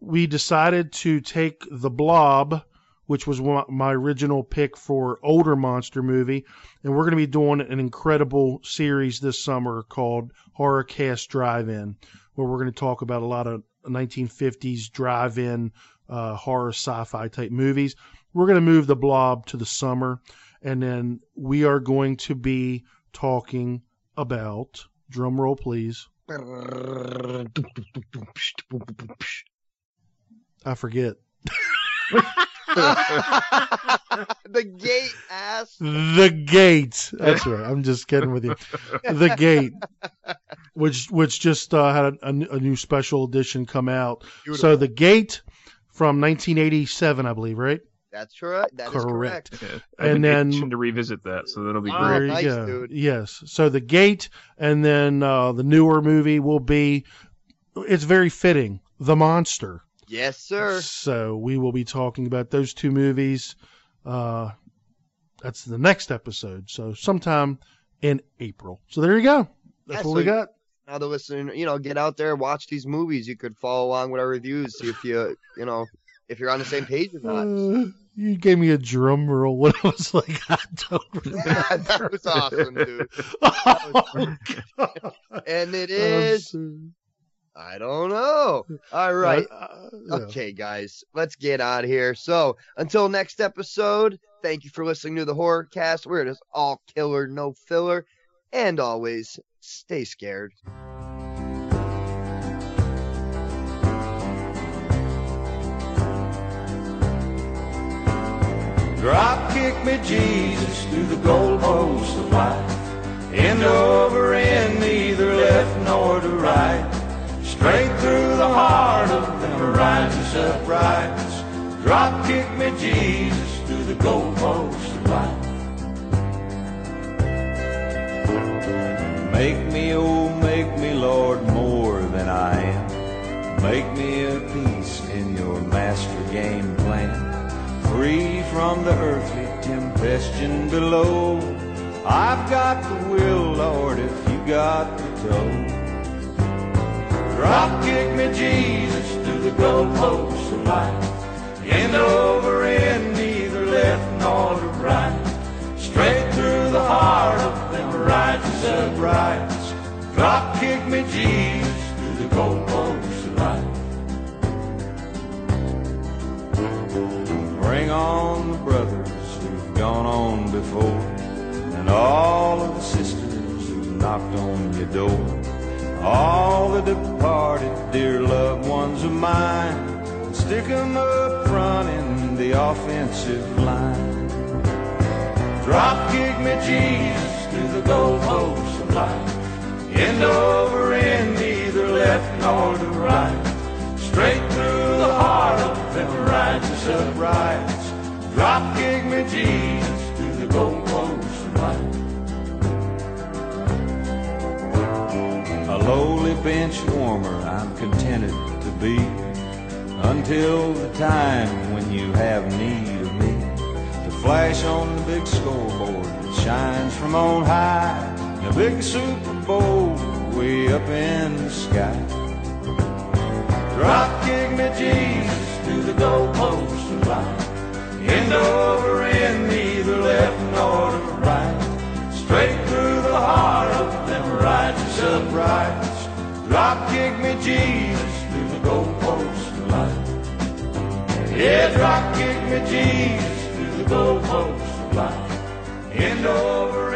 we decided to take the Blob, which was my original pick for older monster movie, and we're going to be doing an incredible series this summer called Horror Cast Drive-In, where we're going to talk about a lot of 1950s drive-in uh, horror sci-fi type movies. We're going to move the Blob to the summer, and then we are going to be talking about drum roll please I forget. the gate ass. The Gate. That's right. I'm just kidding with you. The Gate, which which just uh, had a, a, a new special edition come out. So The Gate from 1987, I believe, right? That's right. That is Correct. correct. Yeah. I've And then- itching to revisit that, so that'll be Oh, great. there you nice, go. dude. Yes. So The Gate, and then uh, the newer movie will be. It's very fitting. The Monster. Yes, sir. So we will be talking about those two movies. Uh, that's the next episode. So sometime in April. So there you go. That's Yeah, what so we got. Now the listener, you know, get out there, watch these movies. You could follow along with our reviews, see if you, you know, if you're on the same page or not. You gave me a drum roll when I was like, *laughs* I don't *laughs* remember. Yeah, that was awesome, dude. *laughs* Oh, God. And it I'm I don't know. All right. Uh, yeah. Okay, guys, let's get out of here. So, until next episode, thank you for listening to the Horror Cast. We're just all killer, no filler. And always, stay scared. Drop kick me, Jesus, through the goalposts of life. End over end, neither left nor to right. Straight through the heart of them righteous uprights. Drop kick me, Jesus, through the goalposts of life. Make me, oh, make me, Lord, more than I am. Make me a piece in your master game. Free from the earthly tempestion below. I've got the will, Lord, if you got the toe. Drop kick me, Jesus, through the goalposts of life. End over end, neither left nor to right. Straight through the heart of them righteous uprights. Drop kick me, Jesus, through the goalposts Bring on the brothers who've gone on before, and all of the sisters who've knocked on your door. All the departed dear loved ones of mine, stick 'em up front in the offensive line. Drop kick me, Jesus, through the goalposts of life. End over end, neither left nor to right. Straight through heart of them righteous uprights. Drop kick me, Jesus, through the goalposts of life. A lowly bench warmer I'm contented to be until the time when you have need of me to flash on the big scoreboard that shines from on high a big Super Bowl way up in the sky. Drop kick me, Jesus, to the goalposts of life. End over end, neither left nor to right. Straight through the heart of them righteous uprights. Drop kick me, Jesus, to the goalposts of life. Yeah, drop kick me, Jesus, through the goalposts of life. End over